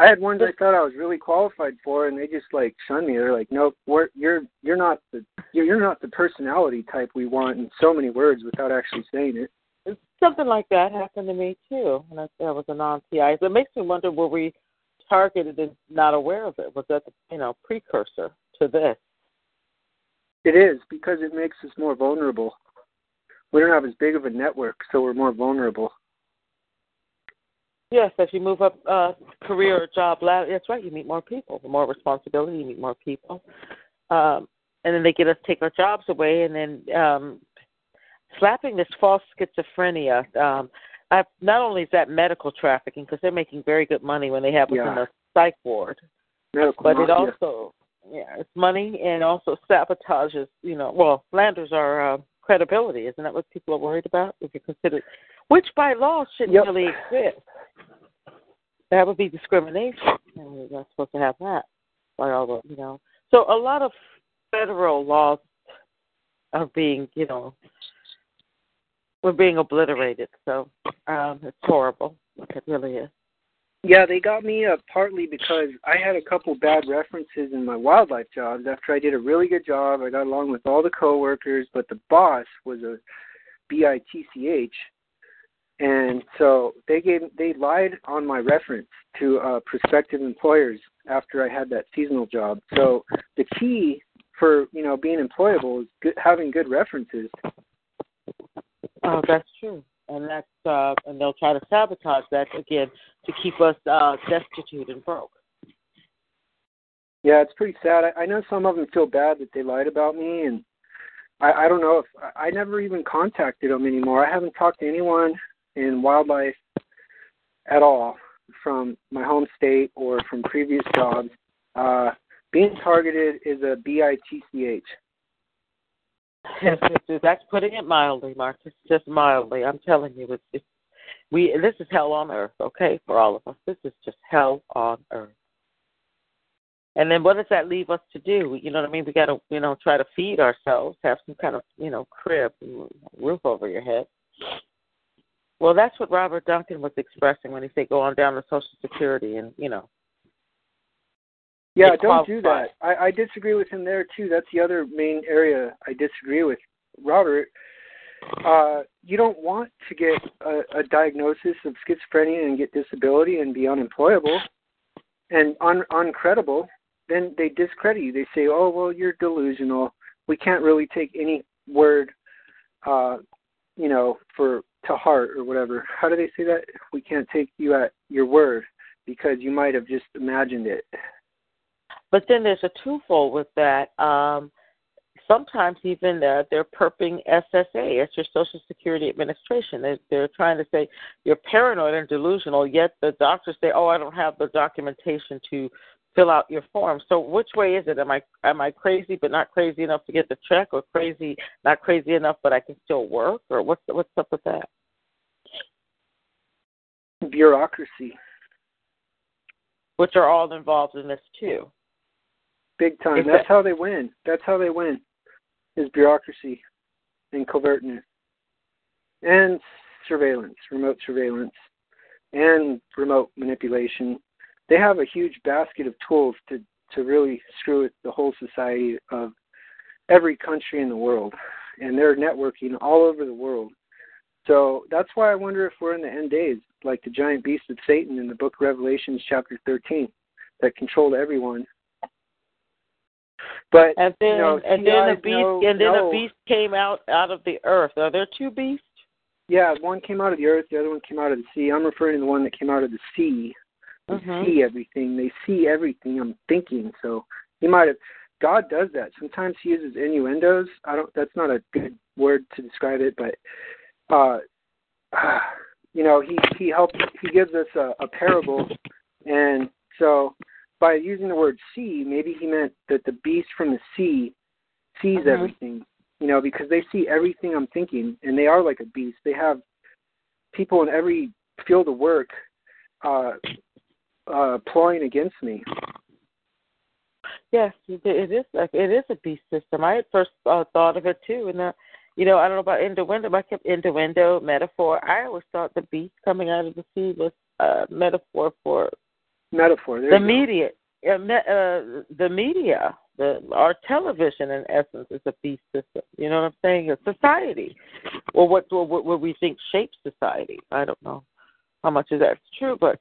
Speaker 3: I had ones I thought I was really qualified for, and they just like shunned me. They're like, "Nope, we're, you're you're not the you're, you're not the personality type we want." In so many words, without actually saying it.
Speaker 2: Something like that happened to me too, and I, I was a non-TI. So It makes me wonder, were we targeted and not aware of it? Was that the you know precursor to this?
Speaker 3: It is because it makes us more vulnerable. We don't have as big of a network, so we're more vulnerable.
Speaker 2: Yes, as you move up uh, career or job ladder, that's right. You meet more people. The more responsibility, you meet more people, um, and then they get us take our jobs away, and then um, slapping this false schizophrenia. Um, I, not only is that medical trafficking because they're making very good money when they have us
Speaker 3: yeah.
Speaker 2: in the psych ward,
Speaker 3: medical
Speaker 2: but it also yeah it's money and also sabotages. You know, well, slanders our uh, credibility. Isn't that what people are worried about? If you consider, which by law shouldn't
Speaker 3: Yep.
Speaker 2: really exist. That would be discrimination, and we're not supposed to have that. By all the you know, so a lot of federal laws are being you know we're being obliterated. So um, it's horrible. It really is.
Speaker 3: Yeah, they got me uh, partly because I had a couple bad references in my wildlife jobs. After I did a really good job, I got along with all the coworkers, but the boss was a bitch, and so they gave they lied on my reference to uh, prospective employers after I had that seasonal job. So the key for you know being employable is good, having good references.
Speaker 2: Oh, that's true, and that's uh, and they'll try to sabotage that again to keep us uh, destitute and broke.
Speaker 3: Yeah, it's pretty sad. I, I know some of them feel bad that they lied about me, and I, I don't know if I, I never even contacted them anymore. I haven't talked to anyone in wildlife at all from my home state or from previous jobs. Uh, being targeted is a B-I-T-C-H.
Speaker 2: That's putting it mildly, Marcus. Just mildly. I'm telling you, it's, it's we. This is hell on earth. Okay, for all of us, this is just hell on earth. And then what does that leave us to do? You know what I mean? We got to, you know, try to feed ourselves, have some kind of, you know, crib, roof over your head. Well, that's what Robert Duncan was expressing when he said go on down to Social Security and, you know.
Speaker 3: Yeah, don't do that. I, I disagree with him there too. That's the other main area I disagree with Robert. Uh, you don't want to get a, a diagnosis of schizophrenia and get disability and be unemployable and un, uncredible then they discredit you. They say, "Oh, well, you're delusional. We can't really take any word, uh, you know, for to heart or whatever." How do they say that? We can't take you at your word because you might have just imagined it.
Speaker 2: But then there's a twofold with that. Um, sometimes even uh, they're perping SSA, it's your Social Security Administration. They're, they're trying to say you're paranoid and delusional, yet the doctors say, "Oh, I don't have the documentation to fill out your form. So which way is it? Am I am I crazy but not crazy enough to get the check, or crazy not crazy enough but I can still work, or what's what's up with that?
Speaker 3: Bureaucracy,
Speaker 2: which are all involved in this too.
Speaker 3: Big time. That's how they win. That's how they win. Is bureaucracy and covertness and surveillance, remote surveillance, and remote manipulation they have a huge basket of tools to to really screw with the whole society of every country in the world, and they're networking all over the world. So that's why I wonder if we're in the end days, like the giant beast of Satan in the book of Revelations, chapter 13, that controlled everyone. But
Speaker 2: and then
Speaker 3: you know,
Speaker 2: and then the beast know, and then know, beast came out out of the earth. Are there two beasts?
Speaker 3: Yeah, one came out of the earth, the other one came out of the sea. I'm referring to the one that came out of the sea they mm-hmm. see everything. They see everything I'm thinking. So he might have. God does that. Sometimes he uses innuendos. I don't. That's not a good word to describe it, but uh, uh you know, he he helps. He gives us a, a parable, and so by using the word see, maybe he meant that the beast from the sea sees mm-hmm. everything. You know, because they see everything I'm thinking, and they are like a beast. They have people in every field of work uh, uh, ploying against me.
Speaker 2: Yes, it is. Like it is a beast system. I had first uh, thought of it too, and uh, you know, I don't know about innuendo. I kept innuendo metaphor. I always thought the beast coming out of the sea was a metaphor for
Speaker 3: metaphor. There
Speaker 2: the media. Uh, me, uh, the media, the our television, in essence, is a beast system. You know what I'm saying? A society, or what, what what we think shapes society. I don't know how much of that's true, but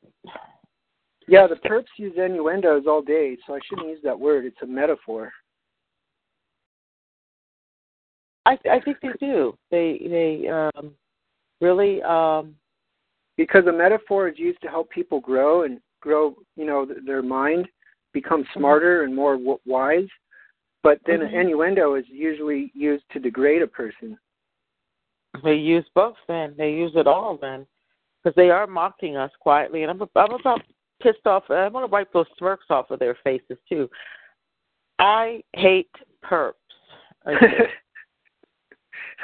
Speaker 3: yeah, the perps use innuendos all day, so I shouldn't use that word. It's a metaphor.
Speaker 2: I I think they do. They they um really um
Speaker 3: because a metaphor is used to help people grow and grow, you know, their mind become mm-hmm. smarter and more wise. But then mm-hmm. an innuendo is usually used to degrade a person.
Speaker 2: They use both then. They use it all then. Because they are mocking us quietly. And I'm, I'm about pissed off. I want to wipe those smirks off of their faces too. I hate perps.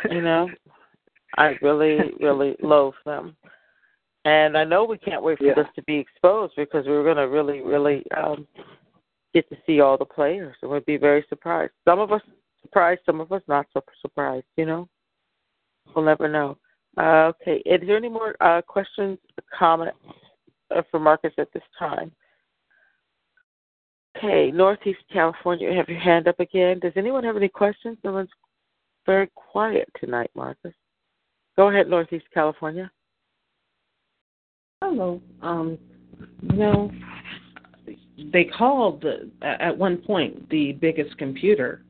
Speaker 2: you know, I really, really loathe them. And I know we can't wait for
Speaker 3: yeah.
Speaker 2: this to be exposed because we're going to really, really um, get to see all the players, and we'll be very surprised. Some of us surprised, some of us not so surprised. You know, we'll never know. Uh, okay, is there any more uh, questions, comments? Uh, for Marcus at this time. Okay, Northeast California, you have your hand up again. Does anyone have any questions? No one's very quiet tonight, Marcus. Go ahead, Northeast California.
Speaker 4: Hello. Um, you know, they called the, at one point the biggest computer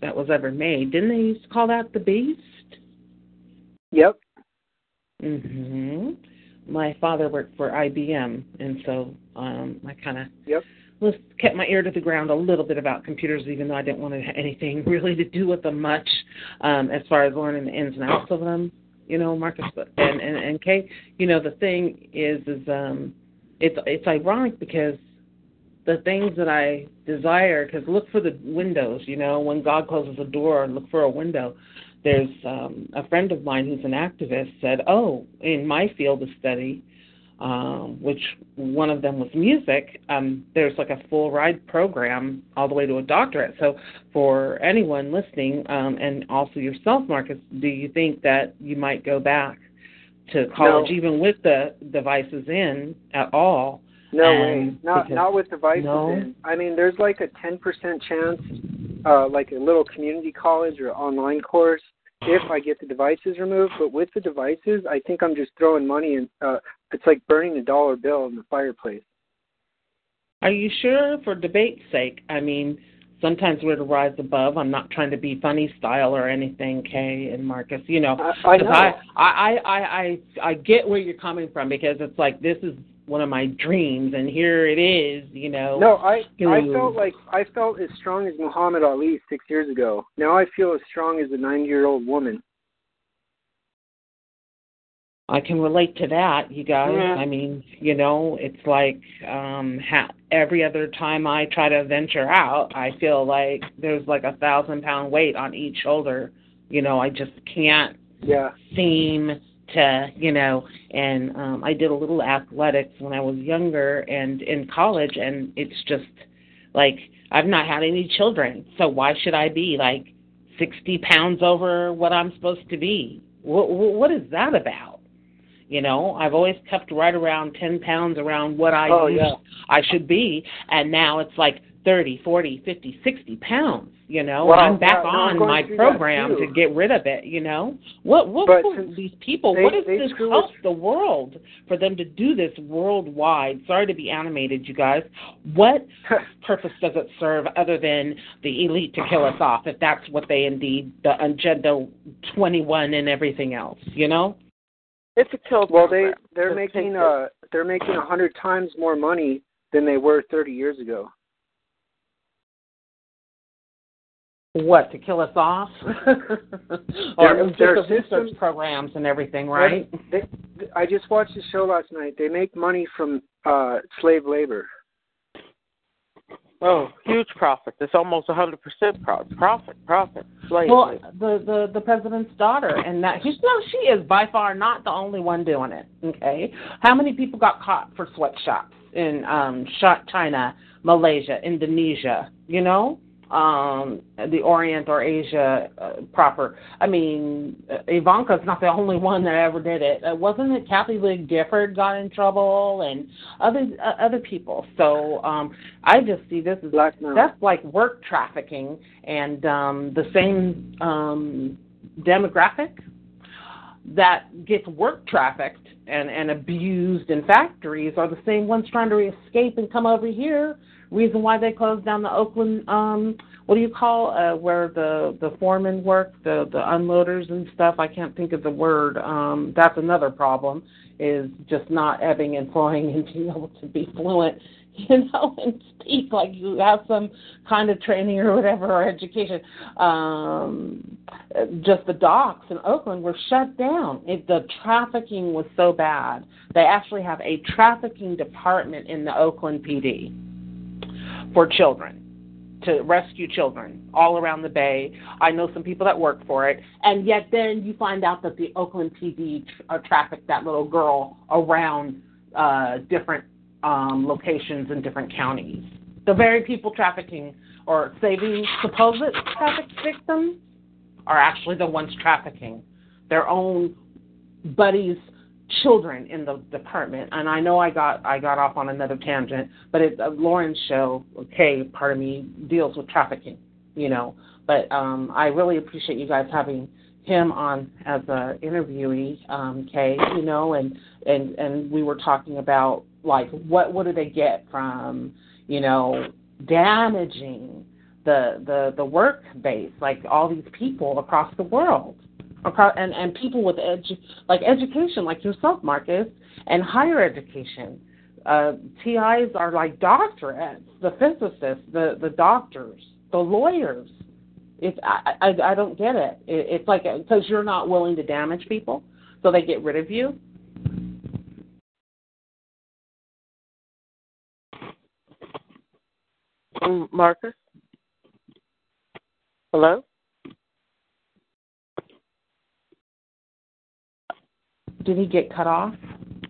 Speaker 4: that was ever made. Didn't they used to call that the Beast?
Speaker 3: Yep.
Speaker 4: Mhm. My father worked for IBM, and so um, I kind of
Speaker 3: Yep.
Speaker 4: was kept my ear to the ground a little bit about computers, even though I didn't want to have anything really to do with them much, um, as far as learning the ins and outs of them. You know, Marcus, and and and Kay, you know, the thing is, is um, it's it's ironic because the things that I desire, because look for the windows. You know, when God closes a door, look for a window. There's um, a friend of mine who's an activist said, "Oh, in my field of study, um, which one of them was music, um, there's like a full ride program all the way to a doctorate. So, for anyone listening, um, and also yourself, Marcus, do you think that you might go back to college,
Speaker 3: No.
Speaker 4: even with the devices in at all?
Speaker 3: No way. Not
Speaker 4: because-
Speaker 3: not with devices
Speaker 4: No?
Speaker 3: in. I mean, there's like a 10% chance, uh, like a little community college or online course, if I get the devices removed. But with the devices, I think I'm just throwing money in. Uh, it's like burning a dollar bill in the fireplace.
Speaker 4: Are you sure, for debate's sake? I mean, sometimes we're to rise above. I'm not trying to be funny style or anything, Kay and Marcus. You know,
Speaker 3: I, I know.
Speaker 4: I, I, I, I, I get where you're coming from because it's like this is one of my dreams, and here it is. You know.
Speaker 3: No, I I felt like I felt as strong as Muhammad Ali six years ago. Now I feel as strong as a 90 year old woman.
Speaker 4: I can relate to that, you guys.
Speaker 3: Yeah.
Speaker 4: I mean, you know, it's like um ha- every other time I try to venture out, I feel like there's like a thousand pound weight on each shoulder. You know, I just can't
Speaker 3: Yeah.
Speaker 4: seem to, you know, and um I did a little athletics when I was younger and in college and it's just like I've not had any children. So why should I be like 60 pounds over what I'm supposed to be? What what is that about? You know, I've always kept right around 10 pounds around what I
Speaker 3: Oh, yeah.
Speaker 4: I should be and now it's like 30, 40, 50, 60 pounds, you know.
Speaker 3: Well,
Speaker 4: I'm back
Speaker 3: yeah,
Speaker 4: on my
Speaker 3: through
Speaker 4: program to get rid of it, you know. What what
Speaker 3: But
Speaker 4: these people
Speaker 3: they-
Speaker 4: what does this
Speaker 3: screw
Speaker 4: help the world for them to do this worldwide? Sorry to be animated, you guys. What purpose does it serve other than the elite to kill us off if that's what they indeed the agenda 21 and everything else, you know?
Speaker 2: It's a kill
Speaker 3: Well, they
Speaker 2: program.
Speaker 3: they're
Speaker 2: Just
Speaker 3: making
Speaker 2: take
Speaker 3: uh they're making a hundred times more money than they were 30 years ago.
Speaker 4: What to kill us off? or
Speaker 3: Their- their
Speaker 4: the research programs and everything, right?
Speaker 3: They, I just watched the show last night. They make money from uh slave labor.
Speaker 2: Oh, huge profit. It's almost a hundred percent profit. Profit, profit. Slave.
Speaker 4: Well, the the the president's daughter, and that she's no, she is by far not the only one doing it. Okay, how many people got caught for sweatshops in um shot China, Malaysia, Indonesia? You know, um the Orient or Asia uh, proper. I mean, uh, Ivanka's not the only one that ever did it. Uh, wasn't it Kathie Lee Gifford got in trouble and other uh, other people? So um I just see this as
Speaker 3: Black
Speaker 4: that's like work trafficking and um the same um demographic that gets work trafficked and and abused in factories are the same ones trying to escape and come over here. Reason why they closed down the oakland um what do you call uh where the the foremen work the the unloaders and stuff. I can't think of the word. Um that's another problem is just not ebbing and flowing and being able to be fluent you know, and speak like you have some kind of training or whatever or education. Um, just the docks in Oakland were shut down. It, the trafficking was so bad. They actually have a trafficking department in the Oakland PD for children to rescue children all around the bay. I know some people that work for it, and yet then you find out that the Oakland PD uh, trafficked that little girl around uh, different um, locations in different counties. The very people trafficking or saving supposed traffic victims are actually the ones trafficking their own buddies' children in the department. And I know I got I got off on another tangent, but it, uh, Lauren's show, okay, part of me deals with trafficking, you know. But um, I really appreciate you guys having him on as a interviewee, um, Kay, you know, and and and we were talking about like what what do they get from you know damaging the the the work base, like all these people across the world, across and and people with edu- like education, like yourself, Marcus, and higher education. Uh, TIs are like doctorates, the physicists, the the doctors, the lawyers. It's I I, I don't get it. it it's like because you're not willing to damage people, so they get rid of you.
Speaker 2: Mm, Marcus? Hello?
Speaker 4: Did he get cut off?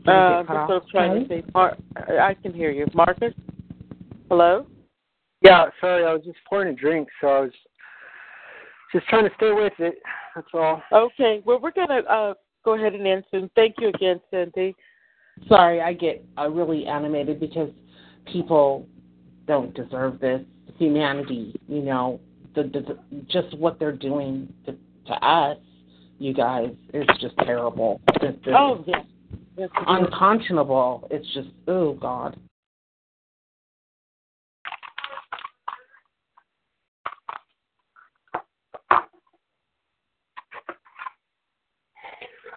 Speaker 4: Did
Speaker 2: Uh, I'm
Speaker 4: get cut
Speaker 2: just
Speaker 4: off?
Speaker 2: sort of trying to say, Mar- I can hear you. Marcus? Hello?
Speaker 3: Yeah, sorry, I was just pouring a drink, so I was just trying to stay with it. That's all.
Speaker 2: Okay, well, we're going to uh, go ahead and end soon. Thank you again, Cindy.
Speaker 4: Sorry, I get uh, really animated because people don't deserve this. Humanity, you know, the, the, the just what they're doing to, to us, you guys, is just terrible. It's, it's
Speaker 2: Oh, yes. yes it is.
Speaker 4: unconscionable. It's just, oh God.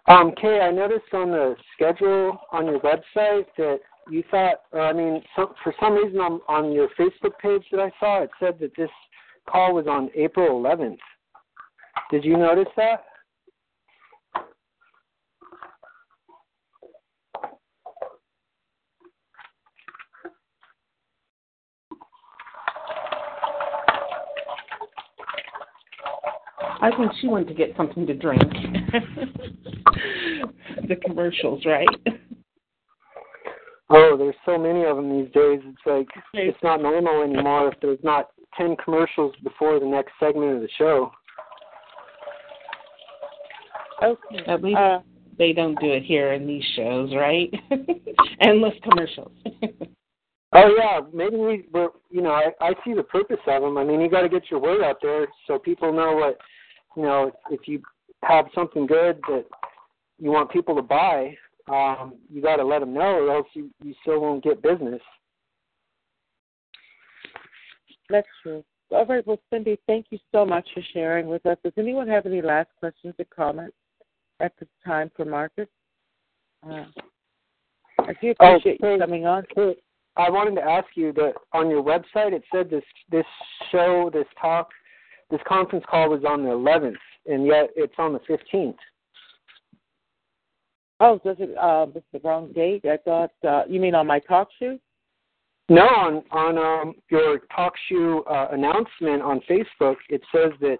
Speaker 3: Um, Kay, I noticed on the schedule on your website that you thought, or I mean, some, for some reason on, on your Facebook page that I saw, it said that this call was on April 11th. Did you notice that?
Speaker 4: I think she went to get something to drink. the commercials, right?
Speaker 3: Oh, there's so many of them these days. It's like it's not normal anymore if there's not 10 commercials before the next segment of the show.
Speaker 2: Okay.
Speaker 4: At least
Speaker 2: Uh,
Speaker 4: they don't do it here in these shows, right? Endless commercials.
Speaker 3: Oh yeah, maybe we, we're, you know, I, I see the purpose of them. I mean, you got to get your word out there so people know what, you know, if you have something good that you want people to buy, um, you got to let them know, or else you you still won't get business.
Speaker 2: that's true. All right, well, Cindy, thank you so much for sharing with us. Does anyone have any last questions or comments at this time for Marcus? Uh, I do
Speaker 3: Oh,
Speaker 2: appreciate you coming on.
Speaker 3: I wanted to ask you that on your website it said this this show, this talk, this conference call was on the 11th, and yet it's on the 15th.
Speaker 2: Oh, does it? Uh, this is the wrong date. I thought. Uh, you mean on my talk show?
Speaker 3: No, on on um, your talk show uh, announcement on Facebook, it says that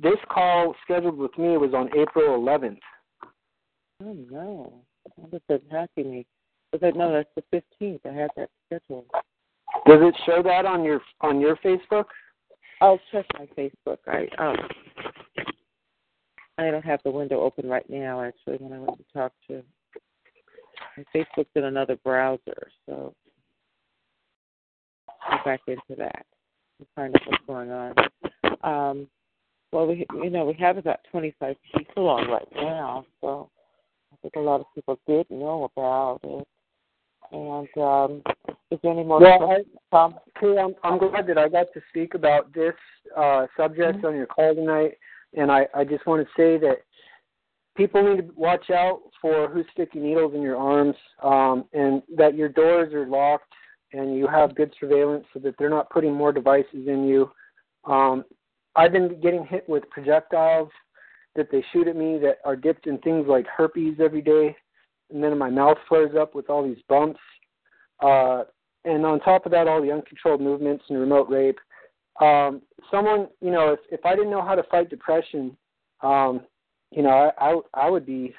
Speaker 3: this call scheduled with me was on April 11th.
Speaker 2: Oh no, that doesn't happy me. Because know that's the fifteenth. I had that scheduled.
Speaker 3: Does it show that on your on your Facebook?
Speaker 2: I'll check my Facebook. I um, I don't have the window open right now. Actually, when I went to talk to Facebook's in another browser, so go back into that and find out what's going on. Um, well, we you know we have about 25 people on right now, so I think a lot of people did know about it. And um, is there any more
Speaker 3: Well,
Speaker 2: questions, Tom?
Speaker 3: Okay, I'm, I'm glad that I got to speak about this uh, subject on your call tonight, and I, I just want to say that people need to watch out for who's sticking needles in your arms, um, and that your doors are locked and you have good surveillance so that they're not putting more devices in you. Um, I've been getting hit with projectiles that they shoot at me that are dipped in things like herpes every day, and then my mouth flares up with all these bumps. Uh, and on top of that, all the uncontrolled movements and remote rape. Um, someone, you know, if if I didn't know how to fight depression, um, you know, I, I I would be,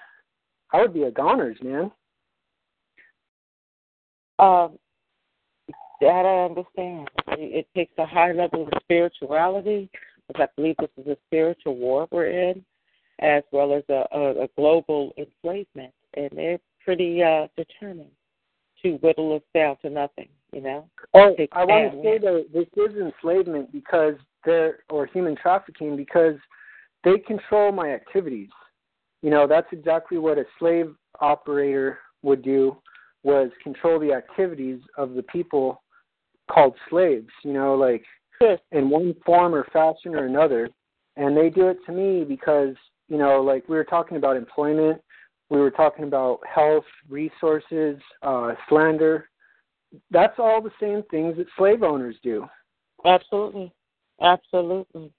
Speaker 3: I would be a goners, man.
Speaker 2: Um, that I understand. It takes a high level of spirituality, because I believe this is a spiritual war we're in, as well as a, a, a global enslavement, and they're pretty uh, determined to whittle us down to nothing. You know.
Speaker 3: Oh, I want to say that this is enslavement because they're or human trafficking because they control my activities. You know, that's exactly what a slave operator would do was control the activities of the people called slaves. You know, like in one form or fashion or another. And they do it to me because, you know, like we were talking about employment, we were talking about health, resources, uh, slander. That's all the same things that slave owners do.
Speaker 2: Absolutely. Absolutely.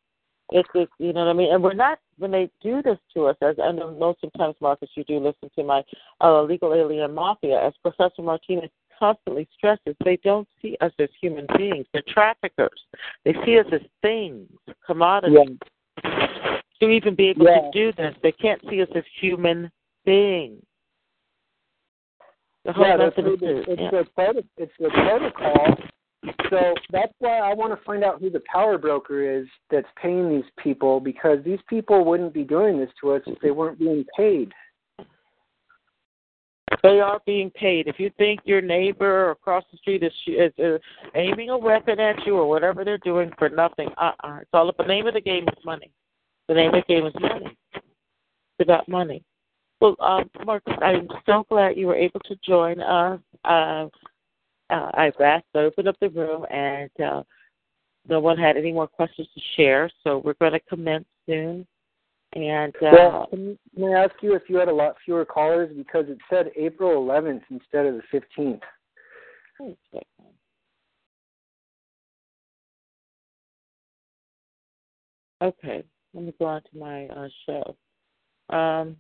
Speaker 2: It's, it's you know what I mean, and we're not when they do this to us. As I know, most of times, Marcus, you do listen to my uh, legal alien mafia. As Professor Martinez constantly stresses, they don't see us as human beings. They're traffickers. They see us as things, commodities. Yeah. To even be able yeah. to do this, they can't see us as human beings.
Speaker 3: The whole yeah, that's, it's, it's, yeah. The, it's the protocol so that's why I want to find out who the power broker is that's paying these people because these people wouldn't be doing this to us if they weren't being paid.
Speaker 2: They are being paid. If you think your neighbor across the street is, is uh, aiming a weapon at you or whatever they're doing for nothing, uh-uh. It's all the name of the game is money. The name of the game is money. It's about money. Well, um, Marcus, I'm so glad you were able to join us. Uh, uh, I've asked to open up the room, and uh, no one had any more questions to share, so we're going to commence soon. And uh,
Speaker 3: well, can I ask you if you had a lot fewer callers because it said April 11th instead of the 15th?
Speaker 2: Okay, let me go on to my uh, show. Um,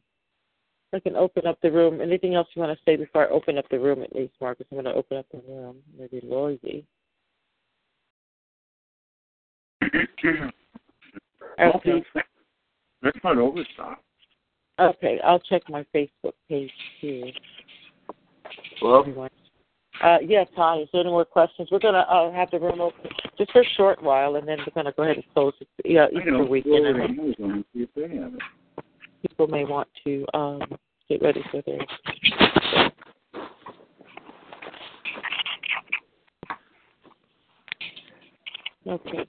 Speaker 2: I can open up the room. Anything else you want to say before I open up the room, at least, Marcus? I'm going to open up the room. Maybe Loisy.
Speaker 5: okay. That's not overstock.
Speaker 2: Okay, I'll check my Facebook page too.
Speaker 5: Well,
Speaker 2: uh, yes, hi. Is there any more questions? We're gonna uh, have the room open just for a short while, and then we're gonna go ahead and close it. Yeah, Easter weekend people may want to um, get ready for their. Okay.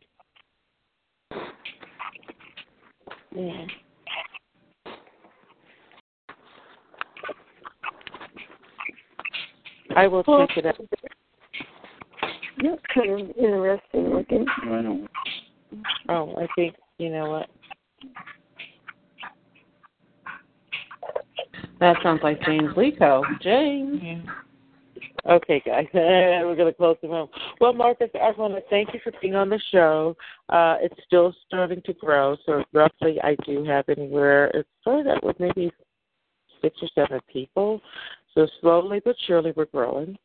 Speaker 2: Yeah. I will well, check it out.
Speaker 6: That's kind of interesting looking. I know.
Speaker 2: Oh, I think you know what.
Speaker 4: That sounds like James Lico. James.
Speaker 2: Yeah. Okay, guys, we're going to close the room. Well, Marcus, I want to thank you for being on the show. Uh, it's still starting to grow, so roughly I do have anywhere. It started out with maybe six or seven people, so slowly but surely we're growing.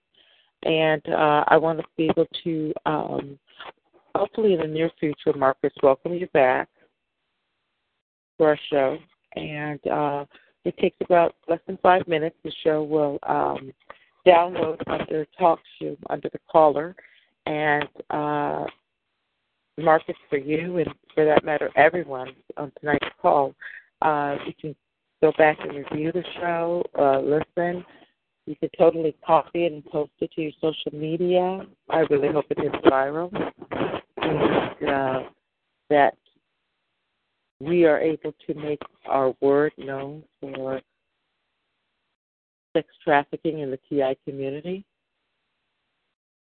Speaker 2: And uh, I want to be able to, um, hopefully in the near future, Marcus, welcome you back to our show. And uh, it takes about less than five minutes. The show will um, download under TalkShoe under the caller, and uh, it for you, and for that matter, everyone on tonight's call. Uh, you can go back and review the show, uh, listen. You can totally copy it and post it to your social media. I really hope it hits viral. And uh, that we are able to make our word known for sex trafficking in the TI community.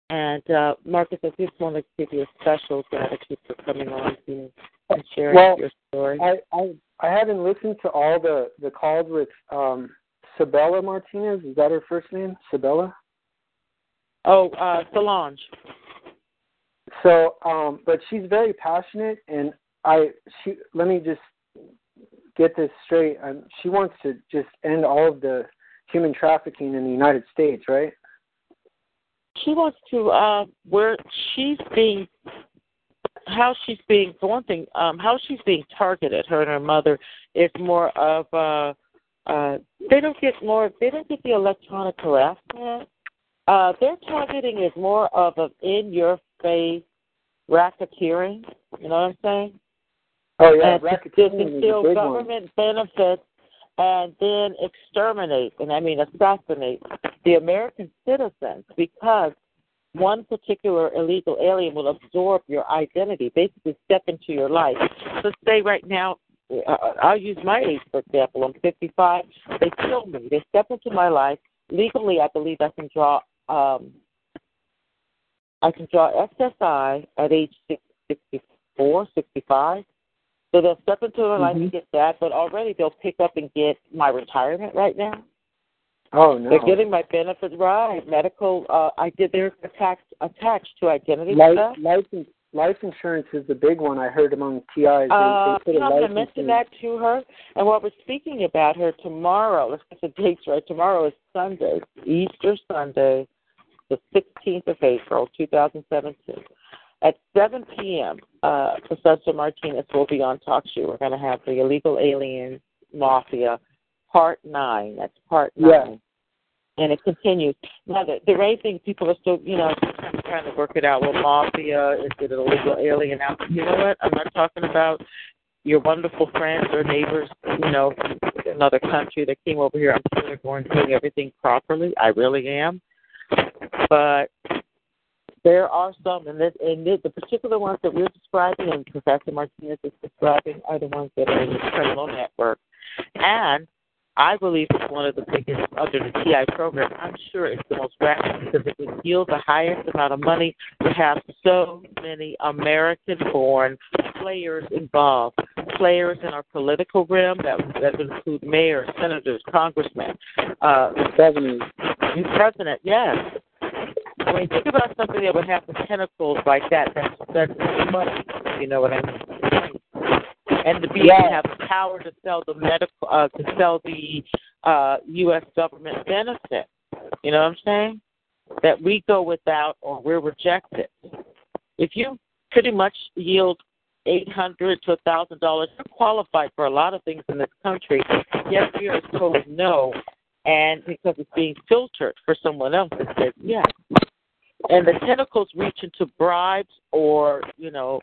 Speaker 2: And uh, Marcus, I just want to give you a special gratitude for coming on here and sharing
Speaker 3: well,
Speaker 2: your story.
Speaker 3: I, I I haven't listened to all the the calls with um, Sabella Martinez. Is that her first name? Sabella.
Speaker 2: Oh, uh, Solange.
Speaker 3: So, um, but she's very passionate, and I she let me just get this straight. Um, she wants to just end all of the human trafficking in the United States, right?
Speaker 2: She wants to uh where she's being how she's being for one thing, um, how she's being targeted, her and her mother, is more of uh uh they don't get more they don't get the electronic harassment. Uh their targeting is more of an in your face racketeering. You know what I'm saying?
Speaker 3: Oh yeah,
Speaker 2: and to conceal government one. benefits and then exterminate, and I mean assassinate the American citizens because one particular illegal alien will absorb your identity, basically step into your life. Let's say right now, uh, I'll use my age for example. I'm 55. They kill me. They step into my life. Legally, I believe I can draw. Um, I can draw SSI at age 60 64, 65. So they'll step into their life
Speaker 3: Mhm.
Speaker 2: and get that, but already they'll pick up and get my retirement right now.
Speaker 3: Oh no.
Speaker 2: They're getting my benefits right. Medical, uh, I did. They're attached attached to identity
Speaker 3: life,
Speaker 2: stuff.
Speaker 3: life, life insurance is the big one I heard among TIs. They,
Speaker 2: Uh,
Speaker 3: they a
Speaker 2: know, I'm going to mention that to her. And while we're speaking about her tomorrow, let's get the dates right. Tomorrow is Sunday, Easter Sunday, the 16th of April, 2017. At 7 p.m., uh, Professor Martinez will be on Talk Show. We're going to have the Illegal Alien Mafia, Part 9. That's Part 9.
Speaker 3: Yeah.
Speaker 2: And it continues. Now, the, the main thing people are still, you know, trying to work it out. Well, mafia, is it an illegal alien out? You know what? I'm not talking about your wonderful friends or neighbors, you know, from another country that came over here. I'm sure they're going doing everything properly. I really am. But there are some, and this, and this, the particular ones that we're describing, and Professor Martinez is describing, are the ones that are in the criminal network. And I believe it's one of the biggest under the TI program. I'm sure it's the most rapid because it would yield the highest amount of money to have so many American born players involved. Players in our political realm that that would include mayors, senators, congressmen, uh
Speaker 3: Governors.
Speaker 2: president, yes. I mean think about something that would have the tentacles like that. That's that's money. You know what I mean? and to be able to have the power to sell the medical uh to sell the uh US government benefit. You know what I'm saying? That we go without or we're rejected. If you pretty much yield eight hundred to a thousand dollars, you're qualified for a lot of things in this country. Yes, we are told no and because it's being filtered for someone else that says yes. And the tentacles reach into bribes or, you know,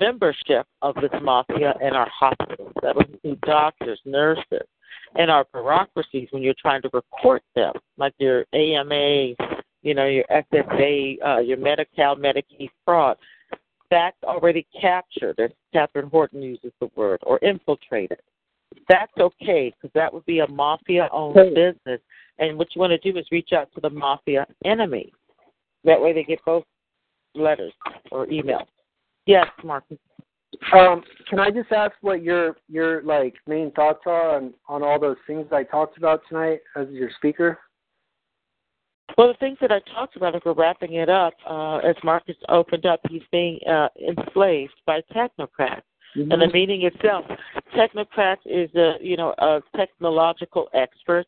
Speaker 2: membership of this mafia in our hospitals. That would include doctors, nurses, and our bureaucracies when you're trying to report them, like your AMA, you know, your SSA, uh, your Medi-Cal, Medicaid fraud. That's already captured, as Catherine Horton uses the word, or infiltrated. That's okay because that would be a mafia-owned business. And what you want to do is reach out to the mafia enemy. That way they get both letters or emails. Yes, Marcus.
Speaker 3: Um, can I just ask what your your like main thoughts are on on all those things I talked about tonight as your speaker?
Speaker 2: Well, the things that I talked about, if we're wrapping it up, uh, as Marcus opened up, he's being uh, enslaved by technocrats. And the meaning itself, technocrat is a you know a technological expert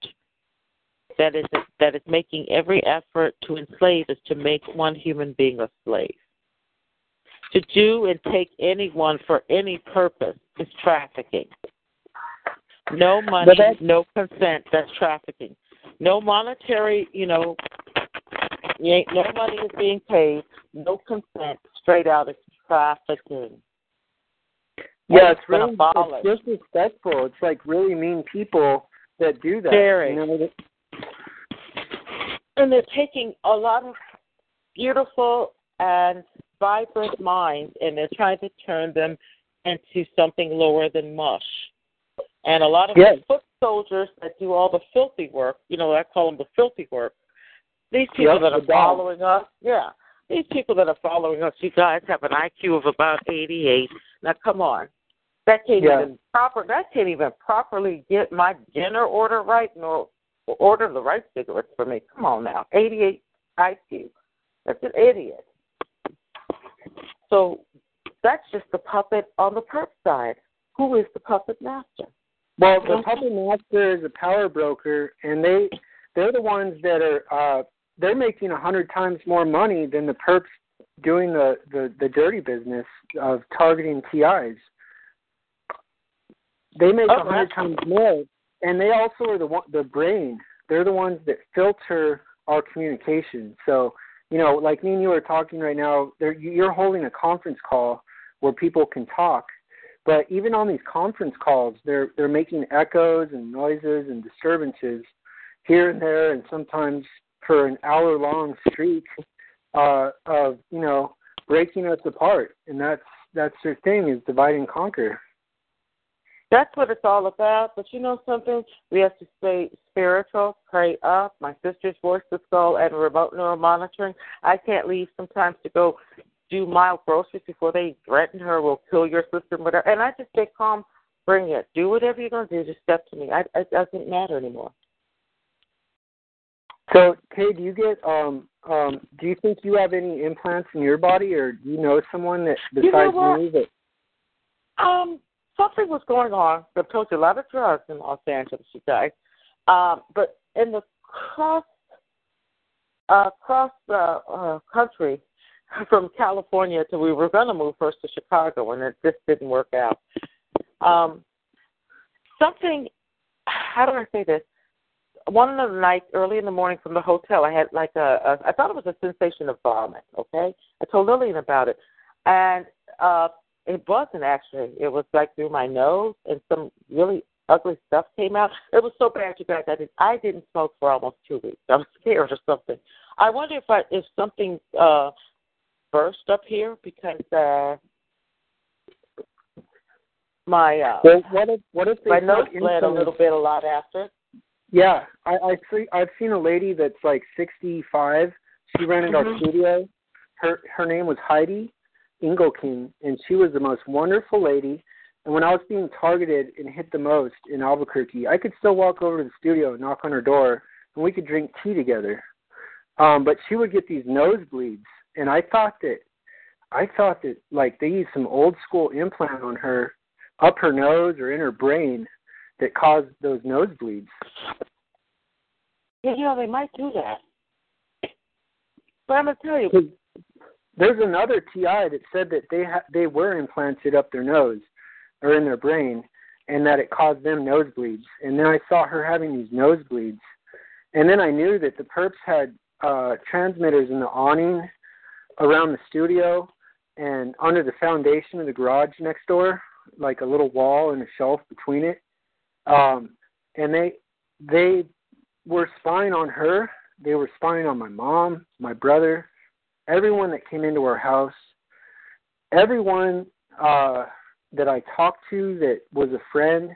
Speaker 2: that is that is making every effort to enslave is to make one human being a slave. To do and take anyone for any purpose is trafficking. No money, no consent. That's trafficking. No monetary, you know, no money is being paid. No consent. Straight out, it's trafficking.
Speaker 3: yeah,
Speaker 2: And
Speaker 3: it's really it's disrespectful. It's like really mean people that do that.
Speaker 2: Very.
Speaker 3: You know, that-
Speaker 2: And they're taking a lot of beautiful and vibrant minds and they're trying to turn them into something lower than mush. And a lot of
Speaker 3: Yes.
Speaker 2: foot soldiers that do all the filthy work, you know, I call them the filthy work. These people
Speaker 3: Yep,
Speaker 2: that are following us, yeah, these people that are following us, you guys have an IQ of about 88. Now, come on. That can't
Speaker 3: Yeah.
Speaker 2: even proper. That can't even properly get my dinner order right, nor order the right cigarettes for me. Come on now, 88 IQ. That's an idiot. So that's just the puppet on the perp side. Who is the puppet master?
Speaker 3: Well, the puppet master is a power broker, and they they're the ones that are uh, they're making a hundred times more money than the perps doing the, the the dirty business of targeting TIs. They make
Speaker 2: Oh,
Speaker 3: a hundred times more, and they also are the one the brain. They're the ones that filter our communication. So you know, like me and you are talking right now, you're holding a conference call where people can talk. But even on these conference calls, they're they're making echoes and noises and disturbances here and there, and sometimes for an hour long streak uh, of you know breaking us apart. And that's that's their thing is divide and conquer.
Speaker 2: That's what it's all about. But you know something? We have to stay spiritual, pray up. My sister's voice to skull and remote neural monitoring. I can't leave sometimes to go do mild groceries before they threaten her, will kill your sister, whatever. And I just say, calm, bring it. Do whatever you're going to do. Just step to me. I, it doesn't matter anymore.
Speaker 3: So, Kay, do you get um um do you think you have any implants in your body, or do you know someone that besides
Speaker 2: you know
Speaker 3: me that?
Speaker 2: Um, something was going on. I've told a lot of drugs in Los Angeles, you guys. Um, but in the cross uh, across the uh, country from California to we were going to move first to Chicago, and it just didn't work out. Um, something. How do I say this? One of the nights, early in the morning, from the hotel, I had like a, a I thought it was a sensation of vomit. Okay, I told Lillian about it, and uh, it wasn't actually. It was like through my nose, and some really ugly stuff came out. It was so bad, you guys. I did. I didn't smoke for almost two weeks. I was scared or something. I wonder if I if something uh burst up here because uh my uh
Speaker 3: Well, what if what if
Speaker 2: my nose bled a little bit a lot after.
Speaker 3: Yeah, I I see. I've seen a lady that's like 65. She ran rented our
Speaker 2: Mhm.
Speaker 3: studio. Her her name was Heidi Engelking, and she was the most wonderful lady. And when I was being targeted and hit the most in Albuquerque, I could still walk over to the studio, and knock on her door, and we could drink tea together. Um, but she would get these nosebleeds, and I thought that I thought that like they used some old school implant on her up her nose or in her brain that caused those nosebleeds.
Speaker 2: Yeah, you know they might do that. But I'm gonna tell you,
Speaker 3: There's another TI that said that they ha- they were implanted up their nose or in their brain, and that it caused them nosebleeds. And then I saw her having these nosebleeds, and then I knew that the perps had uh, transmitters in the awning around the studio and under the foundation of the garage next door, like a little wall and a shelf between it. Um, and they they were spying on her. They were spying on my mom, my brother, everyone that came into our house, everyone uh, that I talked to that was a friend.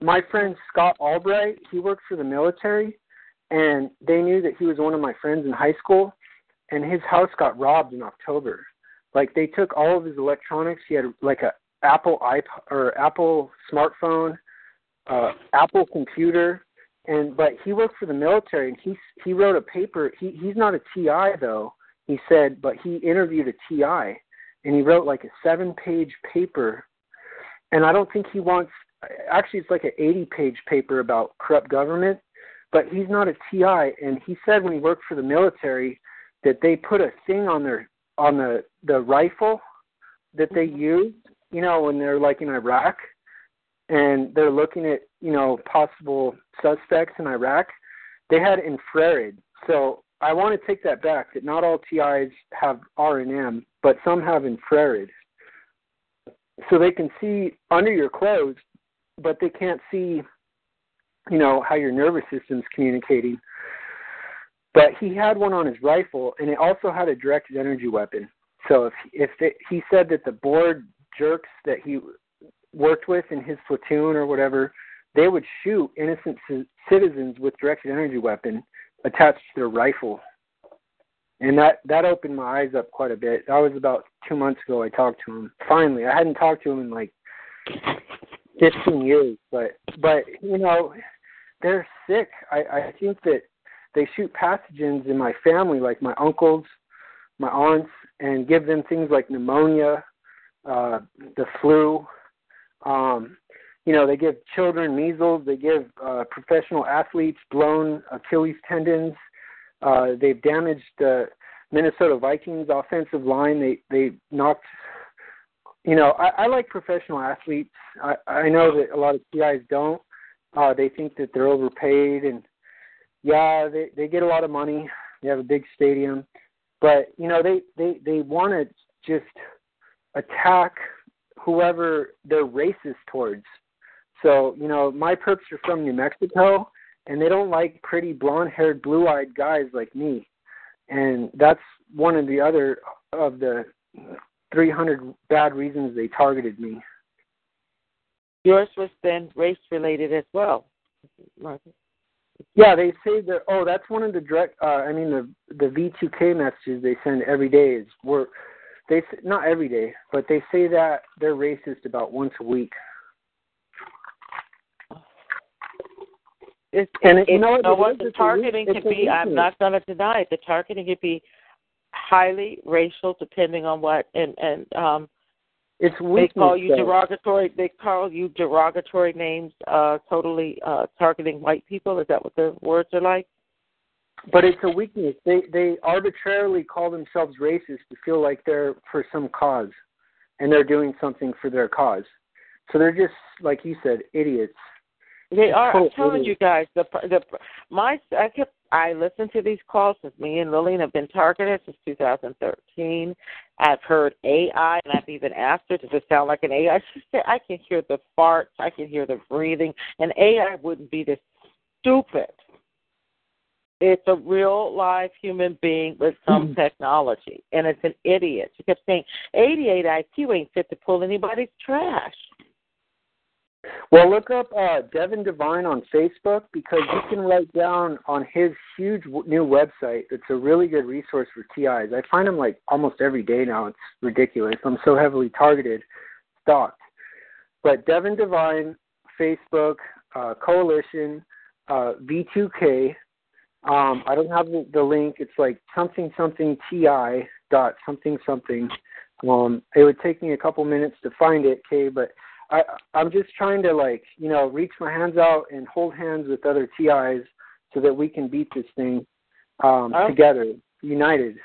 Speaker 3: My friend Scott Albright, he worked for the military, and they knew that he was one of my friends in high school, and his house got robbed in October. Like they took all of his electronics. He had like a Apple iPod or Apple smartphone, uh, Apple computer, and but he worked for the military, and he he wrote a paper. He he's not a TI though he said, but he interviewed a TI and he wrote like a seven page paper. And I don't think he wants, actually, it's like an 80 page paper about corrupt government, but he's not a TI. And he said when he worked for the military that they put a thing on their, on the, the rifle that they mm-hmm. use, you know, when they're like in Iraq and they're looking at, you know, possible suspects in Iraq. They had infrared. So I want to take that back. That not all TIs have RNM, but some have infrared, so they can see under your clothes, but they can't see, you know, how your nervous system's communicating. But he had one on his rifle, and it also had a directed energy weapon. So if if he said that the board jerks that he worked with in his platoon or whatever, they would shoot innocent c- citizens with directed energy weapon attached to their rifle. And that that opened my eyes up quite a bit. That was about two months ago. I talked to him. Finally, I hadn't talked to him in like fifteen years. But but you know, they're sick. I I think that they shoot pathogens in my family, like my uncles, my aunts, and give them things like pneumonia, uh, the flu. Um, you know, they give children measles. They give uh, professional athletes blown Achilles tendons. Uh, they've damaged the Minnesota Vikings offensive line. They they knocked. You know, I, I like professional athletes. I, I know that a lot of TIs don't. Uh, they think that they're overpaid, and yeah, they they get a lot of money. They have a big stadium, but you know, they they they want to just attack whoever they're racist towards. So, you know, my perps are from New Mexico and they don't like pretty blonde haired, blue eyed guys like me. And that's one of the other of the 300 bad reasons they targeted me.
Speaker 2: yours was then race related as well.
Speaker 3: Yeah, they say that. Oh, that's one of the direct. Uh, I mean, the the V2K messages they send every day is we're they not every day, but they say that they're racist about once a week.
Speaker 2: It's,
Speaker 3: And
Speaker 2: it,
Speaker 3: it- you know what
Speaker 2: know
Speaker 3: it
Speaker 2: what the
Speaker 3: It's a weak-
Speaker 2: targeting could be. I'm not going to deny it. The targeting could be highly racial, depending on what and and um
Speaker 3: It's
Speaker 2: they call you derogatory. They call you derogatory names, uh, totally uh targeting white people. Is that what the words are like?
Speaker 3: But it's a weakness. They they arbitrarily call themselves racist to feel like they're for some cause, and they're doing something for their cause. So they're just like you said, idiots.
Speaker 2: They are. I'm telling you guys. The the my I kept I listened to these calls since me and Lillian have been targeted since 2013. I've heard AI, and I've even asked her, "Does it sound like an AI?" She said, "I can hear the farts, I can hear the breathing, and AI wouldn't be this stupid." It's a real live human being with some hmm. technology, and it's an idiot. She kept saying, "88 IQ ain't fit to pull anybody's trash."
Speaker 3: Well, look up uh, Devin Devine on Facebook because you can write down on his huge w- new website. It's a really good resource for TIs. I find him like almost every day now. It's ridiculous. I'm so heavily targeted, stalked. But Devin Devine, Facebook, uh, Coalition, uh, V2K. Um, I don't have the, the link. It's like something something TI dot something something. Um, it would take me a couple minutes to find it, Kay, but I I'm just trying to like you know reach my hands out and hold hands with other TIs so that we can beat this thing um,
Speaker 2: Oh.
Speaker 3: together, united.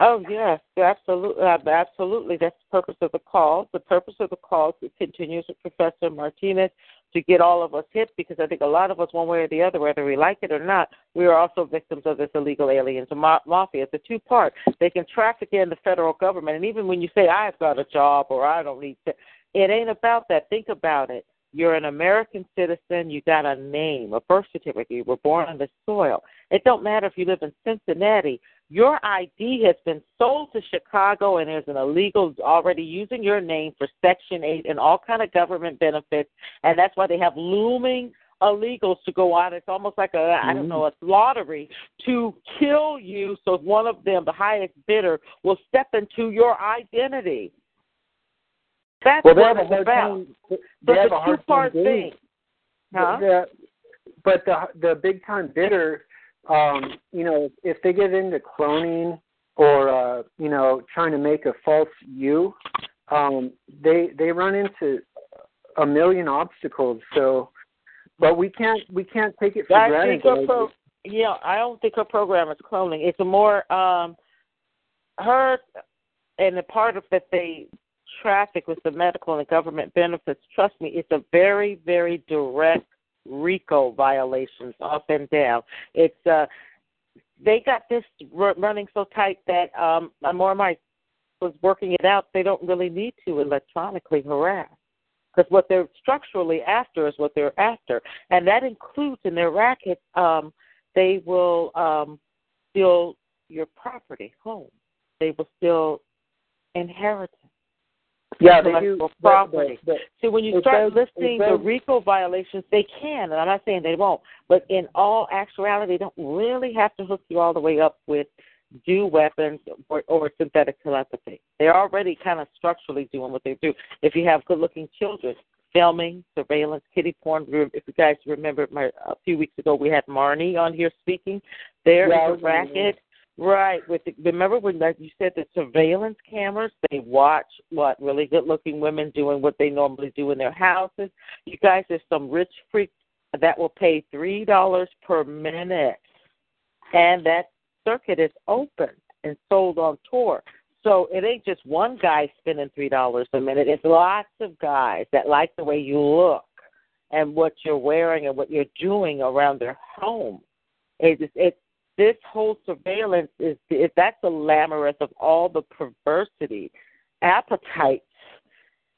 Speaker 2: Oh yes, absolutely, absolutely. That's the purpose of the call. The purpose of the call is to continue with Professor Martinez to get all of us hit because I think a lot of us, one way or the other, whether we like it or not, we are also victims of this illegal aliens and ma- mafia. It's a two part. They can traffic in the federal government, and even when you say I've got a job or I don't need to, it ain't about that. Think about it. You're an American citizen. You got a name, a birth certificate. You were born on this soil. It don't matter if you live in Cincinnati. Your ID has been sold to Chicago, and there's an illegal already using your name for Section 8 and all kind of government benefits, and that's why they have looming illegals to go on. It's almost like a I don't mm-hmm. know a lottery to kill you. So one of them, the highest bidder, will step into your identity. That's
Speaker 3: Well, they
Speaker 2: what
Speaker 3: have a
Speaker 2: it's
Speaker 3: hard
Speaker 2: about.
Speaker 3: time.
Speaker 2: But
Speaker 3: a
Speaker 2: a two-part thing. Huh?
Speaker 3: The, but the the big time bidder, um, you know, if they get into cloning or uh, you know trying to make a false you, um, they they run into a million obstacles. So, but we can't we can't take it for
Speaker 2: I
Speaker 3: granted.
Speaker 2: think pro- yeah, I don't think her program is cloning. It's a more um her and the part of that they traffic with the medical and government benefits. Trust me, it's a very very direct RICO violations up and down. It's uh they got this running so tight that um my was working it out. They don't really need to electronically harass because what they're structurally after is what they're after, and that includes in their racket. Um, they will um, steal your property, home. They will steal inheritance.
Speaker 3: Yeah, they do.
Speaker 2: intellectual property.
Speaker 3: the- the-
Speaker 2: See, when you start listing the RICO violations, they can, and I'm not saying they won't, but in all actuality, they don't really have to hook you all the way up with do weapons or, or synthetic telepathy. They're already kind of structurally doing what they do. If you have good-looking children, filming, surveillance, kitty porn. If you guys remember, my, a few weeks ago we had Marnie on here speaking. There is a racket. Right. With the, remember when like you said the surveillance cameras, they watch what really good looking women doing what they normally do in their houses. You guys, there's some rich freak that will pay three dollars per minute, and that circuit is open and sold on tour. So it ain't just one guy spending three dollars a minute. It's lots of guys that like the way you look and what you're wearing and what you're doing around their home. It's it's this whole surveillance is it, that's the labyrinth of all the perversity, appetites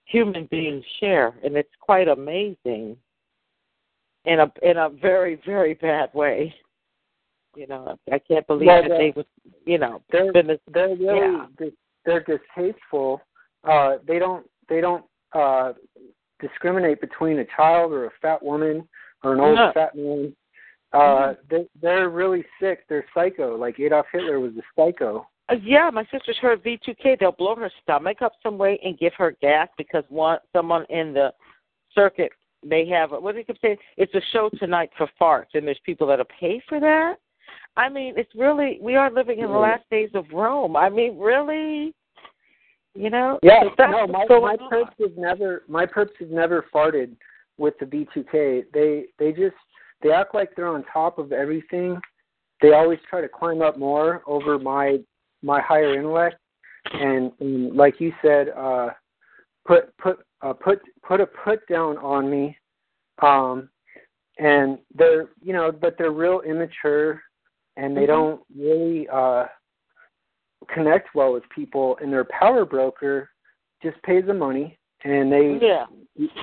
Speaker 2: human beings share, and it's quite amazing. In a in a very very bad way. You know, I can't believe
Speaker 3: Well,
Speaker 2: that they would. You know,
Speaker 3: they're
Speaker 2: been this,
Speaker 3: they're really
Speaker 2: Yeah.
Speaker 3: they're distasteful. Uh, they don't they don't uh, discriminate between a child or a fat woman or an old
Speaker 2: No.
Speaker 3: fat man. Uh, they they're really sick. They're psycho. Like Adolf Hitler was a psycho.
Speaker 2: Uh, yeah, my sister's heard V2K. They'll blow her stomach up some way and give her gas because one someone in the circuit they have what do you keep saying? It's a show tonight for farts, and there's people that'll pay for that. I mean, it's really we are living in the last days of Rome. I mean, really, you know?
Speaker 3: Yeah,
Speaker 2: so
Speaker 3: no, my my perps have never my perps have never farted with the V2K. They they just they act like they're on top of everything. They always try to climb up more over my my higher intellect, and, and like you said, uh, put put uh, put put a put down on me. Um, and they're you know, but they're real immature, and they
Speaker 2: Mhm.
Speaker 3: don't really uh connect well with people. And their power broker just pays the money, and they
Speaker 2: Yeah.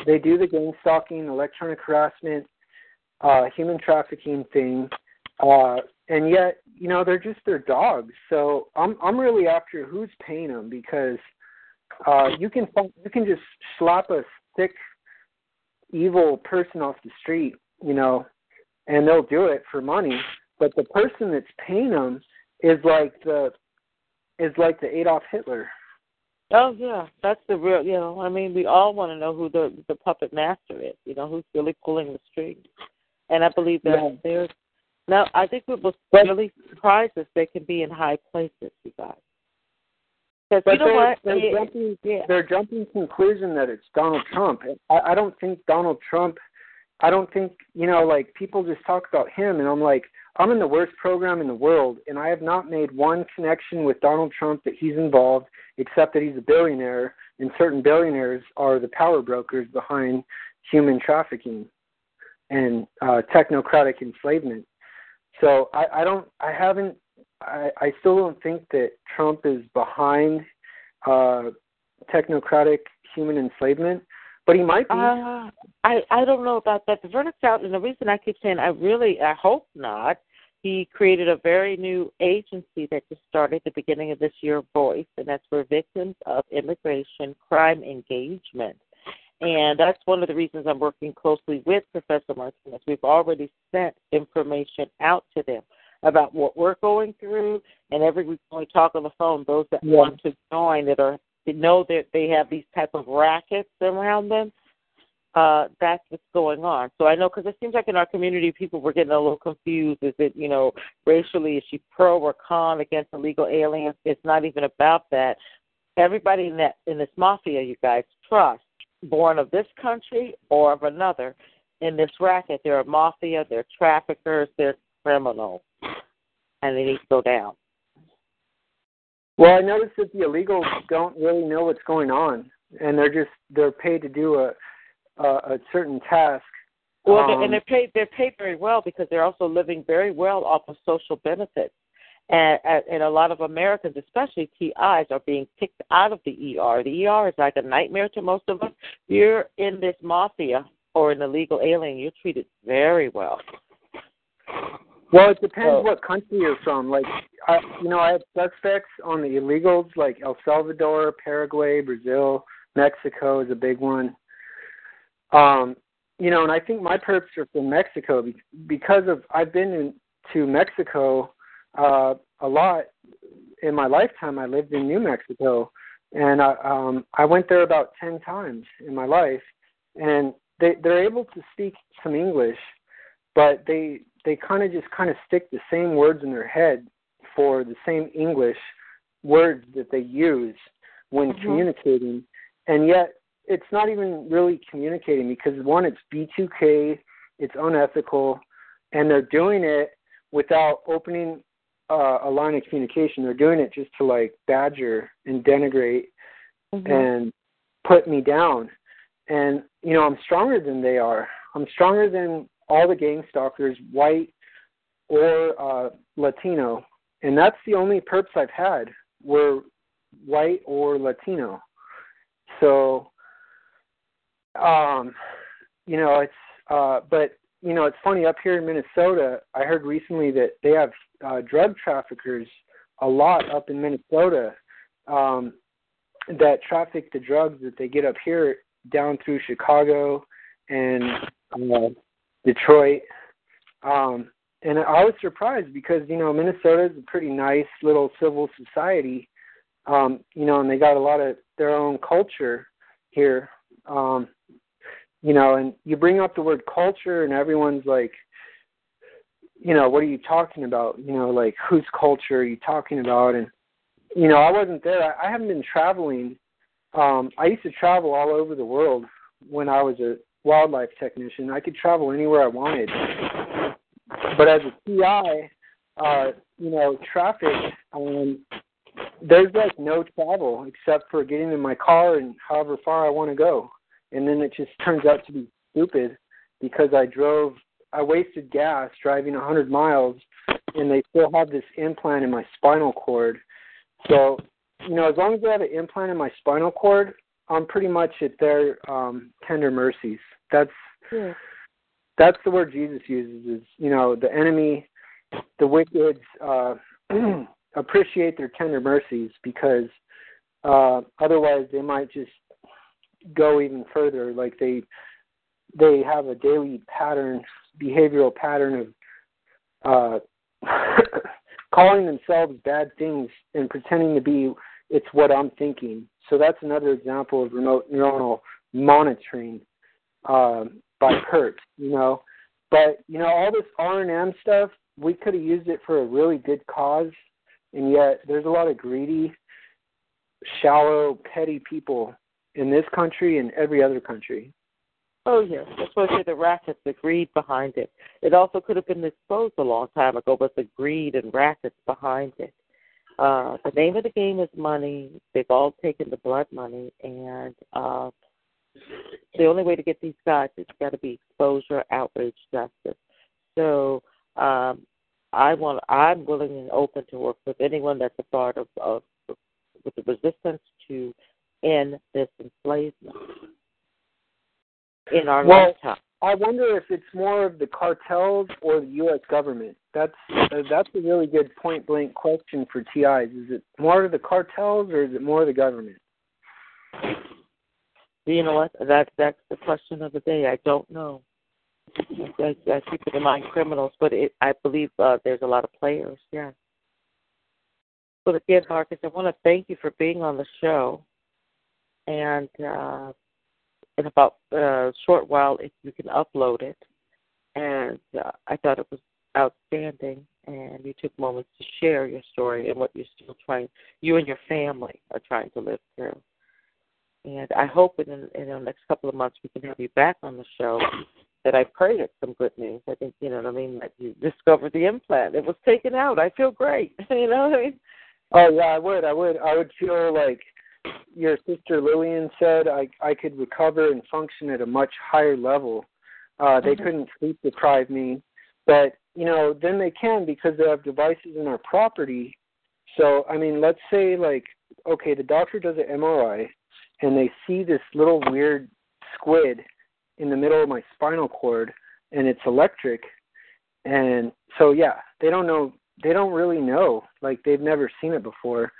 Speaker 3: they do the gang stalking, electronic harassment, uh, human trafficking thing, uh, and yet you know they're just their dogs. So I'm I'm really after who's paying them because uh, you can you can just slap a sick, evil person off the street, you know, and they'll do it for money. But the person that's paying them is like the is like the Adolf Hitler.
Speaker 2: Oh yeah, that's the real. You know, I mean, we all want to know who the the puppet master is. You know, who's really pulling the strings. And I believe that
Speaker 3: Yeah.
Speaker 2: there's. Now, I think
Speaker 3: But-
Speaker 2: really surprise us, they can be in high places, you guys. Because you know
Speaker 3: they're,
Speaker 2: what?
Speaker 3: they're
Speaker 2: Yeah,
Speaker 3: jumping
Speaker 2: yeah.
Speaker 3: they're jumping conclusion that it's Donald Trump. I, I don't think Donald Trump. I don't think you know like people just talk about him, and I'm like I'm in the worst program in the world, and I have not made one connection with Donald Trump that he's involved, except that he's a billionaire, and certain billionaires are the power brokers behind human trafficking and uh, technocratic enslavement. So I, I don't. I haven't I, I still don't think that Trump is behind uh, technocratic human enslavement, but he might be.
Speaker 2: Uh, I I don't know about that. The verdict's out, and the reason I keep saying I really I hope not. He created a very new agency that just started at the beginning of this year, Voice, and that's for victims of immigration crime engagement. And that's one of the reasons I'm working closely with Professor Martinez. We've already sent information out to them about what we're going through, and every week when we talk on the phone, those that
Speaker 3: Yeah.
Speaker 2: want to join that are that know that they have these type of rackets around them, uh, that's what's going on. So I know because it seems like in our community, people were getting a little confused. Is it, you know, racially, is she pro or con against illegal aliens? It's not even about that. Everybody in that in this mafia, you guys trust, born of this country or of another, in this racket, they're a mafia, they're traffickers, they're criminals, and they need to go down.
Speaker 3: Well, I noticed that the illegals don't really know what's going on, and they're just they're paid to do a a, a certain task.
Speaker 2: Well,
Speaker 3: Um,
Speaker 2: they and they're paid. They're paid very well because they're also living very well off of social benefits, and and a lot of Americans, especially TIs, are being kicked out of the ER. The ER is like a nightmare to most of us. You're in this mafia or an illegal alien, you're treated very well.
Speaker 3: Well, it depends
Speaker 2: So-
Speaker 3: what country you're from. Like, I, you know, I have suspects on the illegals, like El Salvador, Paraguay, Brazil, Mexico is a big one. Um, you know, and I think my perps are from Mexico be- because of I've been in, to Mexico uh, a lot in my lifetime. I lived in New Mexico, and I, um, I went there about ten times in my life, and they they're able to speak some English, but they they kind of just kind of stick the same words in their head for the same English words that they use when
Speaker 2: Mhm.
Speaker 3: communicating, and yet it's not even really communicating because one, it's V2K, it's unethical, and they're doing it without opening uh, a line of communication. They're doing it just to like badger and denigrate and put me down. And you know, I'm stronger than they are. I'm stronger than all the gang stalkers, white or uh, Latino. And that's the only perps I've had were white or Latino. So, um, you know, it's uh, but you know, it's funny up here in Minnesota. I heard recently that they have uh, drug traffickers a lot up in Minnesota um, that traffic the drugs that they get up here down through Chicago and uh, Detroit. Um, and I was surprised because you know Minnesota is a pretty nice little civil society, um, you know, and they got a lot of their own culture here, um, you know, and you bring up the word culture, and everyone's like, you know, what are you talking about? You know, like whose culture are you talking about? And you know, I wasn't there. I, I haven't been traveling. Um, I used to travel all over the world when I was a wildlife technician. I could travel anywhere I wanted. But as a TI, uh, you know, traffic, um, there's like no travel except for getting in my car and however far I want to go. And then it just turns out to be stupid because I drove, I wasted gas driving a 100 miles and they still have this implant in my spinal cord. So, you know, as long as they have an implant in my spinal cord, I'm pretty much at their um tender mercies. That's
Speaker 6: Yeah.
Speaker 3: that's the word Jesus uses is, you know, the enemy, the wicked uh appreciate their tender mercies because uh otherwise they might just go even further like they they have a daily pattern behavioral pattern of uh calling themselves bad things and pretending to be it's what I'm thinking. So that's another example of remote neuronal monitoring um, by Kurt, you know. But you know, all this RNM stuff, we could have used it for a really good cause, and yet there's a lot of greedy, shallow, petty people in this country and every other country.
Speaker 2: Oh yes, that's why I say the rackets, the greed behind it. It also could have been exposed a long time ago, but the greed and rackets behind it. Uh, the name of the game is money. They've all taken the blood money, and uh, the only way to get these guys is got to be exposure, outrage, justice. So um, I want, I'm willing and open to work with anyone that's a part of, of with the resistance to end this enslavement in our
Speaker 3: Well,
Speaker 2: lifetime.
Speaker 3: I wonder if it's more of the cartels or the U.S. government. That's uh, that's a really good point blank question for TIs. Is it more of the cartels or is it more of the government?
Speaker 2: You know what? That that's the question of the day. I don't know. I, I keep it in mind criminals, but it, I believe uh, there's a lot of players. Yeah. But again, Marcus, I want to thank you for being on the show. And uh, in about uh, a short while, if you can upload it. And uh, I thought it was outstanding, and you took moments to share your story and what you're still trying, you and your family are trying to live through. And I hope in, in the next couple of months we can have you back on the show. That I pray it's some good news. I think you know what I mean. That you discovered the implant. It was taken out. I feel great. you know what I mean?
Speaker 3: Oh yeah, I would. I would. I would feel like your sister Lillian said. I I could recover and function at a much higher level. Uh, they
Speaker 2: Mhm.
Speaker 3: couldn't sleep deprive me, but you know then they can because they have devices in our property. So I mean, let's say like okay, the doctor does an MRI and they see this little weird squid in the middle of my spinal cord and it's electric and so yeah they don't know they don't really know like they've never seen it before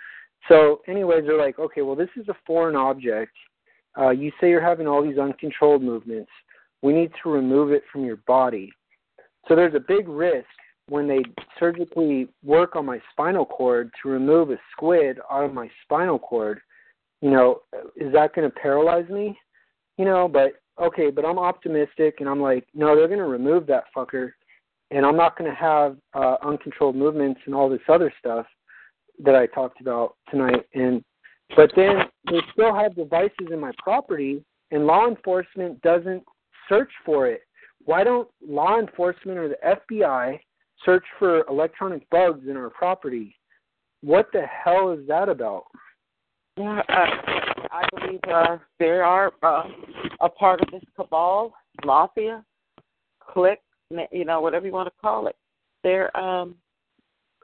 Speaker 3: so anyways they're like okay well this is a foreign object. Uh, you say you're having all these uncontrolled movements. We need to remove it from your body. So there's a big risk when they surgically work on my spinal cord to remove a squid out of my spinal cord. You know is that going to paralyze me? You know but okay but i'm optimistic and i'm like no they're going to remove that fucker and i'm not going to have uh uncontrolled movements and all this other stuff that i talked about tonight and but then they still have devices in my property and law enforcement doesn't search for it why don't law enforcement or the fbi search for electronic bugs in our property what the hell is that about
Speaker 2: Yeah, uh, I believe uh, they are uh, a part of this cabal, mafia, clique, you know, whatever you want to call it. They're um,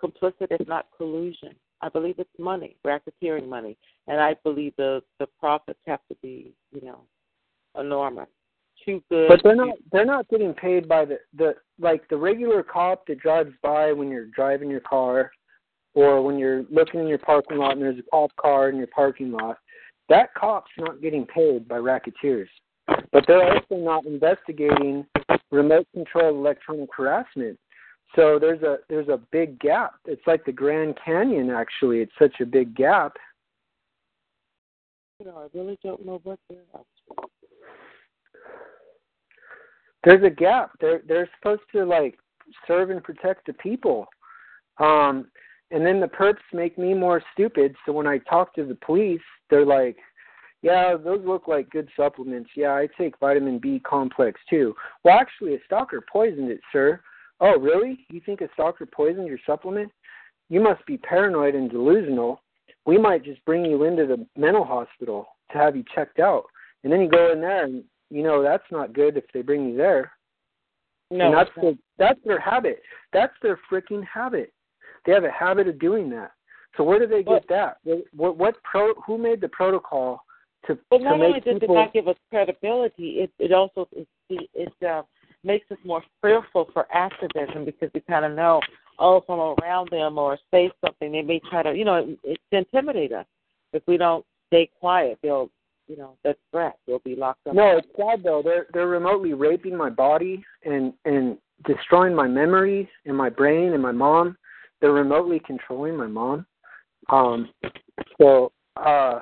Speaker 2: complicit, if not collusion. I believe it's money, racketeering money, and I believe the the profits have to be, you know, enormous. Too good.
Speaker 3: But they're not they're not getting paid by the the like the regular cop that drives by when you're driving your car or when you're looking in your parking lot and there's a cop car in your parking lot. That cop's not getting paid by racketeers. But they're also not investigating remote control electronic harassment. So there's a there's a big gap. It's like the Grand Canyon actually. It's such a big gap.
Speaker 2: You know, I really don't know what they're up to.
Speaker 3: There's a gap. They're they're supposed to like serve and protect the people. Um and then the perps make me more stupid, so when I talk to the police, they're like, Yeah, those look like good supplements. Yeah, I take vitamin B complex too. Well actually a stalker poisoned it, sir. Oh, really? You think a stalker poisoned your supplement? You must be paranoid and delusional. We might just bring you into the mental hospital to have you checked out. And then you go in there and you know that's not good if they bring you there.
Speaker 2: No,
Speaker 3: and that's their, that's their habit. That's their freaking habit. They have a habit of doing that. So where do they get that? What what pro? Who made the protocol to
Speaker 2: But
Speaker 3: to
Speaker 2: not
Speaker 3: make
Speaker 2: only does
Speaker 3: people?
Speaker 2: it not give us credibility, it it also it it uh, makes us more fearful for activism because we kind of know, oh, if I'm around them or say something, they may try to, you know, it, it intimidate us. If we don't stay quiet, they'll, you know, that's threat. We'll be locked up.
Speaker 3: No, it's sad though. They're they're remotely raping my body and and destroying my memories and my brain and my mom. They're remotely controlling my mom. Um, so uh,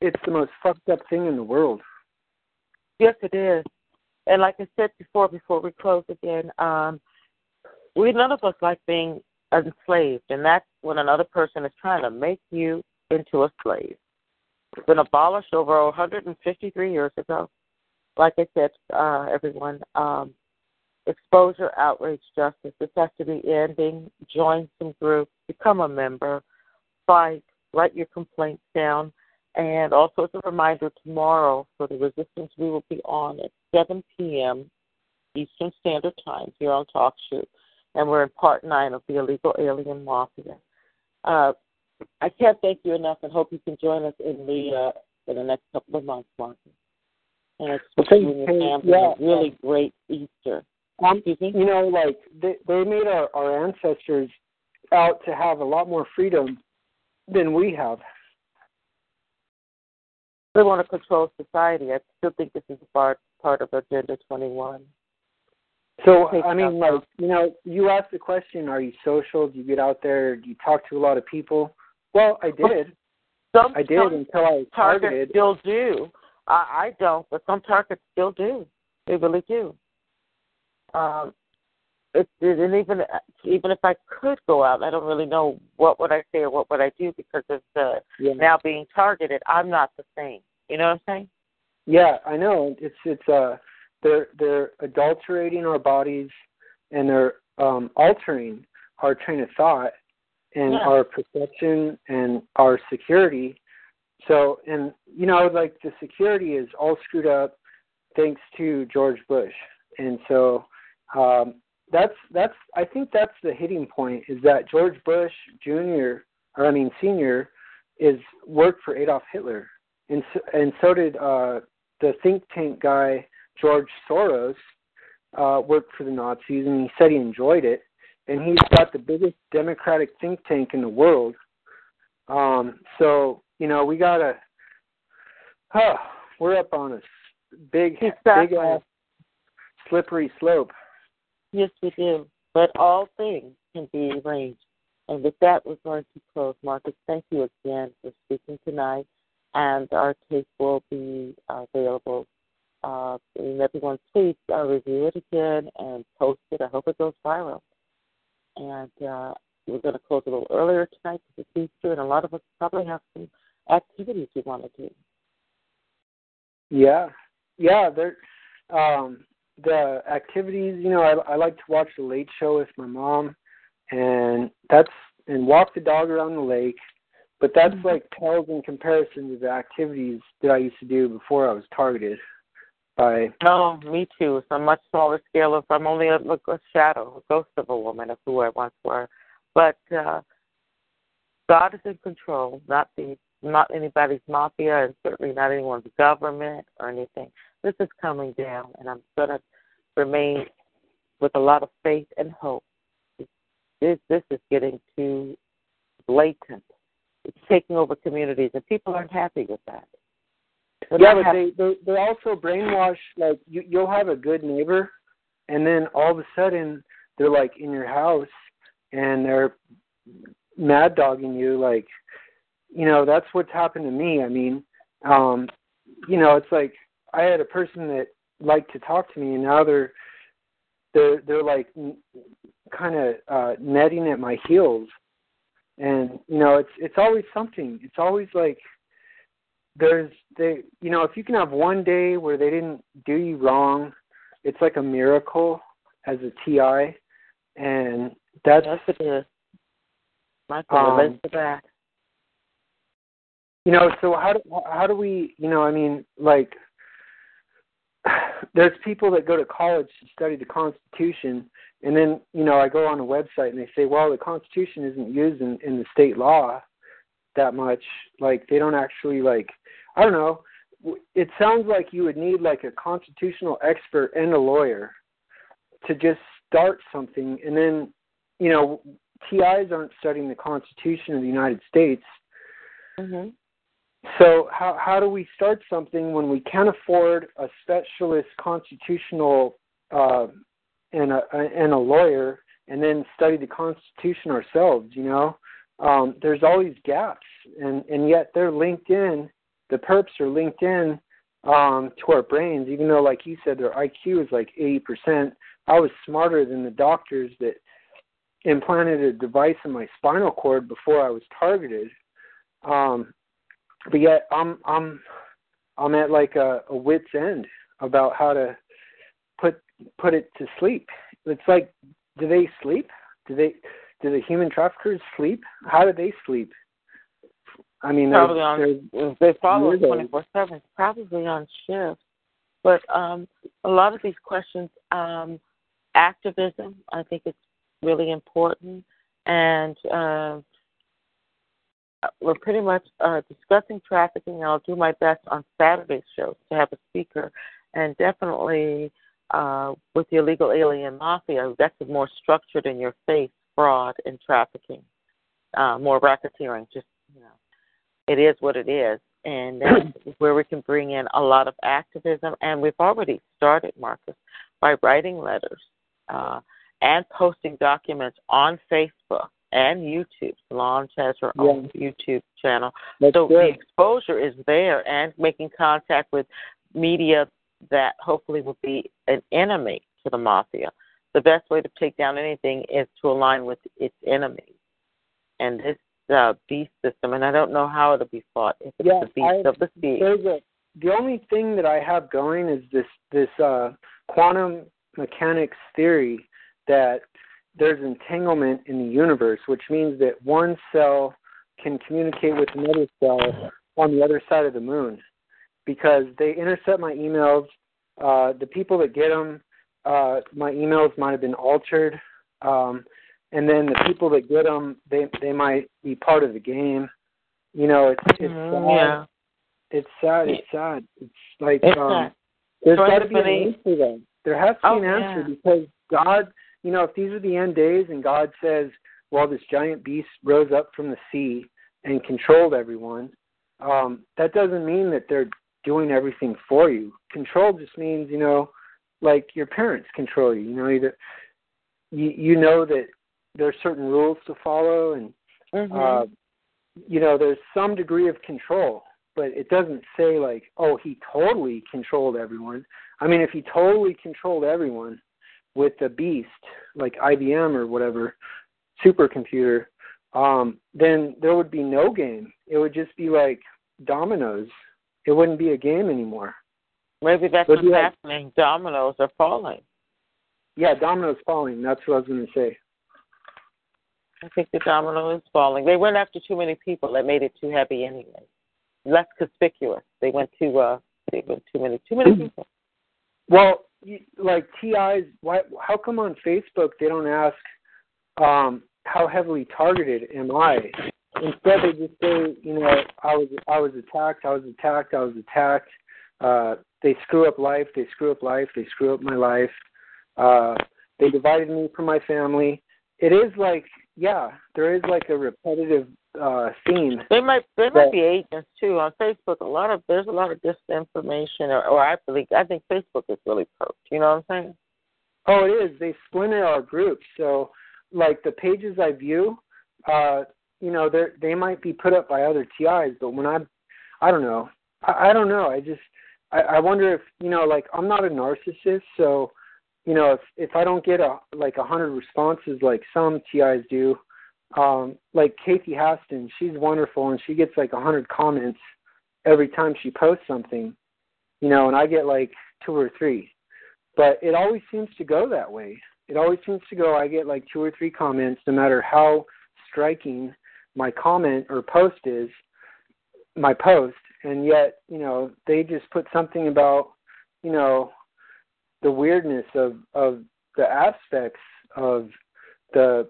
Speaker 3: it's the most fucked up thing in the world.
Speaker 2: Yes, it is. And like I said before, before we close again, um, we none of us like being enslaved, and that's when another person is trying to make you into a slave. It's been abolished over 153 years ago. Like I said, uh, everyone, um, exposure, outrage, justice. This has to be ending. Join some groups, become a member, fight, write your complaints down. And also, as a reminder, tomorrow for the resistance, we will be on at 7 p.m. Eastern Standard Time here on Talk Shoot. And we're in part nine of the Illegal Alien Mafia. Uh, I can't thank you enough and hope you can join us in the uh, in the next couple of months, Marcus. And it's
Speaker 3: Well, thank
Speaker 2: you and
Speaker 3: Yeah.
Speaker 2: a really great Easter.
Speaker 3: Um, you know, like they they made our our ancestors out to have a lot more freedom than we have.
Speaker 2: They want to control society. I still think this is part part of Agenda 21.
Speaker 3: So I mean, like you know, you asked the question: Are you social? Do you get out there? Do you talk to a lot of people? Well, I did.
Speaker 2: Some,
Speaker 3: I did until I was
Speaker 2: targets
Speaker 3: targeted.
Speaker 2: still do. I, I don't, but some targets still do. They really do. Um, it, and even even if I could go out, I don't really know what would I say or what would I do because of the
Speaker 3: Yeah.
Speaker 2: now being targeted. I'm not the same. You know what I'm saying?
Speaker 3: Yeah, I know. It's it's uh they're they're adulterating our bodies and they're um altering our train of thought and
Speaker 2: Yeah.
Speaker 3: our perception and our security. So and you know, like the security is all screwed up thanks to George Bush. And so um that's that's I think that's the hitting point is that George Bush Jr. or I mean senior is worked for Adolf Hitler. And so, and so did uh the think tank guy George Soros uh, worked for the Nazis, and he said he enjoyed it. And he's got the biggest democratic think tank in the world. Um, so you know we gotta. Huh, we're up on a big,
Speaker 2: Exactly.
Speaker 3: big ass slippery slope.
Speaker 2: Yes, we do. But all things can be arranged. And with that, we're going to close. Marcus, thank you again for speaking tonight. And our tape will be uh, available. Uh, and everyone, please uh, review it again and post it. I hope it goes viral. And uh, we're going to close a little earlier tonight because it's Easter, and a lot of us probably have some activities we want to do.
Speaker 3: Yeah, yeah. They're um, the activities. You know, I, I like to watch the Late Show with my mom, and that's and walk the dog around the lake. But that's like pales in comparison to the activities that I used to do before I was targeted by.
Speaker 2: No, me too. It's a much smaller scale of I'm only a, a shadow, a ghost of a woman of who I once were. But uh God is in control, not the not anybody's mafia and certainly not anyone's government or anything. This is coming down and I'm gonna remain with a lot of faith and hope. This this is getting too blatant. It's taking over communities and people aren't happy with that. They're
Speaker 3: Yeah, but
Speaker 2: happy.
Speaker 3: they they they also brainwash like you you'll have a good neighbor, and then all of a sudden they're like in your house and they're mad dogging you like you know that's what's happened to me. I mean um you know it's like i had a person that liked to talk to me and now they're they're they're like kind of uh netting at my heels. And you know it's it's always something. It's always like there's they you know if you can have one day where they didn't do you wrong it's like a miracle as a ti and that's
Speaker 2: yes it is Michael,
Speaker 3: um,
Speaker 2: to that.
Speaker 3: You know so how do how do we you know i mean like there's people that go to college to study the constitution and then you know i go on a website and they say well the constitution isn't used in in the state law that much like they don't actually like i don't know it sounds like you would need like a constitutional expert and a lawyer to just start something and then you know TIs aren't studying the Constitution of the United States.
Speaker 2: Mm-hmm.
Speaker 3: So how how do we start something when we can't afford a specialist constitutional uh, and a and a lawyer, and then study the Constitution ourselves? You know, um, there's always gaps, and and yet they're linked in. The perps are linked in um, to our brains, even though, like you said, their IQ is like 80%. I was smarter than the doctors that implanted a device in my spinal cord before I was targeted. Um, but yet I'm I'm I'm at like a, a wit's end about how to put put it to sleep. It's like, do they sleep? Do they do the human traffickers sleep? How do they sleep? I mean,
Speaker 2: probably
Speaker 3: there's,
Speaker 2: on
Speaker 3: there's
Speaker 2: they follow twenty four seven, probably on shift. But um, a lot of these questions, um, activism, I think it's really important, and uh, we're pretty much uh, discussing trafficking. I'll do my best on Saturday shows to have a speaker, and definitely uh, with the illegal alien mafia, that's more structured in your face fraud and trafficking, uh, more racketeering. Just you know, it is what it is, and that's where we can bring in a lot of activism. And we've already started, Marcus, by writing letters. Uh, and posting documents on Facebook and YouTube. Solange has her own YouTube channel.
Speaker 3: That's
Speaker 2: so
Speaker 3: good.
Speaker 2: the exposure is there and making contact with media that hopefully will be an enemy to the mafia. The best way to take down anything is to align with its enemies. And this uh, beast system, and I don't know how it'll be fought. If it's
Speaker 3: Yeah,
Speaker 2: the beast
Speaker 3: I-
Speaker 2: of the sea.
Speaker 3: A the only thing that I have going is this this uh, quantum mechanics theory that there's entanglement in the universe, which means that one cell can communicate with another cell on the other side of the moon because they intercept my emails. Uh, the people that get them, uh, my emails might have been altered, um, and then the people that get them, they they might be part of the game. You know, it's it's
Speaker 2: Mhm,
Speaker 3: sad.
Speaker 2: yeah.
Speaker 3: It's sad. It's sad. It's like
Speaker 2: It's
Speaker 3: um, there's got to be an answer then. There has to be
Speaker 2: Oh,
Speaker 3: an answer
Speaker 2: yeah.
Speaker 3: because God, you know, if these are the end days and God says, well, this giant beast rose up from the sea and controlled everyone, um, that doesn't mean that they're doing everything for you. Control just means, you know, like your parents control you. You know, either you you know that there's certain rules to follow and
Speaker 2: Mhm.
Speaker 3: uh, you know, there's some degree of control, but it doesn't say like, oh, he totally controlled everyone. I mean, if he totally controlled everyone with a beast like IBM or whatever supercomputer, um, then there would be no game. It would just be like dominoes. It wouldn't be a game anymore.
Speaker 2: Maybe that's what's
Speaker 3: yeah.
Speaker 2: happening. Dominoes are falling.
Speaker 3: Yeah, dominoes falling. That's what I was going to say.
Speaker 2: I think the domino is falling. They went after too many people. That made it too heavy anyway. Less conspicuous. They went too. Uh, they went too many. Too many people.
Speaker 3: Well, like TI's, why? How come on Facebook they don't ask um, how heavily targeted am I? Instead, they just say, you know, I was I was attacked, I was attacked, I was attacked. Uh, they screw up life, they screw up life, they screw up my life. Uh, they divided me from my family. It is like, yeah, there is like a repetitive uh, theme.
Speaker 2: They might. They might be agents too on Facebook. A lot of there's a lot of disinformation, or, or I believe I think Facebook is really perked. You know what I'm saying?
Speaker 3: Oh, it is. They splinter our groups. So, like the pages I view, uh, you know, they they might be put up by other TIs, but when I, I don't know. I, I don't know. I just, I, I wonder if you know, like I'm not a narcissist, so, you know, if if I don't get a like a hundred responses like some TIs do, um, like Kathy Haston, she's wonderful and she gets like a hundred comments every time she posts something, you know, and I get like two or three. But it always seems to go that way. It always seems to go I get like two or three comments no matter how striking my comment or post is my post and yet, you know, they just put something about, you know, the weirdness of of the aspects of the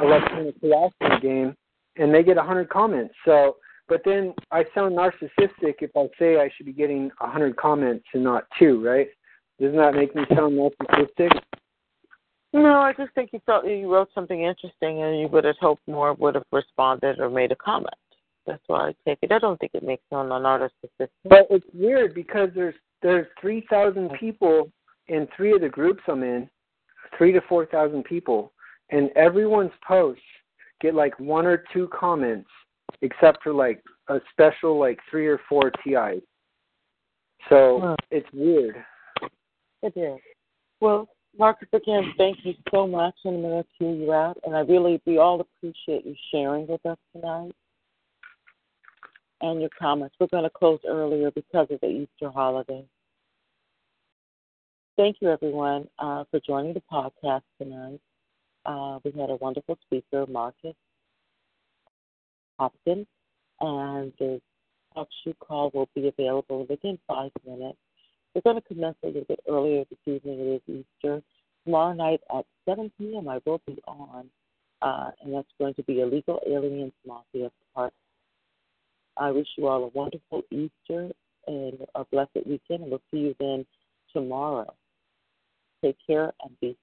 Speaker 3: electronic philosophy game and they get a hundred comments. So but then I sound narcissistic if I say I should be getting a hundred comments and not two, right? Doesn't that make me sound narcissistic?
Speaker 2: No, I just think you felt you wrote something interesting and you would have hoped more would have responded or made a comment. That's why I take it. I don't think it makes you an narcissistic.
Speaker 3: But it's weird because there's there's three thousand people in three of the groups I'm in, three to four thousand people, and everyone's posts get like one or two comments except for like a special like three or four TIs. So it's weird.
Speaker 2: It is. Well, Marcus, again, thank you so much, and I'm going to hear you out. And I really, we all appreciate you sharing with us tonight and your comments. We're going to close earlier because of the Easter holiday. Thank you, everyone, uh, for joining the podcast tonight. Uh, we had a wonderful speaker, Marcus Hopkins, and the talk show call will be available within five minutes. We're going to commence a little bit earlier this evening. It is Easter. Tomorrow night at 7 p.m. I will be on, uh, and that's going to be Illegal Aliens Mafia Part. I wish you all a wonderful Easter and a blessed weekend, and we'll see you then tomorrow. Take care and be